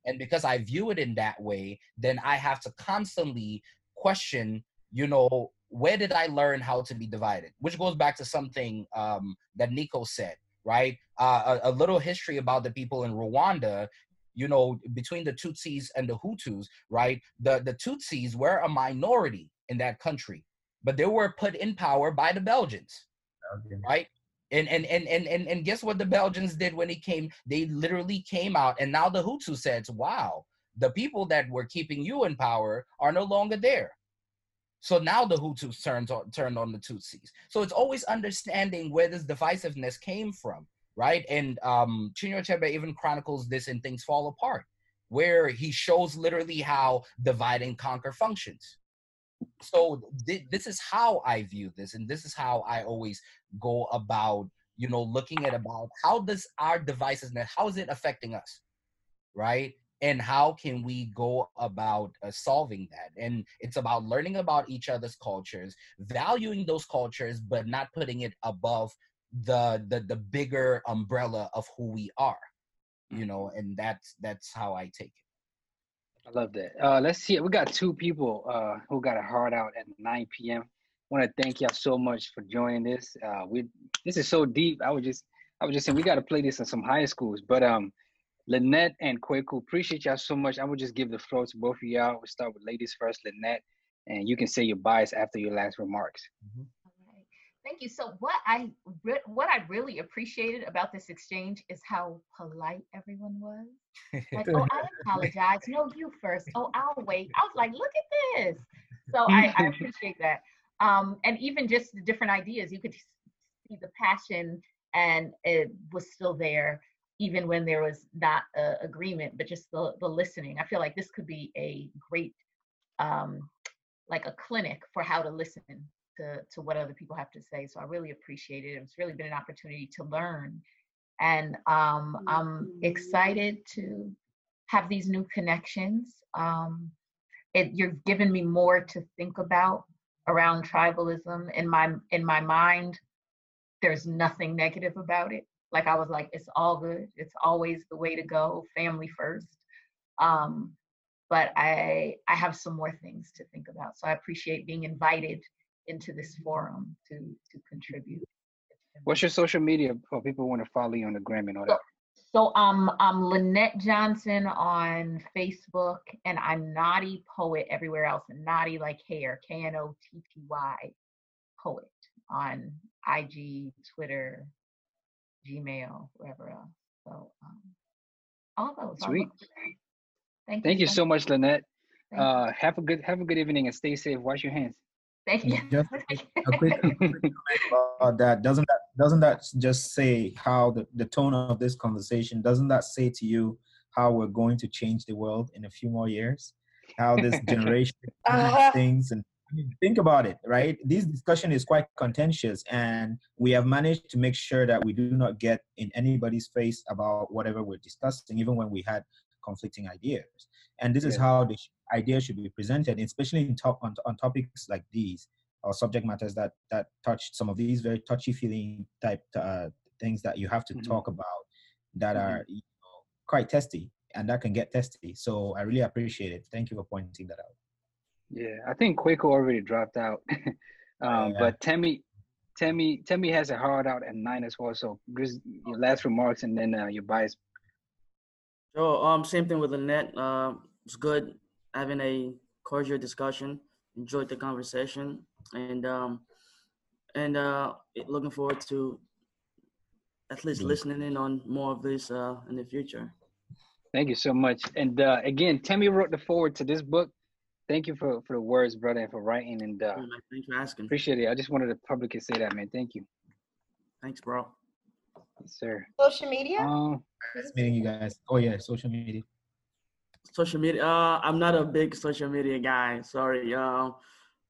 And because I view it in that way, then I have to constantly question, you know, where did I learn how to be divided? Which goes back to something um, that Nico said, right? Uh, a, a little history about the people in Rwanda you know, between the Tutsis and the Hutus, right? The the Tutsis were a minority in that country but they were put in power by the Belgians, right? And and, and and and and guess what the Belgians did when it came? They literally came out, and now the Hutu says, "Wow, the people that were keeping you in power are no longer there." So now the Hutus turned on turned on the Tutsis. So it's always understanding where this divisiveness came from, right? And um, Chinua Achebe even chronicles this in Things Fall Apart, where he shows literally how divide and conquer functions so th- this is how i view this and this is how i always go about you know looking at about how does our divisiveness how is it affecting us right? And how can we go about uh, solving that? And it's about learning about each other's cultures valuing those cultures but not putting it above the the, the bigger umbrella of who we are you know and that's that's how i take it I love that. Uh, let's see. We got two people uh, who got a hard out at 9 p.m. Want to thank y'all so much for joining this. Uh, we this is so deep. I was just I was just saying we got to play this in some high schools. But um, Lynette and Kwaku, appreciate y'all so much. I would just give the floor to both of y'all. We'll start with ladies first, Lynette, and you can say your bias after your last remarks. Thank you. So what I re- what I really appreciated about this exchange is how polite everyone was. Like, oh, I apologize. No, you first. Oh, I'll wait. I was like, look at this. So I, I appreciate that. Um, and even just the different ideas, you could see the passion, and it was still there, even when there was not a agreement, but just the the listening. I feel like this could be a great, um, like a clinic for how to listen to, to what other people have to say. So I really appreciate it. It's really been an opportunity to learn. And um, I'm excited to have these new connections. Um, it, you're giving me more to think about around tribalism. In my in my mind, there's nothing negative about it. like I was like, it's all good. It's always the way to go, family first. Um, but I I have some more things to think about. So I appreciate being invited into this forum to to contribute. What's your social media for people want to follow you on the gram and all that? So um, I'm Lynette Johnson on Facebook, and I'm Knotty Poet everywhere else. And Knotty like hair, K N O T T Y, Poet on IG, Twitter, Gmail, wherever else. So um, all those. all Sweet. those. Thank, Thank you so so much, Lynette. Uh, have a good have a good evening and stay safe. Wash your hands. Thank you. Just a quick, a quick about that. Doesn't that doesn't that just say how the, the tone of this conversation doesn't that say to you how we're going to change the world in a few more years? How this generation Uh-huh. things and I mean, think about it, right? This discussion is quite contentious, and we have managed to make sure that we do not get in anybody's face about whatever we're discussing, even when we had conflicting ideas. And this is how the sh- ideas should be presented, especially in top on, on topics like these or subject matters that that touch some of these very touchy feeling type uh, things that you have to Mhm. talk about that Mhm. are you know, quite testy and that can get testy. So I really appreciate it. Thank you for pointing that out. Yeah, I think Kwaku already dropped out. um, Yeah. But Tammy, Tammy, Tammy has a hard out at nine as well. So just your last remarks and then uh, your bias. So um, same thing with Lynette. Uh, it's good having a cordial discussion. Enjoyed the conversation, and um, and uh, looking forward to at least Yeah. listening in on more of this uh, in the future. Thank you so much. And uh, again, Tammy wrote the forward to this book. Thank you for, for the words, brother, and for writing. And uh, Yeah, man, Thanks for asking. appreciate it. I just wanted the public to publicly say that, man. Thank you, Thanks, bro. yes, sir. Social media? Um, Nice meeting you guys. Oh yeah, social media. Social media. Uh, I'm not a big social media guy. Sorry. Uh,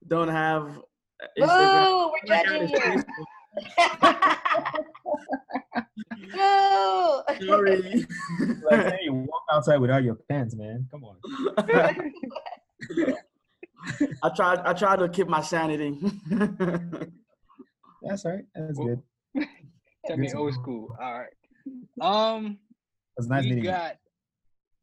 don't have Instagram. Boo! We're All judging you. Facebook. Boo! Sorry. Like, hey, you walk outside without your pants, man. Come on. I try. I try to keep my sanity. That's all right. That's Well, good. Tammy, Good to old school. All right. Um, It was nice we meeting you.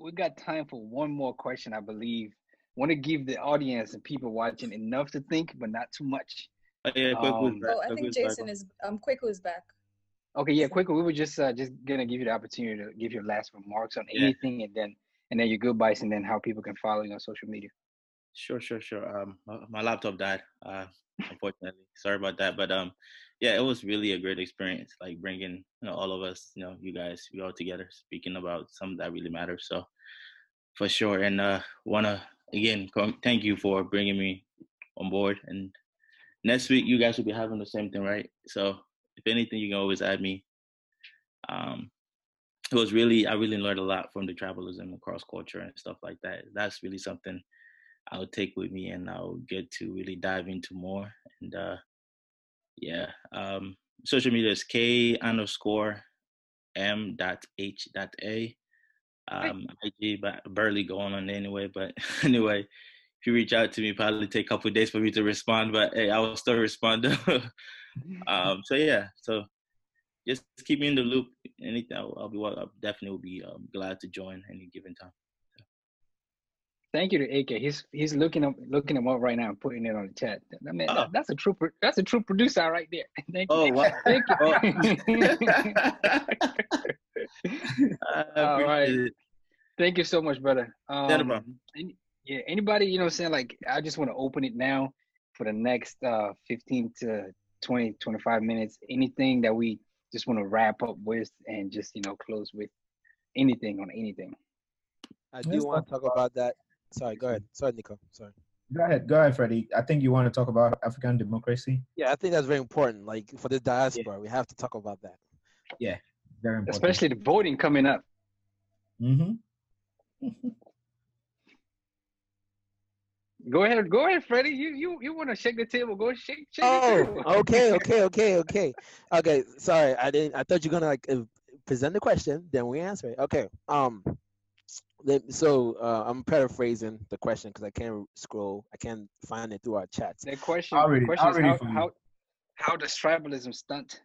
Got we got time for one more question, I believe. Want to give the audience and people watching enough to think, but not too much. Oh, yeah, quick Um, was back. Oh, I think. Jason is um Kwaku is back. Okay, yeah, quickly. We were just uh, just gonna give you the opportunity to give your last remarks on Yeah. anything, and then and then your goodbyes, and then how people can follow you on social media. Sure, sure, sure. Um, my, my laptop died. Uh, unfortunately, sorry about that. But um, yeah, it was really a great experience. Like bringing you know all of us, you know, you guys, we all together speaking about something that really matters. So for sure, and uh, wanna again com- thank you for bringing me on board. And next week, you guys will be having the same thing, right? So if anything, you can always add me. Um, it was really I really learned a lot from the tribalism and cross culture and stuff like that. That's really something I'll take with me and I'll get to really dive into more. And uh yeah. Um social media is K underscore M dot H dot A. Um IG but barely going on anyway, but anyway, if you reach out to me, probably take a couple of days for me to respond, but hey, I will still respond. um so yeah, so just keep me in the loop. Anything, I'll, I'll be. well, I definitely will be um, glad to join any given time. Thank you to AK. He's he's looking up looking him up right now, and putting it on the chat. I mean, Oh. that- that's a true that's a true producer right there. Thank you. Oh, wow. Thank Oh. you. I All right. it. Thank you so much, brother. Yeah, Um, any, yeah, anybody, you know I'm saying? Like, I just want to open it now for the next uh 15 to 20, 25 minutes. Anything that we just want to wrap up with and just, you know, close with anything on anything. I do want to talk talk about that. Sorry, go ahead. Sorry, Nico. Sorry. Go ahead, go ahead, Freddie. I think you want to talk about African democracy. Yeah, I think that's very important. Like for the diaspora, we have to talk about that. Yeah, very important. Especially the voting coming up. hmm Go ahead, go ahead, Freddie. You you you want to shake the table? Go shake, shake the Oh, table. okay, okay, okay, okay, okay. Sorry, I didn't. I thought you were gonna like uh, present the question, then we answer it. Okay. Um. Let- So uh, I'm paraphrasing the question because I can't scroll. I can't find it through our chats. The question, I'll the question I'll is how, how how does tribalism stunt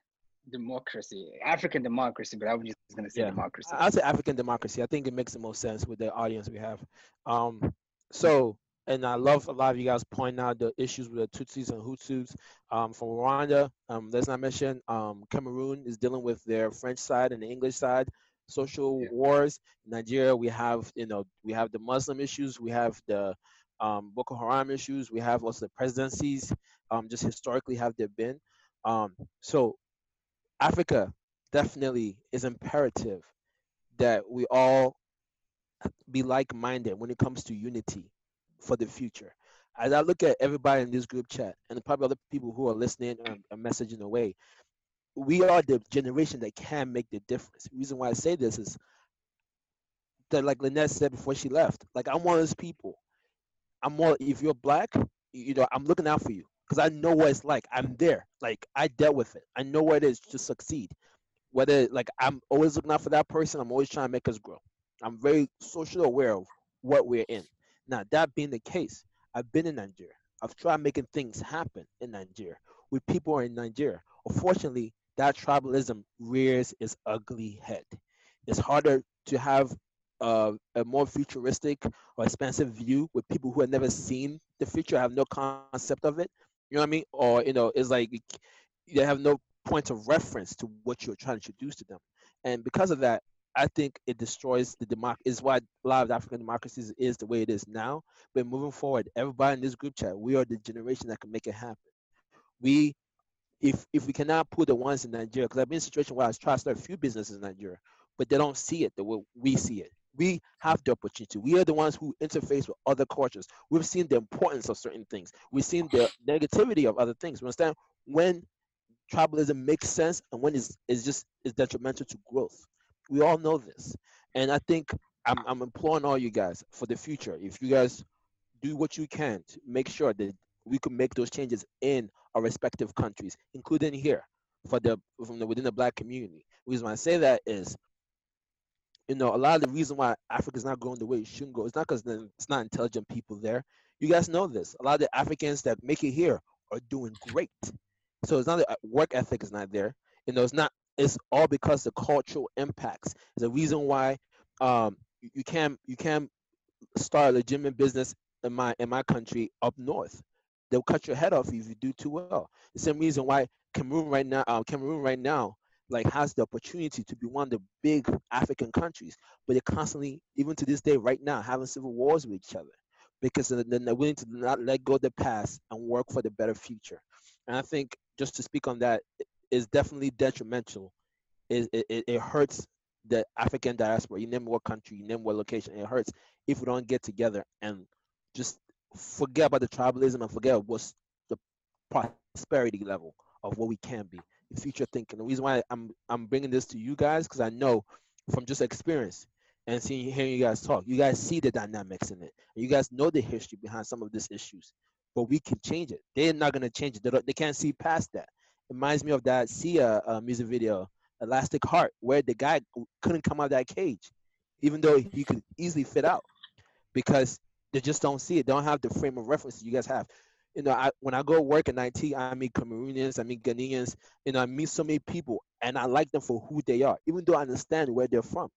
democracy, African democracy, but I was just gonna say Yeah, democracy. I- I'd say African democracy. I think it makes the most sense with the audience we have. Um, so, and I love a lot of you guys pointing out the issues with the Tutsis and Hutus. Um, from Rwanda, um, let's not mention um, Cameroon is dealing with their French side and the English side social wars. In Nigeria, we have you know we have the Muslim issues, we have the um, Boko Haram issues, we have also the presidencies. Um, just historically have there been. Um, so Africa definitely is imperative that we all be like-minded when it comes to unity for the future. As I look at everybody in this group chat and probably other people who are listening and messaging away, we are the generation that can make the difference. The reason why I say this is that, like Lynette said before she left, like I'm one of those people. I'm more. If you're black, you know, I'm looking out for you because I know what it's like. I'm there. Like I dealt with it. I know what it is to succeed. Whether like I'm always looking out for that person. I'm always trying to make us grow. I'm very socially aware of what we're in. Now that being the case, I've been in Nigeria. I've tried making things happen in Nigeria with people in Nigeria. Unfortunately, that tribalism rears its ugly head. It's harder to have uh, a more futuristic or expansive view with people who have never seen the future, have no concept of it. You know what I mean? Or you know, it's like they have no point of reference to what you're trying to introduce to them. And because of that, I think it destroys the democ. Is why a lot of African democracies is the way it is now. But moving forward, everybody in this group chat, we are the generation that can make it happen. We, if if we cannot put the ones in Nigeria, because I've been in a situation where I try to start a few businesses in Nigeria, but they don't see it the way we see it. We have the opportunity. We are the ones who interface with other cultures. We've seen the importance of certain things. We've seen the negativity of other things. We understand when tribalism makes sense and when it's, it's just is detrimental to growth. We all know this. And I think I'm, I'm imploring all you guys for the future. If you guys do what you can to make sure that we can make those changes in our respective countries, including here for the from the within the black community. The reason why I say that is you know, a lot of the reason why Africa is not growing the way it should go is not because it's not intelligent people there. You guys know this. A lot of the Africans that make it here are doing great. So it's not the work ethic is not there. You know, it's not. It's all because the cultural impacts. It's a reason why um, you, can't you can't start a legitimate business in my in my country up north. They'll cut your head off if you do too well. The same reason why Cameroon right now, uh, Cameroon right now like has the opportunity to be one of the big African countries, but they're constantly, even to this day, right now, having civil wars with each other because they're willing to not let go of the past and work for the better future. And I think just to speak on that is definitely detrimental. It, it, it hurts the African diaspora. You name what country, you name what location, it hurts if we don't get together and just forget about the tribalism and forget what's the prosperity level of what we can be future thinking. The reason why I'm I'm bringing this to you guys because I know from just experience and seeing hearing you guys talk, you guys see the dynamics in it. You guys know the history behind some of these issues, but we can change it. They're not gonna change it. They, they can't see past that. It reminds me of that Sia uh, music video, Elastic Heart, where the guy couldn't come out of that cage, even though he could easily fit out, because they just don't see it. They don't have the frame of reference you guys have you know, I, when I go work in IT, I meet Cameroonians, I meet Ghanaians, you know, I meet so many people, and I like them for who they are, even though I understand where they're from.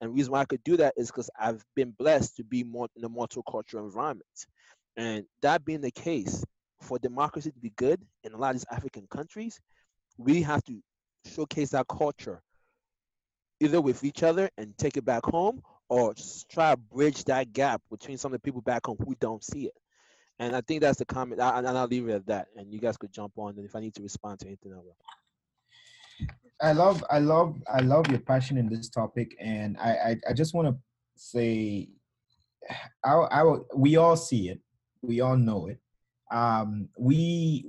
And reason why I could do that is because I've been blessed to be more in a multicultural environment. And that being the case, for democracy to be good in a lot of these African countries, we have to showcase our culture either with each other and take it back home or try to bridge that gap between some of the people back home who don't see it. And I think that's the comment, I, and I'll leave it at that. And you guys could jump on, and if I need to respond to anything, I will. I love, I love, I love your passion in this topic, and I, I, I just want to say, I, I, we all see it, we all know it. Um, we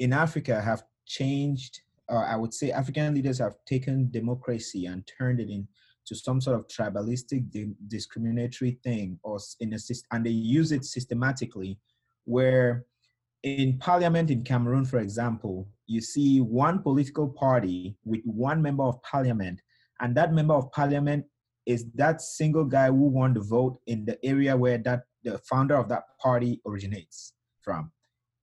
in Africa have changed. Uh, I would say African leaders have taken democracy and turned it into some sort of tribalistic, di- discriminatory thing, or in a and they use it systematically where in parliament in Cameroon, for example, you see one political party with one member of parliament, and that member of parliament is that single guy who won the vote in the area where that the founder of that party originates from.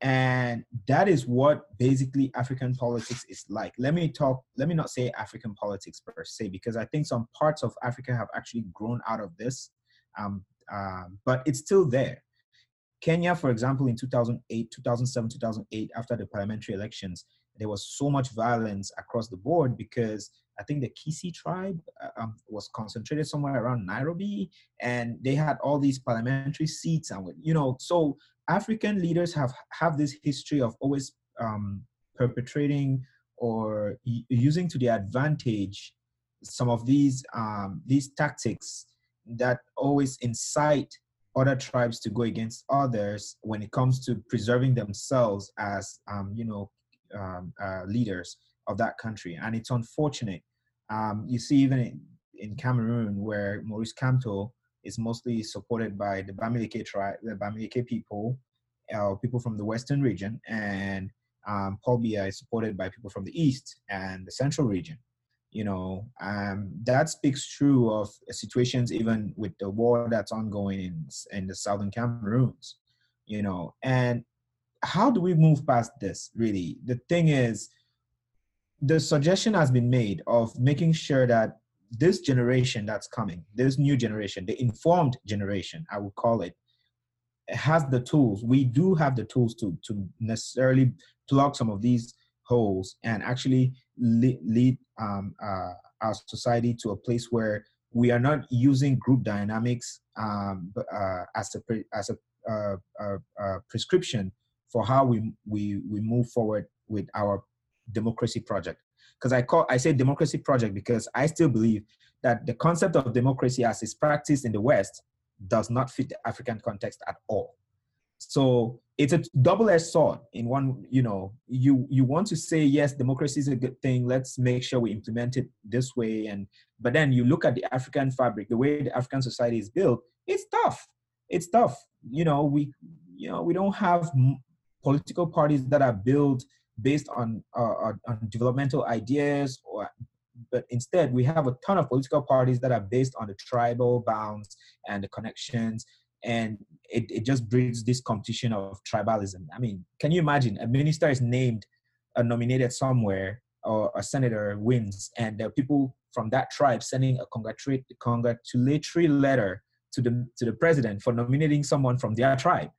And that is what basically african politics is like. Let me talk let me not say african politics per se because i think some parts of africa have actually grown out of this um, uh, but it's still there. Kenya for example in 2008 2007 2008 after the parliamentary elections there was so much violence across the board because I think the Kisi tribe uh, um, was concentrated somewhere around Nairobi, and they had all these parliamentary seats, and you know, so African leaders have have this history of always um, perpetrating or using to their advantage some of these um, these tactics that always incite other tribes to go against others when it comes to preserving themselves as um, you know um, uh, leaders of that country. And it's unfortunate um, you see even in, Cameroon where Maurice Kamto is mostly supported by the Bamileke tribe, the Bamileke people, uh, people from the western region, and um, Paul Biya is supported by people from the east and the central region. You know, um, that speaks true of situations even with the war that's ongoing in in the southern Cameroons. You know, and how do we move past this? Really, the thing is, the suggestion has been made of making sure that this generation that's coming, this new generation, the informed generation, I would call it, has the tools. We do have the tools to to necessarily plug some of these holes and actually lead, um, uh, our society to a place where we are not using group dynamics um, uh, as a as a, uh, uh, uh, prescription for how we we we move forward with our democracy project. Because I call I say democracy project because I still believe that the concept of democracy as is practiced in the West does not fit the African context at all. So it's a double-edged sword. In one, you know, you you want to say yes, democracy is a good thing. Let's make sure we implement it this way. And but then you look at the African fabric, the way the African society is built. It's tough. It's tough. You know, we you know we don't have political parties that are built based on, uh, on developmental ideas or but instead we have a ton of political parties that are based on the tribal bounds and the connections and it, it just breeds this competition of tribalism. I mean can you imagine? A minister is named uh, nominated somewhere or a senator wins and are people from that tribe sending a congratulatory, congratulatory letter to the to the president for nominating someone from their tribe.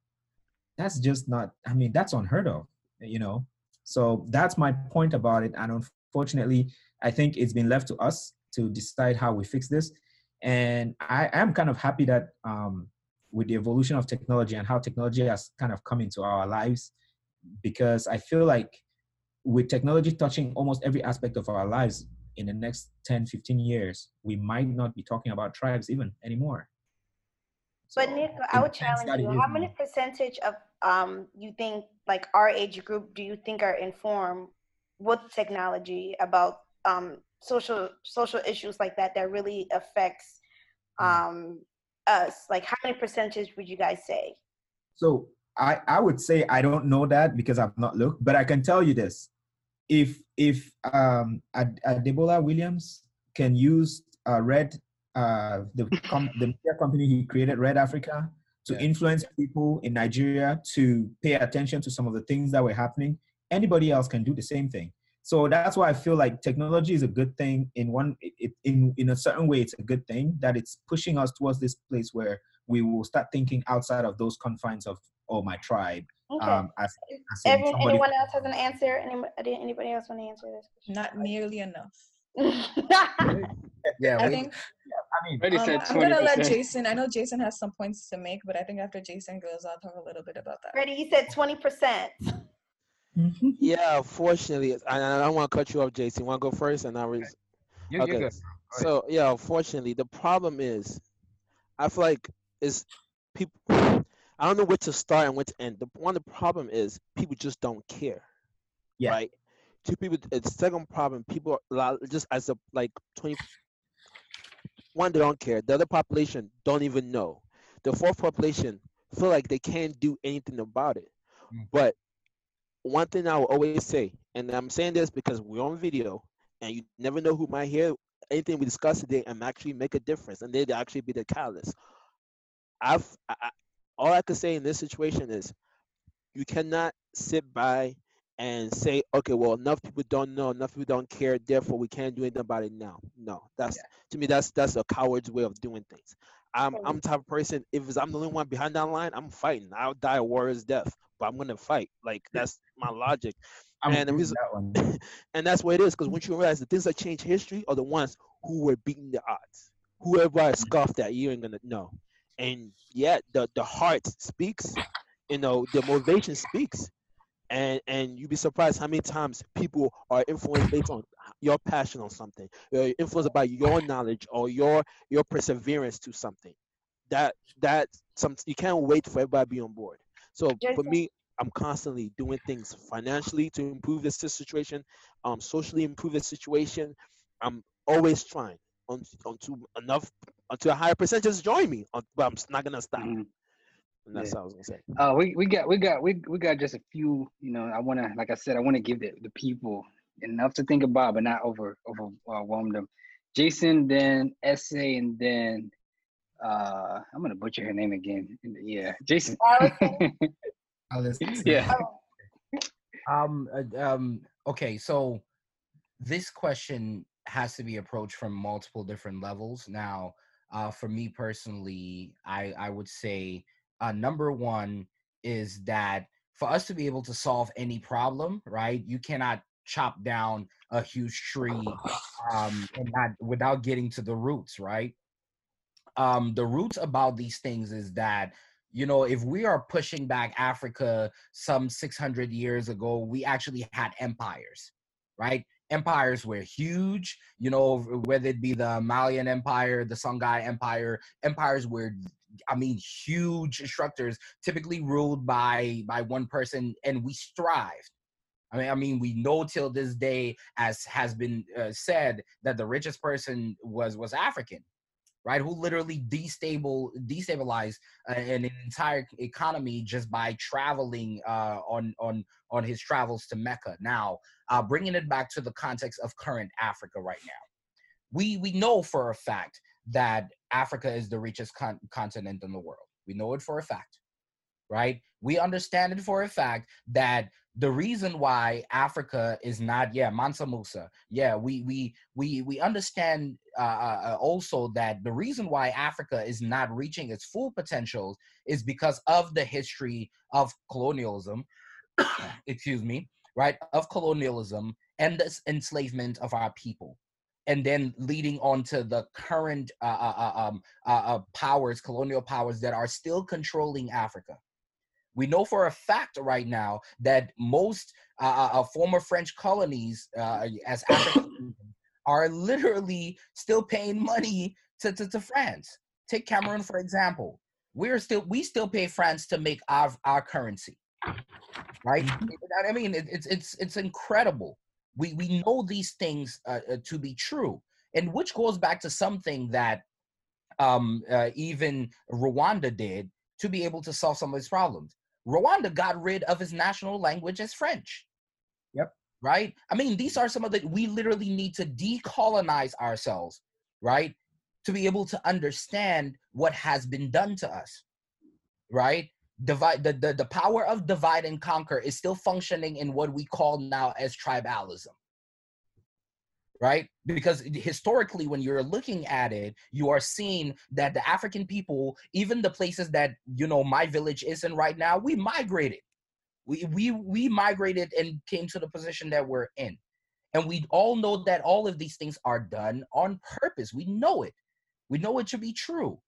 That's just not i mean that's unheard of you know so that's my point about it. And unfortunately i think it's been left to us to decide how we fix this. And i am kind of happy that um, with the evolution of technology and how technology has kind of come into our lives because i feel like with technology touching almost every aspect of our lives in the next 10 15 years we might not be talking about tribes even anymore. But Nick, I would challenge you. How many percentage of um you think like our age group do you think are informed with technology about um social social issues like that that really affects mm. um us? Like how many percentage would you guys say? So I I would say I don't know that because I've not looked, but I can tell you this: if if um Ad- Adebola Williams can use uh, red uh, the com- the media company he created, Red Africa, to yeah. influence people in Nigeria to pay attention to some of the things that were happening. Anybody else can do the same thing. So that's why I feel like technology is a good thing. In one, it, in in a certain way, it's a good thing that it's pushing us towards this place where we will start thinking outside of those confines of oh my tribe. Okay. Um, as, as Everyone, anyone else has an answer? Anybody, anybody else want to answer this? Question? Not nearly enough. yeah, I think I mean, um, I'm gonna let Jason. I know Jason has some points to make, but I think after Jason goes, I'll talk a little bit about that. Ready? You said twenty percent. yeah, fortunately, I, I don't want to cut you off, Jason. Want to go first, and I was. You're, okay. You're so yeah, fortunately, the problem is, I feel like is people. I don't know where to start and where to end. The one the problem is people just don't care. Yeah. Right. Two people. It's second problem. People just as a like twenty one, they don't care. The other population don't even know. The fourth population feel like they can't do anything about it. Mm. But one thing I will always say, and I'm saying this because we're on video, and you never know who might hear anything we discuss today and actually make a difference, and they'd actually be the catalyst. I've I, all I could say in this situation is you cannot sit by and say, okay, well, enough people don't know, enough people don't care, therefore we can't do anything about it now. No, that's yeah. to me that's that's a coward's way of doing things. I'm oh, I'm the type of person. If I'm the only one behind that line, I'm fighting. I'll die a warrior's death, but I'm gonna fight. Like that's my logic. I'm and the reason, that and that's what it is. Because once you realize the things that change history are the ones who were beating the odds. Whoever I mm-hmm. scoffed at, you ain't gonna know. And yet the the heart speaks. You know, the motivation speaks and and you'd be surprised how many times people are influenced based on your passion on something you're influenced by your knowledge or your your perseverance to something. That that some you can't wait for everybody to be on board. So for me i'm constantly doing things financially to improve this situation um socially improve the situation. I'm always trying. On, on to enough until a higher percentage to join me but i'm not gonna stop. Mm-hmm. And that's yeah. I was gonna say. Uh, we we got we got we we got just a few. You know, I want to like I said, I want to give the, the people enough to think about, but not over overwhelm them. Jason, then SA, and then uh, I'm gonna butcher her name again. Yeah, Jason. Allison. yeah. Um. Uh, um. Okay. So this question has to be approached from multiple different levels. Now, uh, for me personally, I I would say uh, number one is that for us to be able to solve any problem, right, you cannot chop down a huge tree um, and not without getting to the roots, right? Um, the roots about these things is that you know if we are pushing back africa some 600 years ago we actually had empires right empires were huge you know whether it be the malian empire the songhai empire empires were I mean, huge structures typically ruled by by one person, and we strived. I mean, I mean, we know till this day, as has been uh, said, that the richest person was was African, right? Who literally destable destabilized uh, an entire economy just by traveling uh, on on on his travels to Mecca. Now, uh, bringing it back to the context of current Africa right now, we we know for a fact that Africa is the richest con- continent in the world. We know it for a fact, right? We understand it for a fact that the reason why Africa is not, yeah, Mansa Musa, yeah, we we we we understand uh, uh, uh also that the reason why Africa is not reaching its full potential is because of the history of colonialism. excuse me, right? Of colonialism and the enslavement of our people and then leading on to the current uh, uh, uh um, uh, uh, powers, colonial powers that are still controlling Africa. We know for a fact right now that most uh, former French colonies, as African, are literally still paying money to, to, to France. Take Cameroon for example. We're still we still pay France to make our our currency, right? Mm-hmm. I mean, it, it's it's it's incredible we we know these things uh, uh, to be true, and which goes back to something that um, uh, even Rwanda did to be able to solve some of its problems. Rwanda got rid of his national language as French. Yep. Right. I mean, these are some of the we literally need to decolonize ourselves, right, to be able to understand what has been done to us. Right divide the, the, the power of divide and conquer is still functioning in what we call now as tribalism. Right? Because historically when you're looking at it you are seeing that the african people even the places that you know my village is in right now we migrated. We we we migrated and came to the position that we're in. And we all know that all of these things are done on purpose. We know it. We know it to be true.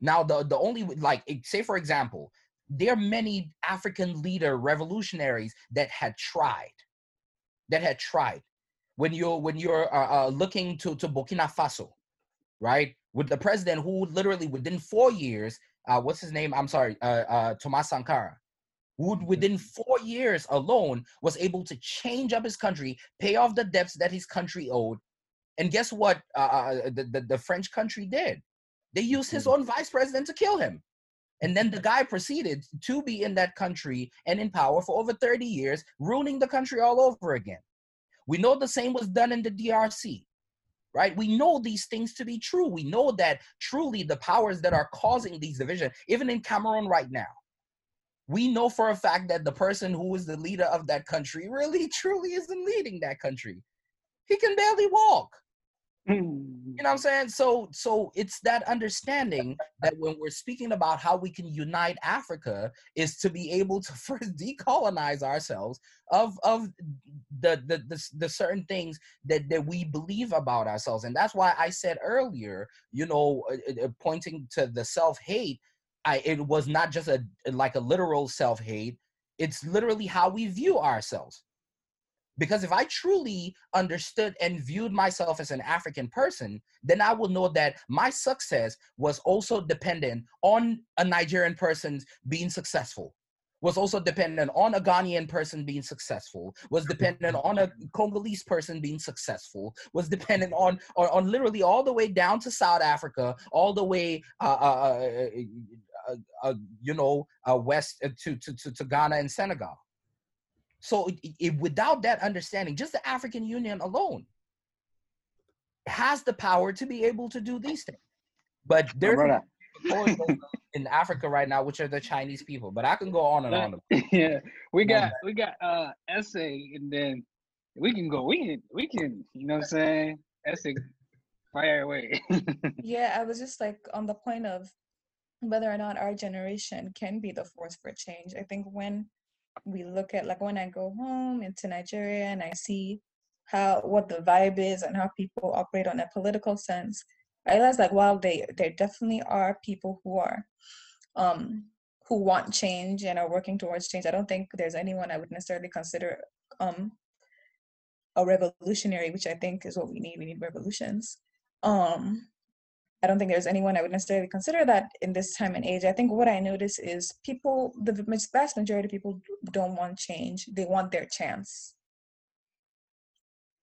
Now the the only like say for example there are many African leader revolutionaries that had tried, that had tried. When you're when you're uh, uh, looking to to Burkina Faso, right, with the president who literally within four years, uh, what's his name? I'm sorry, uh, uh, Thomas Sankara, who mm-hmm. within four years alone was able to change up his country, pay off the debts that his country owed, and guess what? Uh, the, the the French country did. They used his mm-hmm. own vice president to kill him. And then the guy proceeded to be in that country and in power for over 30 years, ruining the country all over again. We know the same was done in the DRC, right? We know these things to be true. We know that truly the powers that are causing these divisions, even in Cameroon right now, we know for a fact that the person who is the leader of that country really truly isn't leading that country. He can barely walk. You know what I'm saying? So so it's that understanding that when we're speaking about how we can unite Africa is to be able to first decolonize ourselves of of the the the, the certain things that that we believe about ourselves. And that's why I said earlier, you know, uh, uh, pointing to the self-hate, I it was not just a like a literal self-hate, it's literally how we view ourselves because if I truly understood and viewed myself as an African person, then I will know that my success was also dependent on a Nigerian person being successful, was also dependent on a Ghanaian person being successful, was dependent on a Congolese person being successful, was dependent on on, on literally all the way down to South Africa, all the way uh, uh, uh, uh you know west to, to, to, to Ghana and Senegal. So it, it, without that understanding, just the African Union alone has the power to be able to do these things. But there's in Africa right now, which are the Chinese people. But I can go on and on. yeah, we got we got uh SA, and then we can go. We can we can you know what I'm saying SA fire away. yeah, I was just like on the point of whether or not our generation can be the force for change. I think when we look at like when I go home into Nigeria and I see how what the vibe is and how people operate on a political sense, I realize like while they there definitely are people who are um who want change and are working towards change. I don't think there's anyone I would necessarily consider um a revolutionary, which I think is what we need. We need revolutions. Um I don't think there's anyone I would necessarily consider that in this time and age. I think what I notice is people, the vast majority of people don't want change. They want their chance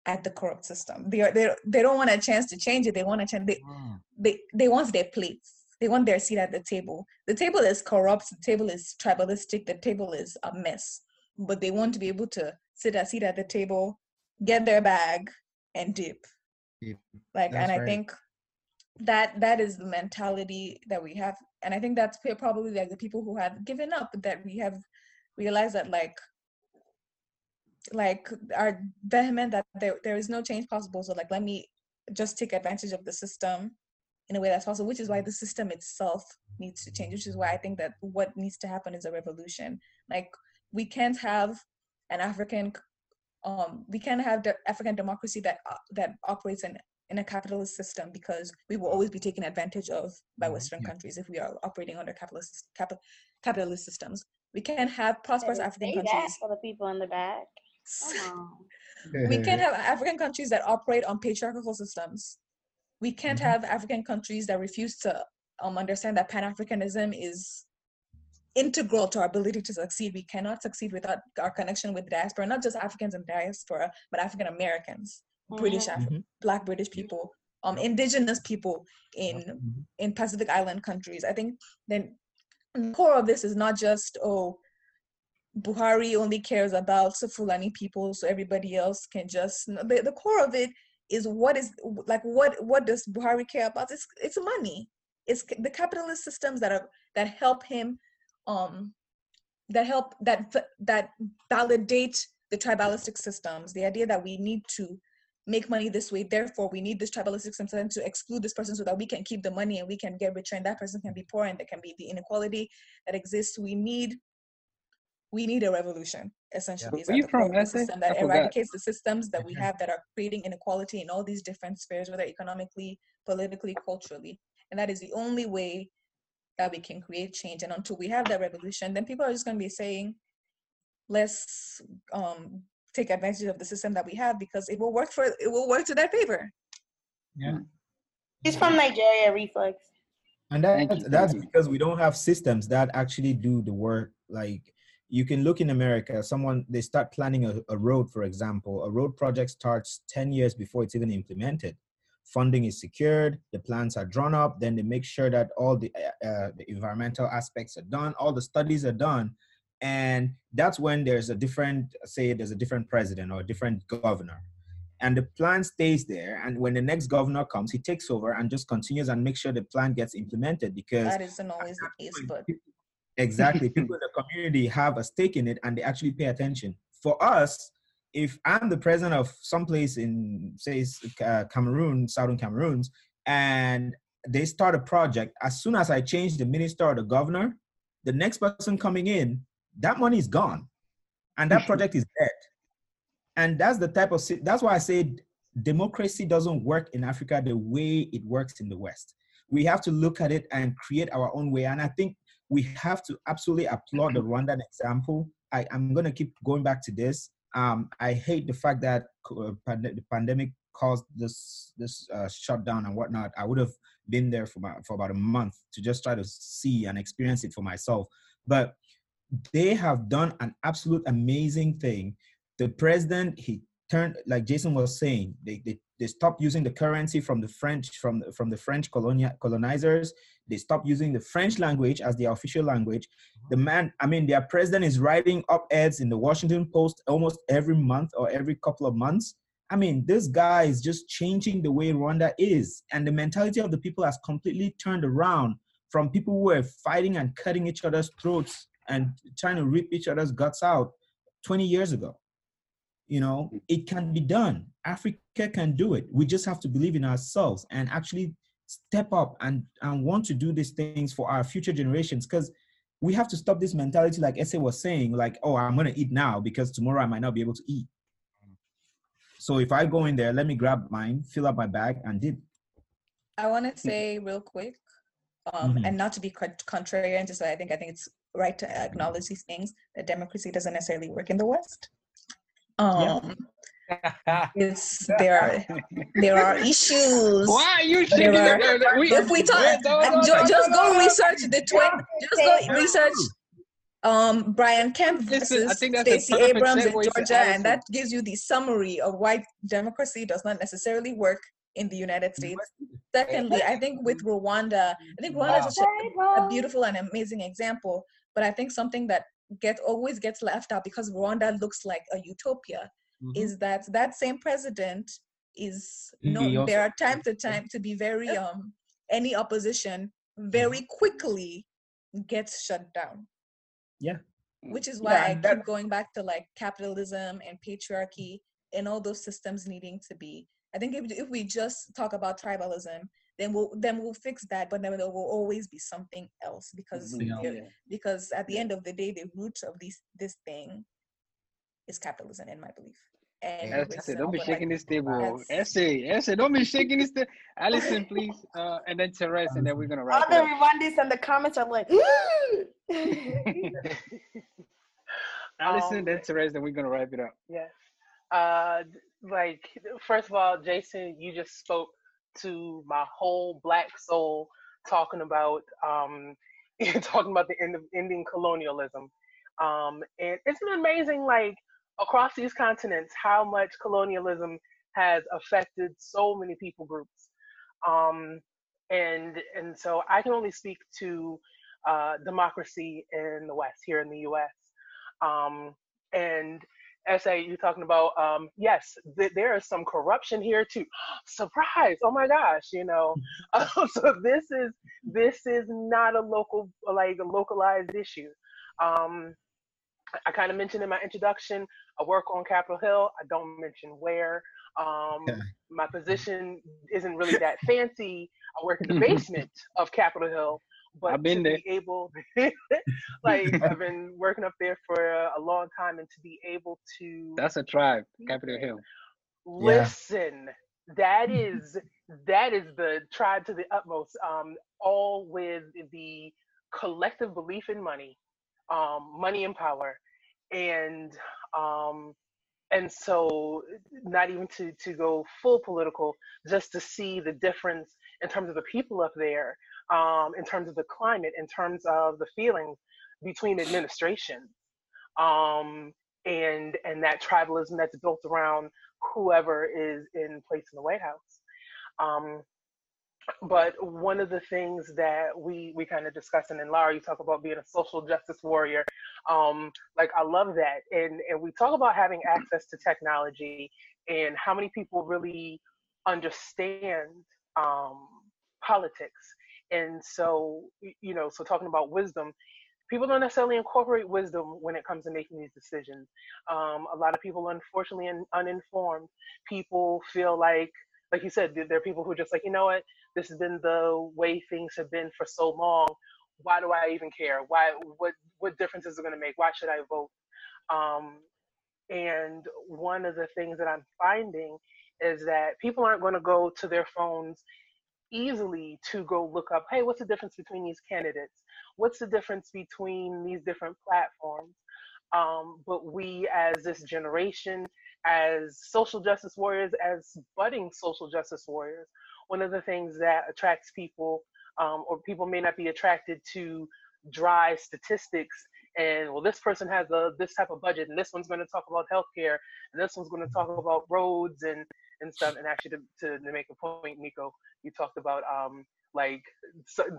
at the corrupt system. They are, they they don't want a chance to change it. They want a chance. They mm. they they want their plates. They want their seat at the table. The table is corrupt. The table is tribalistic. The table is a mess. But they want to be able to sit a seat at the table, get their bag, and dip. Like, That's and I right. think that that is the mentality that we have and i think that's probably like the people who have given up that we have realized that like like are vehement that there, there is no change possible so like let me just take advantage of the system in a way that's possible which is why the system itself needs to change which is why i think that what needs to happen is a revolution. Like we can't have an african um we can't have the african democracy that uh, that operates in in a capitalist system because we will always be taken advantage of by mm-hmm. Western yeah. countries if we are operating under capitalist cap, capitalist systems. We can't have prosperous African countries. for the people in the back. we can't have African countries that operate on patriarchal systems. We can't mm-hmm. have African countries that refuse to um, understand that Pan Africanism is integral to our ability to succeed. We cannot succeed without our connection with diaspora, not just Africans in diaspora, but African Americans. British mm-hmm. Black British people, um, indigenous people in mm-hmm. in Pacific Island countries. I think then the core of this is not just oh, Buhari only cares about Fulani people, so everybody else can just. The, the core of it is what is like what what does Buhari care about? It's it's money. It's the capitalist systems that are that help him, um, that help that that validate the tribalistic systems. The idea that we need to make money this way. Therefore, we need this tribalistic system to exclude this person so that we can keep the money and we can get richer and that person can be poor and there can be the inequality that exists. We need we need a revolution essentially. Yeah. Are you from system that eradicates the systems that we have that are creating inequality in all these different spheres, whether economically, politically, culturally. And that is the only way that we can create change. And until we have that revolution, then people are just going to be saying, let's um, take advantage of the system that we have because it will work for it will work to their favor. Yeah. He's from Nigeria, Reflex. And that, that's because we don't have systems that actually do the work. Like you can look in America, someone they start planning a, a road, for example, a road project starts 10 years before it's even implemented. Funding is secured, the plans are drawn up, then they make sure that all the, uh, uh the environmental aspects are done, all the studies are done, and that's when there's a different say there's a different president or a different governor and the plan stays there and when the next governor comes he takes over and just continues and makes sure the plan gets implemented because that isn't always the case but Exactly. People in the community have a stake in it and they actually pay attention. For us, if I'm the president of some place in, say, uh, Cameroon, Southern Cameroon, and they start a project, as soon as I change the minister or the governor, the next person coming in, that money is gone. And that project is dead. And that's the type of, that's why I say democracy doesn't work in Africa the way it works in the West. We have to look at it and create our own way. And I think we have to absolutely applaud the Rwandan example. I, am going to keep going back to this. Um, I hate the fact that uh, the pandemic caused this this uh, shutdown and whatnot. I would have been there for, my, for about a month to just try to see and experience it for myself. But they have done an absolute amazing thing. The president, he turned, like Jason was saying, they, they, they stopped using the currency from the French, from, from the French colonia, colonizers. They stopped using the French language as their official language. Uh-huh. The man, I mean, their president is writing op-eds in the Washington Post almost every month or every couple of months I mean, this guy is just changing the way Rwanda is. And the mentality of the people has completely turned around from people who were fighting and cutting each other's throats and trying to rip each other's guts out 20 years ago. You know, it can be done. Africa can do it. We just have to believe in ourselves and actually step up and, and want to do these things for our future generations. Because we have to stop this mentality, like SA was saying, like, oh, I'm going to eat now because tomorrow I might not be able to eat so if I go in there, let me grab mine, fill up my bag, and dip. I want to say real quick, um, mm-hmm. and not to be contrarian, just I think I think it's right to acknowledge these things that democracy doesn't necessarily work in the West. Um, yeah. it's there are there are issues. Why are you shaking? Are, if we talk, just, just go research the twin. Just go research um, Brian Kemp versus Stacey Abrams in Georgia, and that gives you the summary of why democracy does not necessarily work in the United States. Secondly, I think with Rwanda, I think Rwanda is a, a beautiful and amazing example, but I think something that get always gets left out because Rwanda looks like a utopia mm-hmm. is that that same president is known there are time to time to be very um any opposition very mm-hmm. quickly gets shut down. Yeah. Which is why yeah, i that, keep going back to like capitalism and patriarchy and all those systems needing to be. I think if, if we just talk about tribalism then we'll then we'll fix that but then there will always be something else because yeah. because at the end of the day the root of this this thing is capitalism in my belief and don't be shaking this table. SA, SA, don't be shaking this table. Allison, please. Uh, and then Therese, and then we're gonna wrap. All the Rwandans in the comments are like, Allison, um, then Therese, then we're gonna wrap it up. Yes. Uh, like first of all, Jason, you just spoke to my whole black soul, talking about um, talking about the end of ending colonialism. Um, and it's an amazing, like across these continents how much colonialism has affected so many people groups. Um, and and so I can only speak to uh, democracy in the West, here in the U.S. Um, and SA you're talking about um, yes th- there is some corruption here too surprise oh my gosh you know uh, so this is this is not a local like a localized issue um, I kind of mentioned in my introduction, I work on Capitol Hill. I don't mention where. Um, my position isn't really that fancy. I work in the basement of Capitol Hill, but I've been to there. be able, like I've been working up there for a, a, long time, and to be able to that's a tribe, Capitol Hill. Listen, yeah. that is that is the tribe to the utmost. Um, all with the collective belief in money, um, money and power, and um, and so not even to to go full political, just to see the difference in terms of the people up there, um, in terms of the climate, in terms of the feelings between administrations, um, and and that tribalism that's built around whoever is in place in the White House. Um, but one of the things that we we kind of discuss and then Laura you talk about being a social justice warrior um like I love that and and we talk about having access to technology and how many people really understand um politics and so you know so talking about wisdom people don't necessarily incorporate wisdom when it comes to making these decisions. Um, a lot of people, unfortunately, un- uninformed. People feel like, like you said, there are people who are just like, you know what, this has been the way things have been for so long. Why do I even care? Why? What? What difference is it going to make? Why should I vote? Um, and one of the things that I'm finding is that people aren't going to go to their phones easily to go look up, hey, what's the difference between these candidates? What's the difference between these different platforms? Um, but we, as this generation, as social justice warriors, as budding social justice warriors, one of the things that attracts people, um, or people may not be attracted to dry statistics and well this person has a this type of budget and this one's going to talk about healthcare and this one's going to talk about roads and and stuff and actually to, to, to make a point nico you talked about um like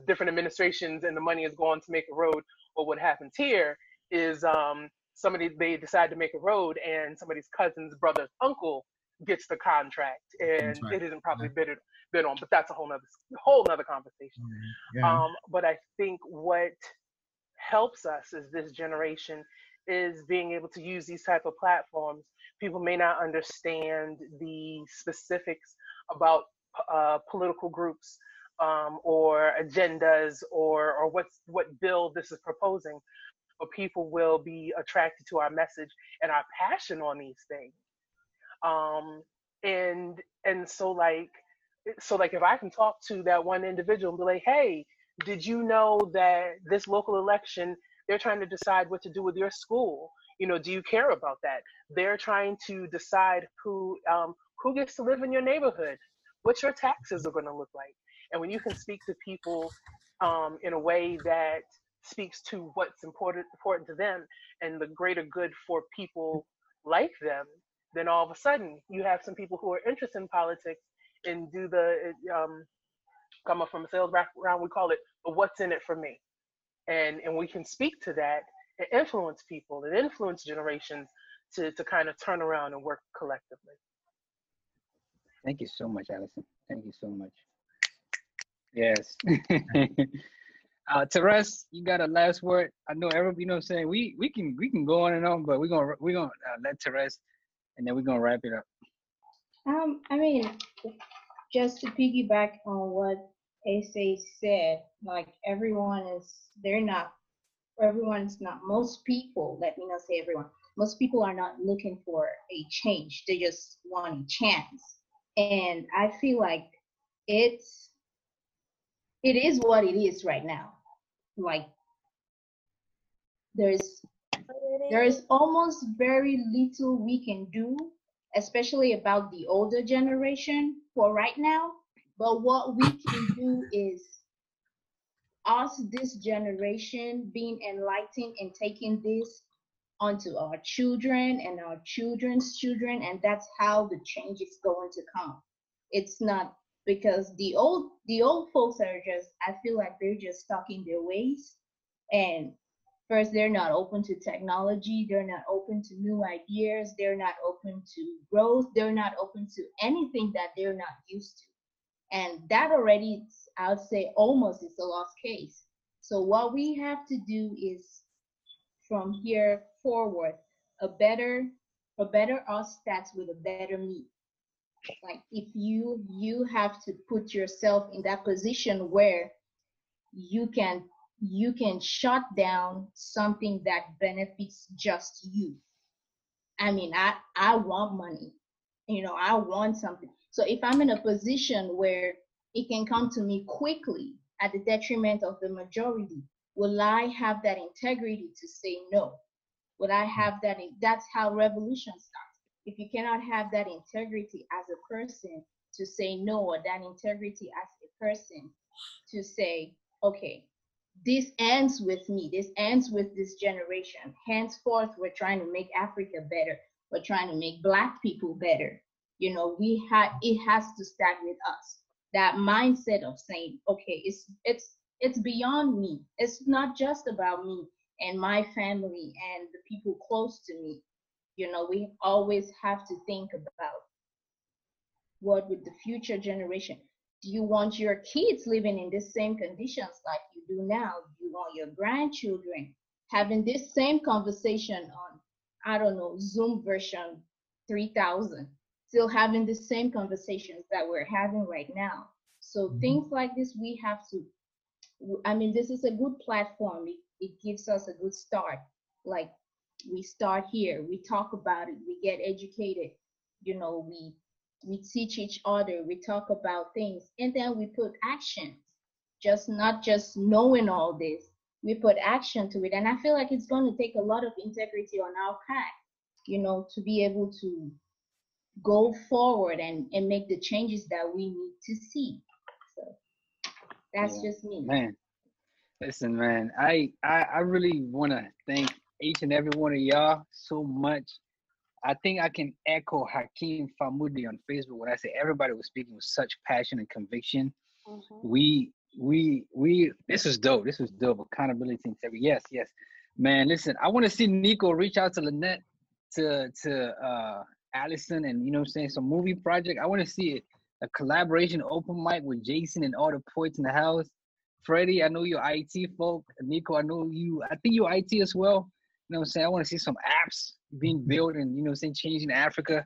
different administrations and the money is going to make a road or what happens here is um somebody they decide to make a road and somebody's cousin's brother's uncle gets the contract and right. it isn't probably yeah. bid, bid on but that's a whole nother whole nother conversation mm-hmm. yeah. um but i think what helps us as this generation is being able to use these type of platforms people may not understand the specifics about uh, political groups um, or agendas or or what's what bill this is proposing but people will be attracted to our message and our passion on these things. Um, and and so like so like if i can talk to that one individual and be like hey did you know that this local election they're trying to decide what to do with your school you know do you care about that? They're trying to decide who um, who gets to live in your neighborhood what your taxes are going to look like. And when you can speak to people um, in a way that speaks to what's important important to them and the greater good for people like them then all of a sudden you have some people who are interested in politics and do the um, come up from a sales background we call it what's in it for me and and we can speak to that and influence people and influence generations to to kind of turn around and work collectively. Thank you so much allison. Thank you so much. Yes. Uh Therese, you got a last word? I know everybody you know what i'm saying? We we can we can go on and on but we're gonna we're gonna uh, let Therese, and then we're gonna wrap it up. Um i mean just to piggyback on what Asa said, like everyone is, they're not, everyone's not, most people, let me not say everyone, most people are not looking for a change. They just want a chance. And I feel like it's, it is what it is right now. Like there's, there is almost very little we can do, especially about the older generation for right now but what we can do is us, this generation, being enlightened and taking this onto our children and our children's children, and that's how the change is going to come. It's not because the old the old folks are just I feel like they're just stuck in their ways. And first they're not open to technology. They're not open to new ideas. They're not open to growth. They're not open to anything that they're not used to and that already, I would say, almost is a lost case. So what we have to do is from here forward, a better, a better us starts with a better me. Like if you you have to put yourself in that position where you can you can shut down something that benefits just you. I mean, I I want money. You know, I want something. So if I'm in a position where it can come to me quickly at the detriment of the majority, will I have that integrity to say no? Will I have that? That's how revolution starts. If you cannot have that integrity as a person to say no, or that integrity as a person to say, okay, this ends with me, this ends with this generation. Henceforth, we're trying to make Africa better. We're trying to make Black people better you know we have it has to start with us. That mindset of saying okay it's it's it's beyond me. It's not just about me and my family and the people close to me. You know we always have to think about what with the future generation do you want your kids living in the same conditions like you do now? Do you want your grandchildren having this same conversation on, I don't know, Zoom version 3000, still having the same conversations that we're having right now? So mm-hmm. things like this, we have to, I mean, this is a good platform. It, it gives us a good start. Like we start here, we talk about it, we get educated, you know, we we teach each other, we talk about things, and then we put action. Just not just knowing all this, we put action to it. And I feel like it's going to take a lot of integrity on our part, you know, to be able to go forward and, and make the changes that we need to see. So that's yeah. just me. Man, listen, man, I I, I really want to thank each and every one of y'all so much I think I can echo Hakeem Famudi on Facebook when I say everybody was speaking with such passion and conviction. Mm-hmm. We we we this was dope. This was dope. Accountability integrity. Yes, yes. Man, listen, I want to see Nico reach out to Lynette to to uh Allison and you know I'm saying some movie project. I want to see a collaboration open mic with Jason and all the poets in the house. Freddie, I know you're IT folk. Nico, I know you I think you're IT as well. You know what I'm saying? I want to see some apps being built and you know saying changing Africa.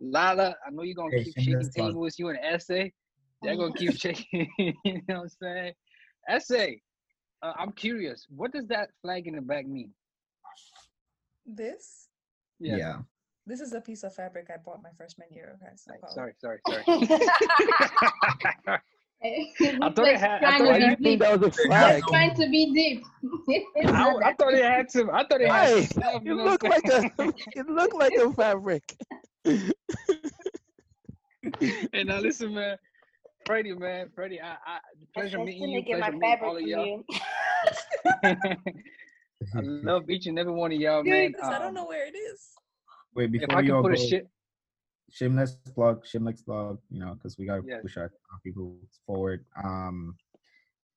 Lala, I know you're gonna hey, keep shaking tables. You an SA. They're gonna keep shaking. you know what I'm saying? SA. Uh, I'm curious. What does that flag in the back mean? This. Yeah. yeah. This is a piece of fabric I bought my freshman year. Okay, so sorry, sorry, sorry. I thought it had. I thought it think that was a flag. trying to be deep. I, I, thought it had some. I thought it had. Hey, some, it looked like a. It looked like a fabric. hey, now listen, man. Freddie, man, Freddie, I, I pleasure meeting you. Pleasure meeting all of y'all. I love each and every one of y'all, man. Um, I don't um, know where it is. Wait, before you all go, shit, shameless plug, shameless plug, you know, because we gotta push our, our, people forward. Um,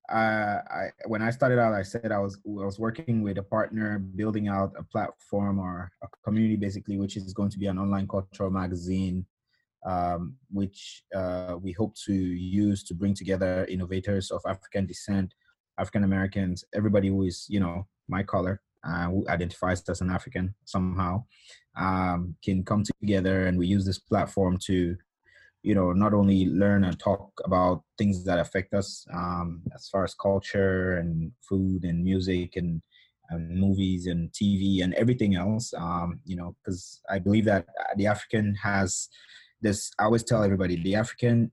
I, I when I started out, I said I was I was working with a partner building out a platform or a community, basically, which is going to be an online cultural magazine, um, which uh, we hope to use to bring together innovators of African descent, African Americans, everybody who is you know my color, uh, who identifies as an African somehow, um, can come together and we use this platform to you know not only learn and talk about things that affect us um, as far as culture and food and music and, and movies and tv and everything else um, you know because i believe that the african has this i always tell everybody the african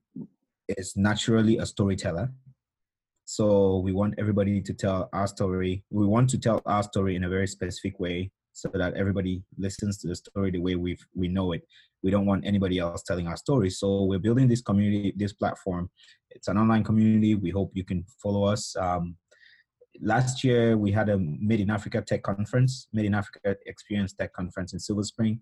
is naturally a storyteller so we want everybody to tell our story we want to tell our story in a very specific way so that everybody listens to the story the way we we know it. We don't want anybody else telling our story. So we're building this community, this platform. It's an online community. We hope you can follow us. Um, last year we had a Made in Africa Tech Conference, Made in Africa Experience Tech Conference in Silver Spring.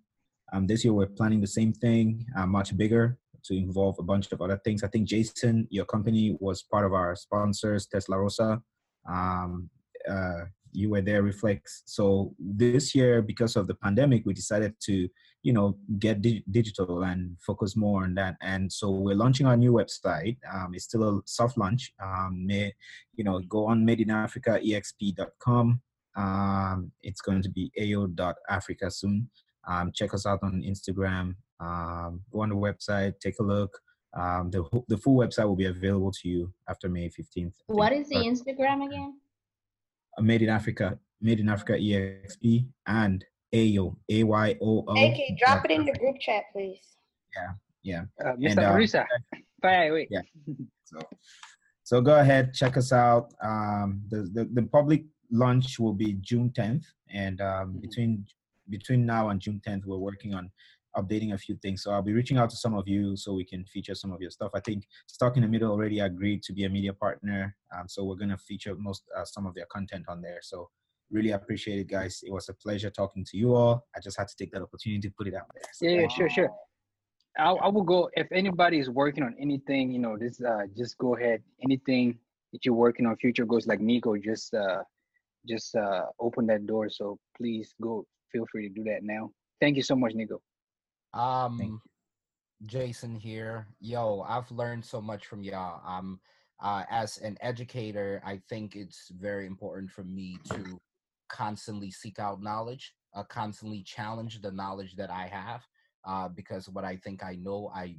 Um, this year we're planning the same thing, uh, much bigger to involve a bunch of other things. I think Jason, your company was part of our sponsors, Tesla Rosa. Um, uh, you were there Reflex so this year because of the pandemic we decided to you know get di- digital and focus more on that. And so we're launching our new website. Um, it's still a soft launch. Um, may, you know go on madeinafricaexp.com um, it's going to be ao.africa soon. Um, check us out on instagram um, go on the website take a look um, the, the full website will be available to you after may 15th what is the instagram again Made in Africa, Made in Africa EXP, and AYO, A Y O O. Okay, drop it in the group chat, please. Yeah, yeah. Uh, Mr. And, uh, Marisa, wait. Yeah. So, so go ahead, check us out. Um, the, the, the public launch will be June 10th, and um, mm-hmm. between between now and June 10th, we're working on updating a few things. So I'll be reaching out to some of you so we can feature some of your stuff. I think Stuck in the Middle already agreed to be a media partner. Um, so we're going to feature most uh, some of their content on there. So really appreciate it, guys. It was a pleasure talking to you all. I just had to take that opportunity to put it out there. So, yeah, yeah, sure, sure. I, I will go if anybody is working on anything, you know, this uh just go ahead. Anything that you're working on future goes like Nico, just uh just uh open that door. So please go feel free to do that now. Thank you so much, Nico. Um, Jason here. Yo, I've learned so much from y'all. Um, uh, as an educator, I think it's very important for me to constantly seek out knowledge, uh, constantly challenge the knowledge that I have, uh, because what I think I know, I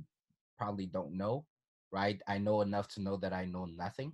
probably don't know, right? I know enough to know that I know nothing.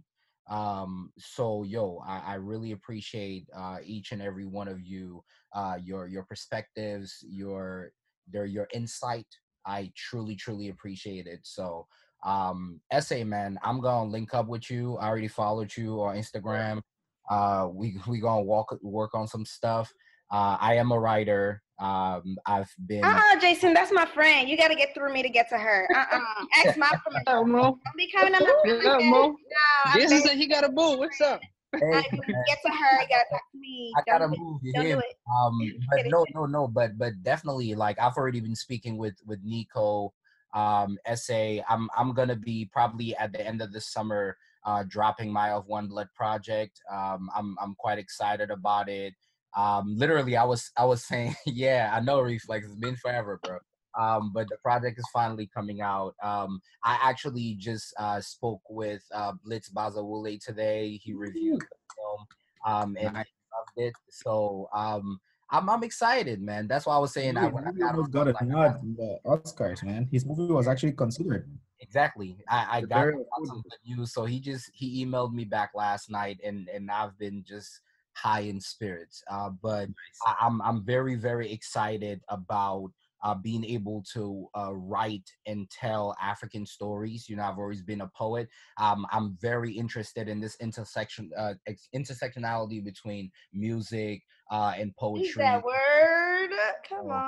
Um, so yo, I, I really appreciate uh, each and every one of you, uh, your your perspectives, your their your insight. I truly, truly appreciate it. So um SA man i'm gonna link up with you. I already followed you on instagram. Uh we we gonna walk work on some stuff. Uh i am a writer. Um i've been uh-uh jason that's my friend. You got to get through me to get to her. Uh-uh. Ask my permission don't be coming to my What's up, Mo? no, Jason I'm said he got a boo. What's up? Hey, get to her you gotta talk to me I gotta do it. move. You don't do it Um, but no, no, no. But but definitely, like I've already been speaking with with Nico. Um, SA. I'm I'm gonna be probably at the end of the summer, uh, dropping my of one blood project. Um, I'm I'm quite excited about it. Um, literally, I was I was saying, yeah, I know Reflex. It's been forever, bro. Um, but the project is finally coming out. Um, I actually just uh, spoke with uh, Blitz Bazawule today. He reviewed the film, um, and I loved it. So um, I'm I'm excited, man. That's why I was saying I, His when I got I got a like, nod in the Oscars, man. His movie was actually considered. exactly. I, I got, got some good news. So he just he emailed me back last night, and and I've been just high in spirits. Uh, but I, I'm I'm very very excited about uh, being able to uh, write and tell African stories. You know, I've always been a poet. Um, I'm very interested in this intersection uh, ex- intersectionality between music uh, and Use poetry. that word come on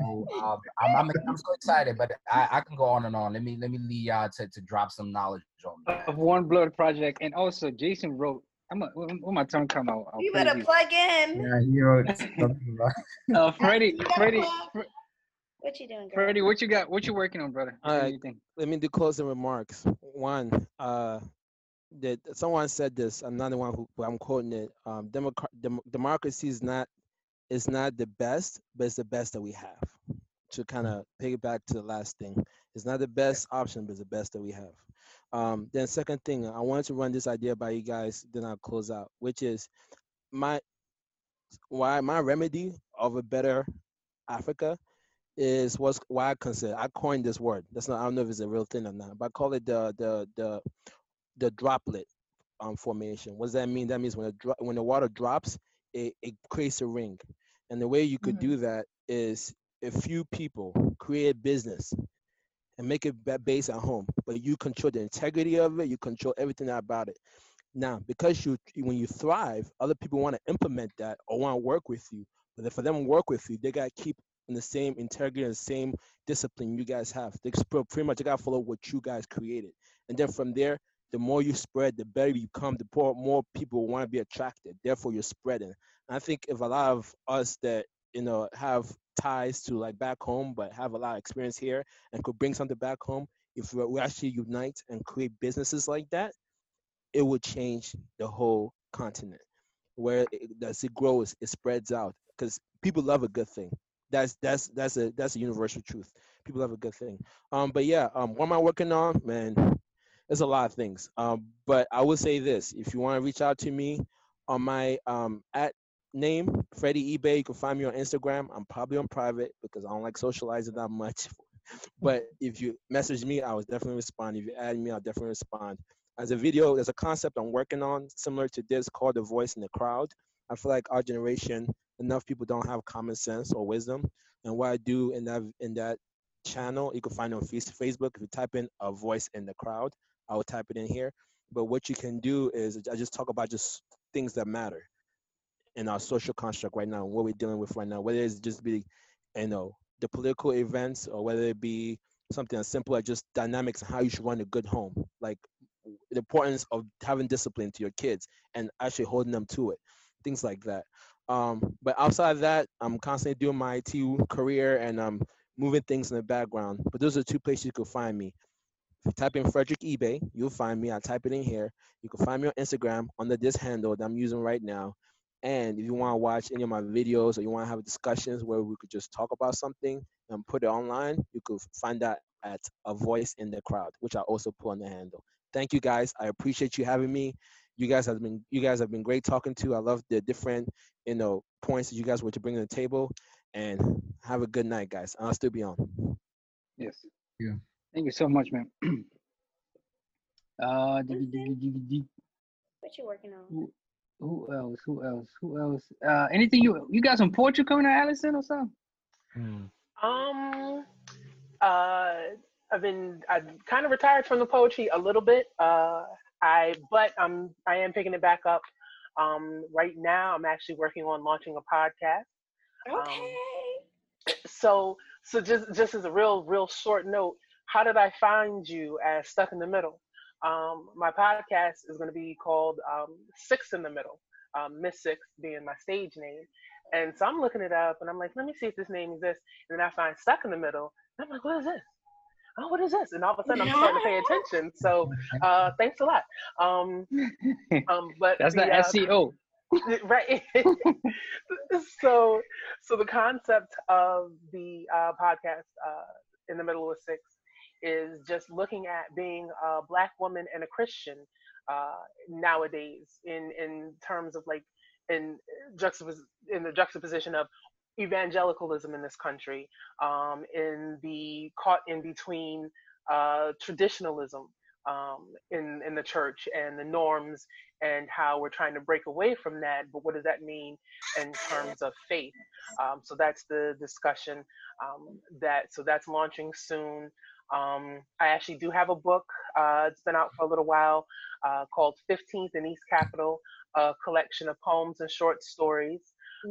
So, um, I'm, I'm, I'm so excited, but I, I can go on and on. Let me let me lead y'all to, to drop some knowledge on me. Of One Blood Project, and also Jason wrote. I'm a, when when my tongue come out. I'll you better plug in Yeah, he wrote something about. Uh, Freddie, You better Freddie, plug. Fre- what you doing girl? Freddie, what you got? What you working on, brother? All What do you think? let me do closing remarks. One, uh, that someone said this. I'm not the one who, but I'm quoting it. Um, democ- dem- democracy is not is not the best, but it's the best that we have. To kind of piggyback to the last thing, it's not the best option, but it's the best that we have. Um, then second thing, I wanted to run this idea by you guys. Then I'll close out, which is my why my remedy of a better Africa is what's why I consider I coined this word. That's not I don't know if it's a real thing or not, but I call it the the the the droplet um, formation. What does that mean? That means when a dro- when the water drops, it, it creates a ring, and the way you could do that is a few people create business and make it ba- based at home, but you control the integrity of it. You control everything about it. Now, because you when you thrive, other people want to implement that or want to work with you. But for them to work with you, they gotta keep in the same integrity and the same discipline you guys have. They pretty much gotta follow what you guys created, and then from there, the more you spread, the better you come. The more, more people want to be attracted. Therefore, you're spreading. And I think if a lot of us that you know have ties to like back home, but have a lot of experience here and could bring something back home, if we we actually unite and create businesses like that, it would change the whole continent. Where it, as it grows, it spreads out because people love a good thing. That's that's that's a that's a universal truth. People love a good thing. Um, but yeah, um, what am I working on, man? There's a lot of things. Um, but I will say this: if you want to reach out to me on my um at name Freddie eBay, you can find me on Instagram. I'm probably on private because I don't like socializing that much. but if you message me, I will definitely respond. If you add me, I'll definitely respond. As a video, there's a concept I'm working on similar to this called the voice in the crowd. I feel like our generation, enough people don't have common sense or wisdom. And what I do in that in that channel, you can find on Facebook. If you type in a voice in the crowd, I will type it in here. But what you can do is I just talk about just things that matter in our social construct right now, what we're dealing with right now, whether it's just be, you know, the political events or whether it be something as simple as just dynamics and how you should run a good home, like the importance of having discipline to your kids and actually holding them to it, things like that. Um, but outside of that, I'm constantly doing my IT career and I'm moving things in the background. But those are two places you can find me. If you type in Frederick eBay, you'll find me. I type it in here. You can find me on Instagram under this handle that I'm using right now. And if you want to watch any of my videos or you want to have discussions where we could just talk about something and put it online, you could find that at a voice in the crowd, which I also put on the handle. Thank you guys. I appreciate you having me. You guys have been you guys have been great talking to. I love the different you know points that you guys were to bring to the table. And have a good night, guys. I'll still be on. Yes. Yeah. Thank you so much, man. uh, diggy, diggy, diggy, diggy. What you working on? Who, who else? Who else? Who else? Uh, anything you you got some poetry coming to Allison or something? Um, uh, I've been I've kind of retired from the poetry a little bit. Uh, I but I'm I am picking it back up. Um, right now I'm actually working on launching a podcast. Okay. So so just just as a real real short note, how did I find you as stuck in the middle? Um, my podcast is going to be called um, Six in the Middle. Um, Miss Six being my stage name. And so I'm looking it up and I'm like, let me see if this name exists. And then I find Stuck in the Middle. And I'm like, what is this? Oh, what is this? And all of a sudden I'm starting to pay attention. So uh, thanks a lot. Um, um, but That's the, the uh, SEO. right so so the concept of the uh, podcast uh, in the middle of six is just looking at being a black woman and a christian uh, nowadays in in terms of like in juxtapos- in the juxtaposition of evangelicalism in this country um, in the caught in between uh, traditionalism um, in in the church and the norms and how we're trying to break away from that. But what does that mean in terms of faith? Um, so that's the discussion um, that so that's launching soon. Um, I actually do have a book. Uh, it's been out for a little while uh, called 15th in East Capitol, a collection of poems and short stories.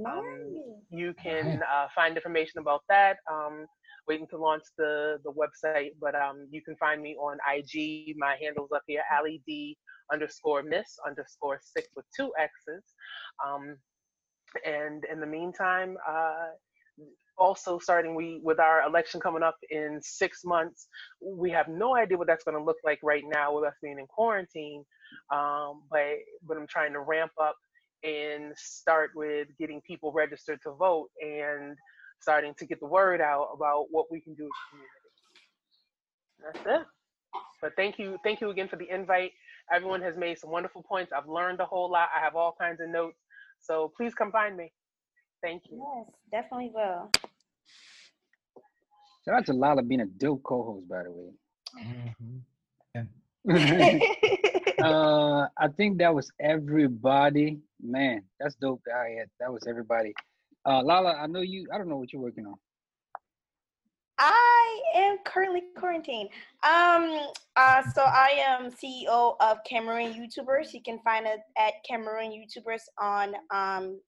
Um, you can uh, find information about that. Um, waiting to launch the the website, but um, you can find me on IG. My handle's up here, Ali D underscore Miss underscore six with two X's. Um, and in the meantime, uh, also starting we with our election coming up in six months, we have no idea what that's going to look like right now with us being in quarantine. Um, but but I'm trying to ramp up and start with getting people registered to vote and starting to get the word out about what we can do as a community. That's it. But thank you, thank you again for the invite. Everyone has made some wonderful points. I've learned a whole lot. I have all kinds of notes. So please come find me. Thank you. Yes, definitely will. Shout out to Lala being a dope co-host, by the way. uh, I think that was everybody. Man, that's dope. That, yeah, that was everybody. Uh, Lala, I know you. I don't know what you're working on. I am currently quarantined. Um, uh, so I am CEO of Cameroon YouTubers. You can find it at Cameroon YouTubers on um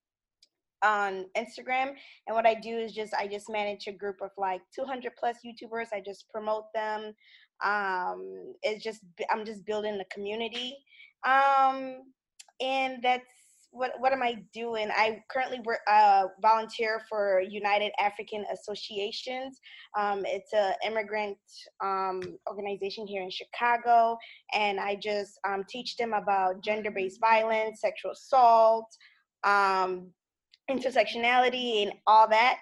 on Instagram. And what I do is just I just manage a group of like 200 plus YouTubers. I just promote them. Um, it's just I'm just building the community. Um, and that's what what am I doing? I currently work, uh, volunteer for United African Associations. Um, it's a immigrant um, organization here in Chicago, and I just um, teach them about gender-based violence, sexual assault, um, intersectionality, and all that.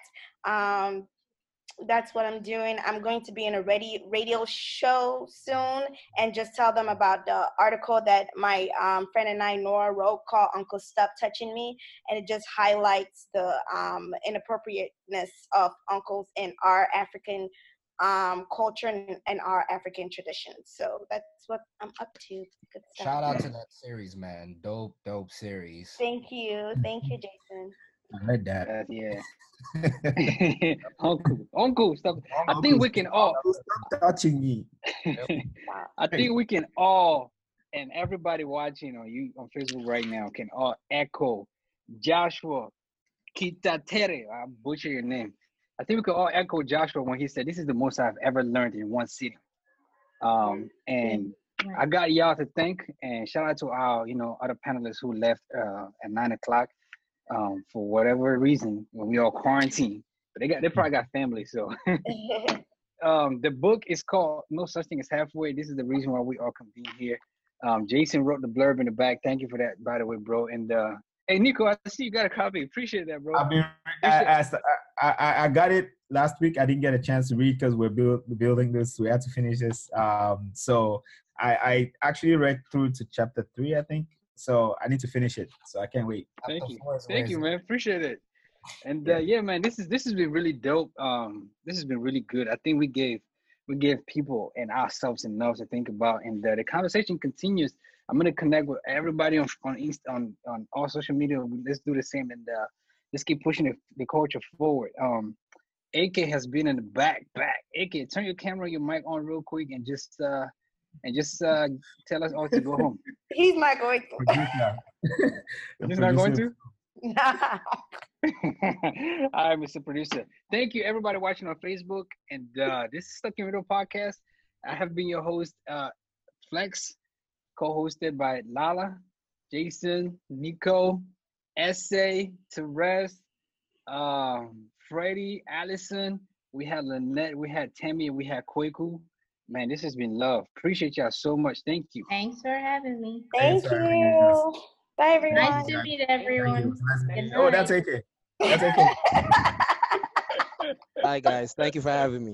That's what I'm doing. I'm going to be in a ready radio show soon and just tell them about the article that my um, friend and I, Nora, wrote called Uncle Stop Touching Me. And it just highlights the um, inappropriateness of uncles in our African um, culture and, and, our African traditions. So that's what I'm up to. Good stuff. Shout out to that series, man. Dope, dope series. Thank you. Thank you, Jason. I read that. Uh, yeah. uncle, uncle, stop. I think we can all. Stop touching me. I think we can all, and everybody watching on you on Facebook right now can all echo Joshua Kitatere. I butcher your name. I think we can all echo Joshua when he said, "This is the most I've ever learned in one sitting." Um, and I got y'all to thank, and shout out to our, you know, other panelists who left uh, at nine o'clock um, for whatever reason when we all quarantine. But they got they probably got family, so. um, the book is called No Such Thing as Halfway. This is the reason why we all convene here. Um, Jason wrote the blurb in the back. Thank you for that, by the way, bro. And uh, hey, Nico, I see you got a copy. Appreciate that, bro. I've been as I, I got it last week. I didn't get a chance to read because we're build, building this. We had to finish this. Um, so I, I actually read through to chapter three, I think. So I need to finish it. So I can't wait. Thank you. Thank you, man. Appreciate it. And uh, yeah, man, this is this has been really dope. Um, this has been really good. I think we gave we gave people and ourselves enough to think about, and uh, the conversation continues. I'm gonna connect with everybody on on Inst- on on all social media. Let's do the same and uh, let's keep pushing the, the culture forward. Um, AK has been in the back, back. AK, turn your camera, your mic on real quick, and just uh, and just uh, tell us all to go home. He's not going to. He's not going to. All right, Mr. Producer. Thank you, everybody watching on Facebook. And uh, this is Stuck in Middle Podcast. I have been your host, uh, Flex, co-hosted by Lala, Jason, Nico, SA, Therese, um, Freddie, Allison. We had Lynette, we had Tammy, and we had Kwaku. Man, this has been love. Appreciate y'all so much. Thank you. Thanks for having me. Thank you. Bye, everyone. Nice to meet everyone. Good Oh, that's night. AK. That's AK. Bye, guys. Thank you for having me.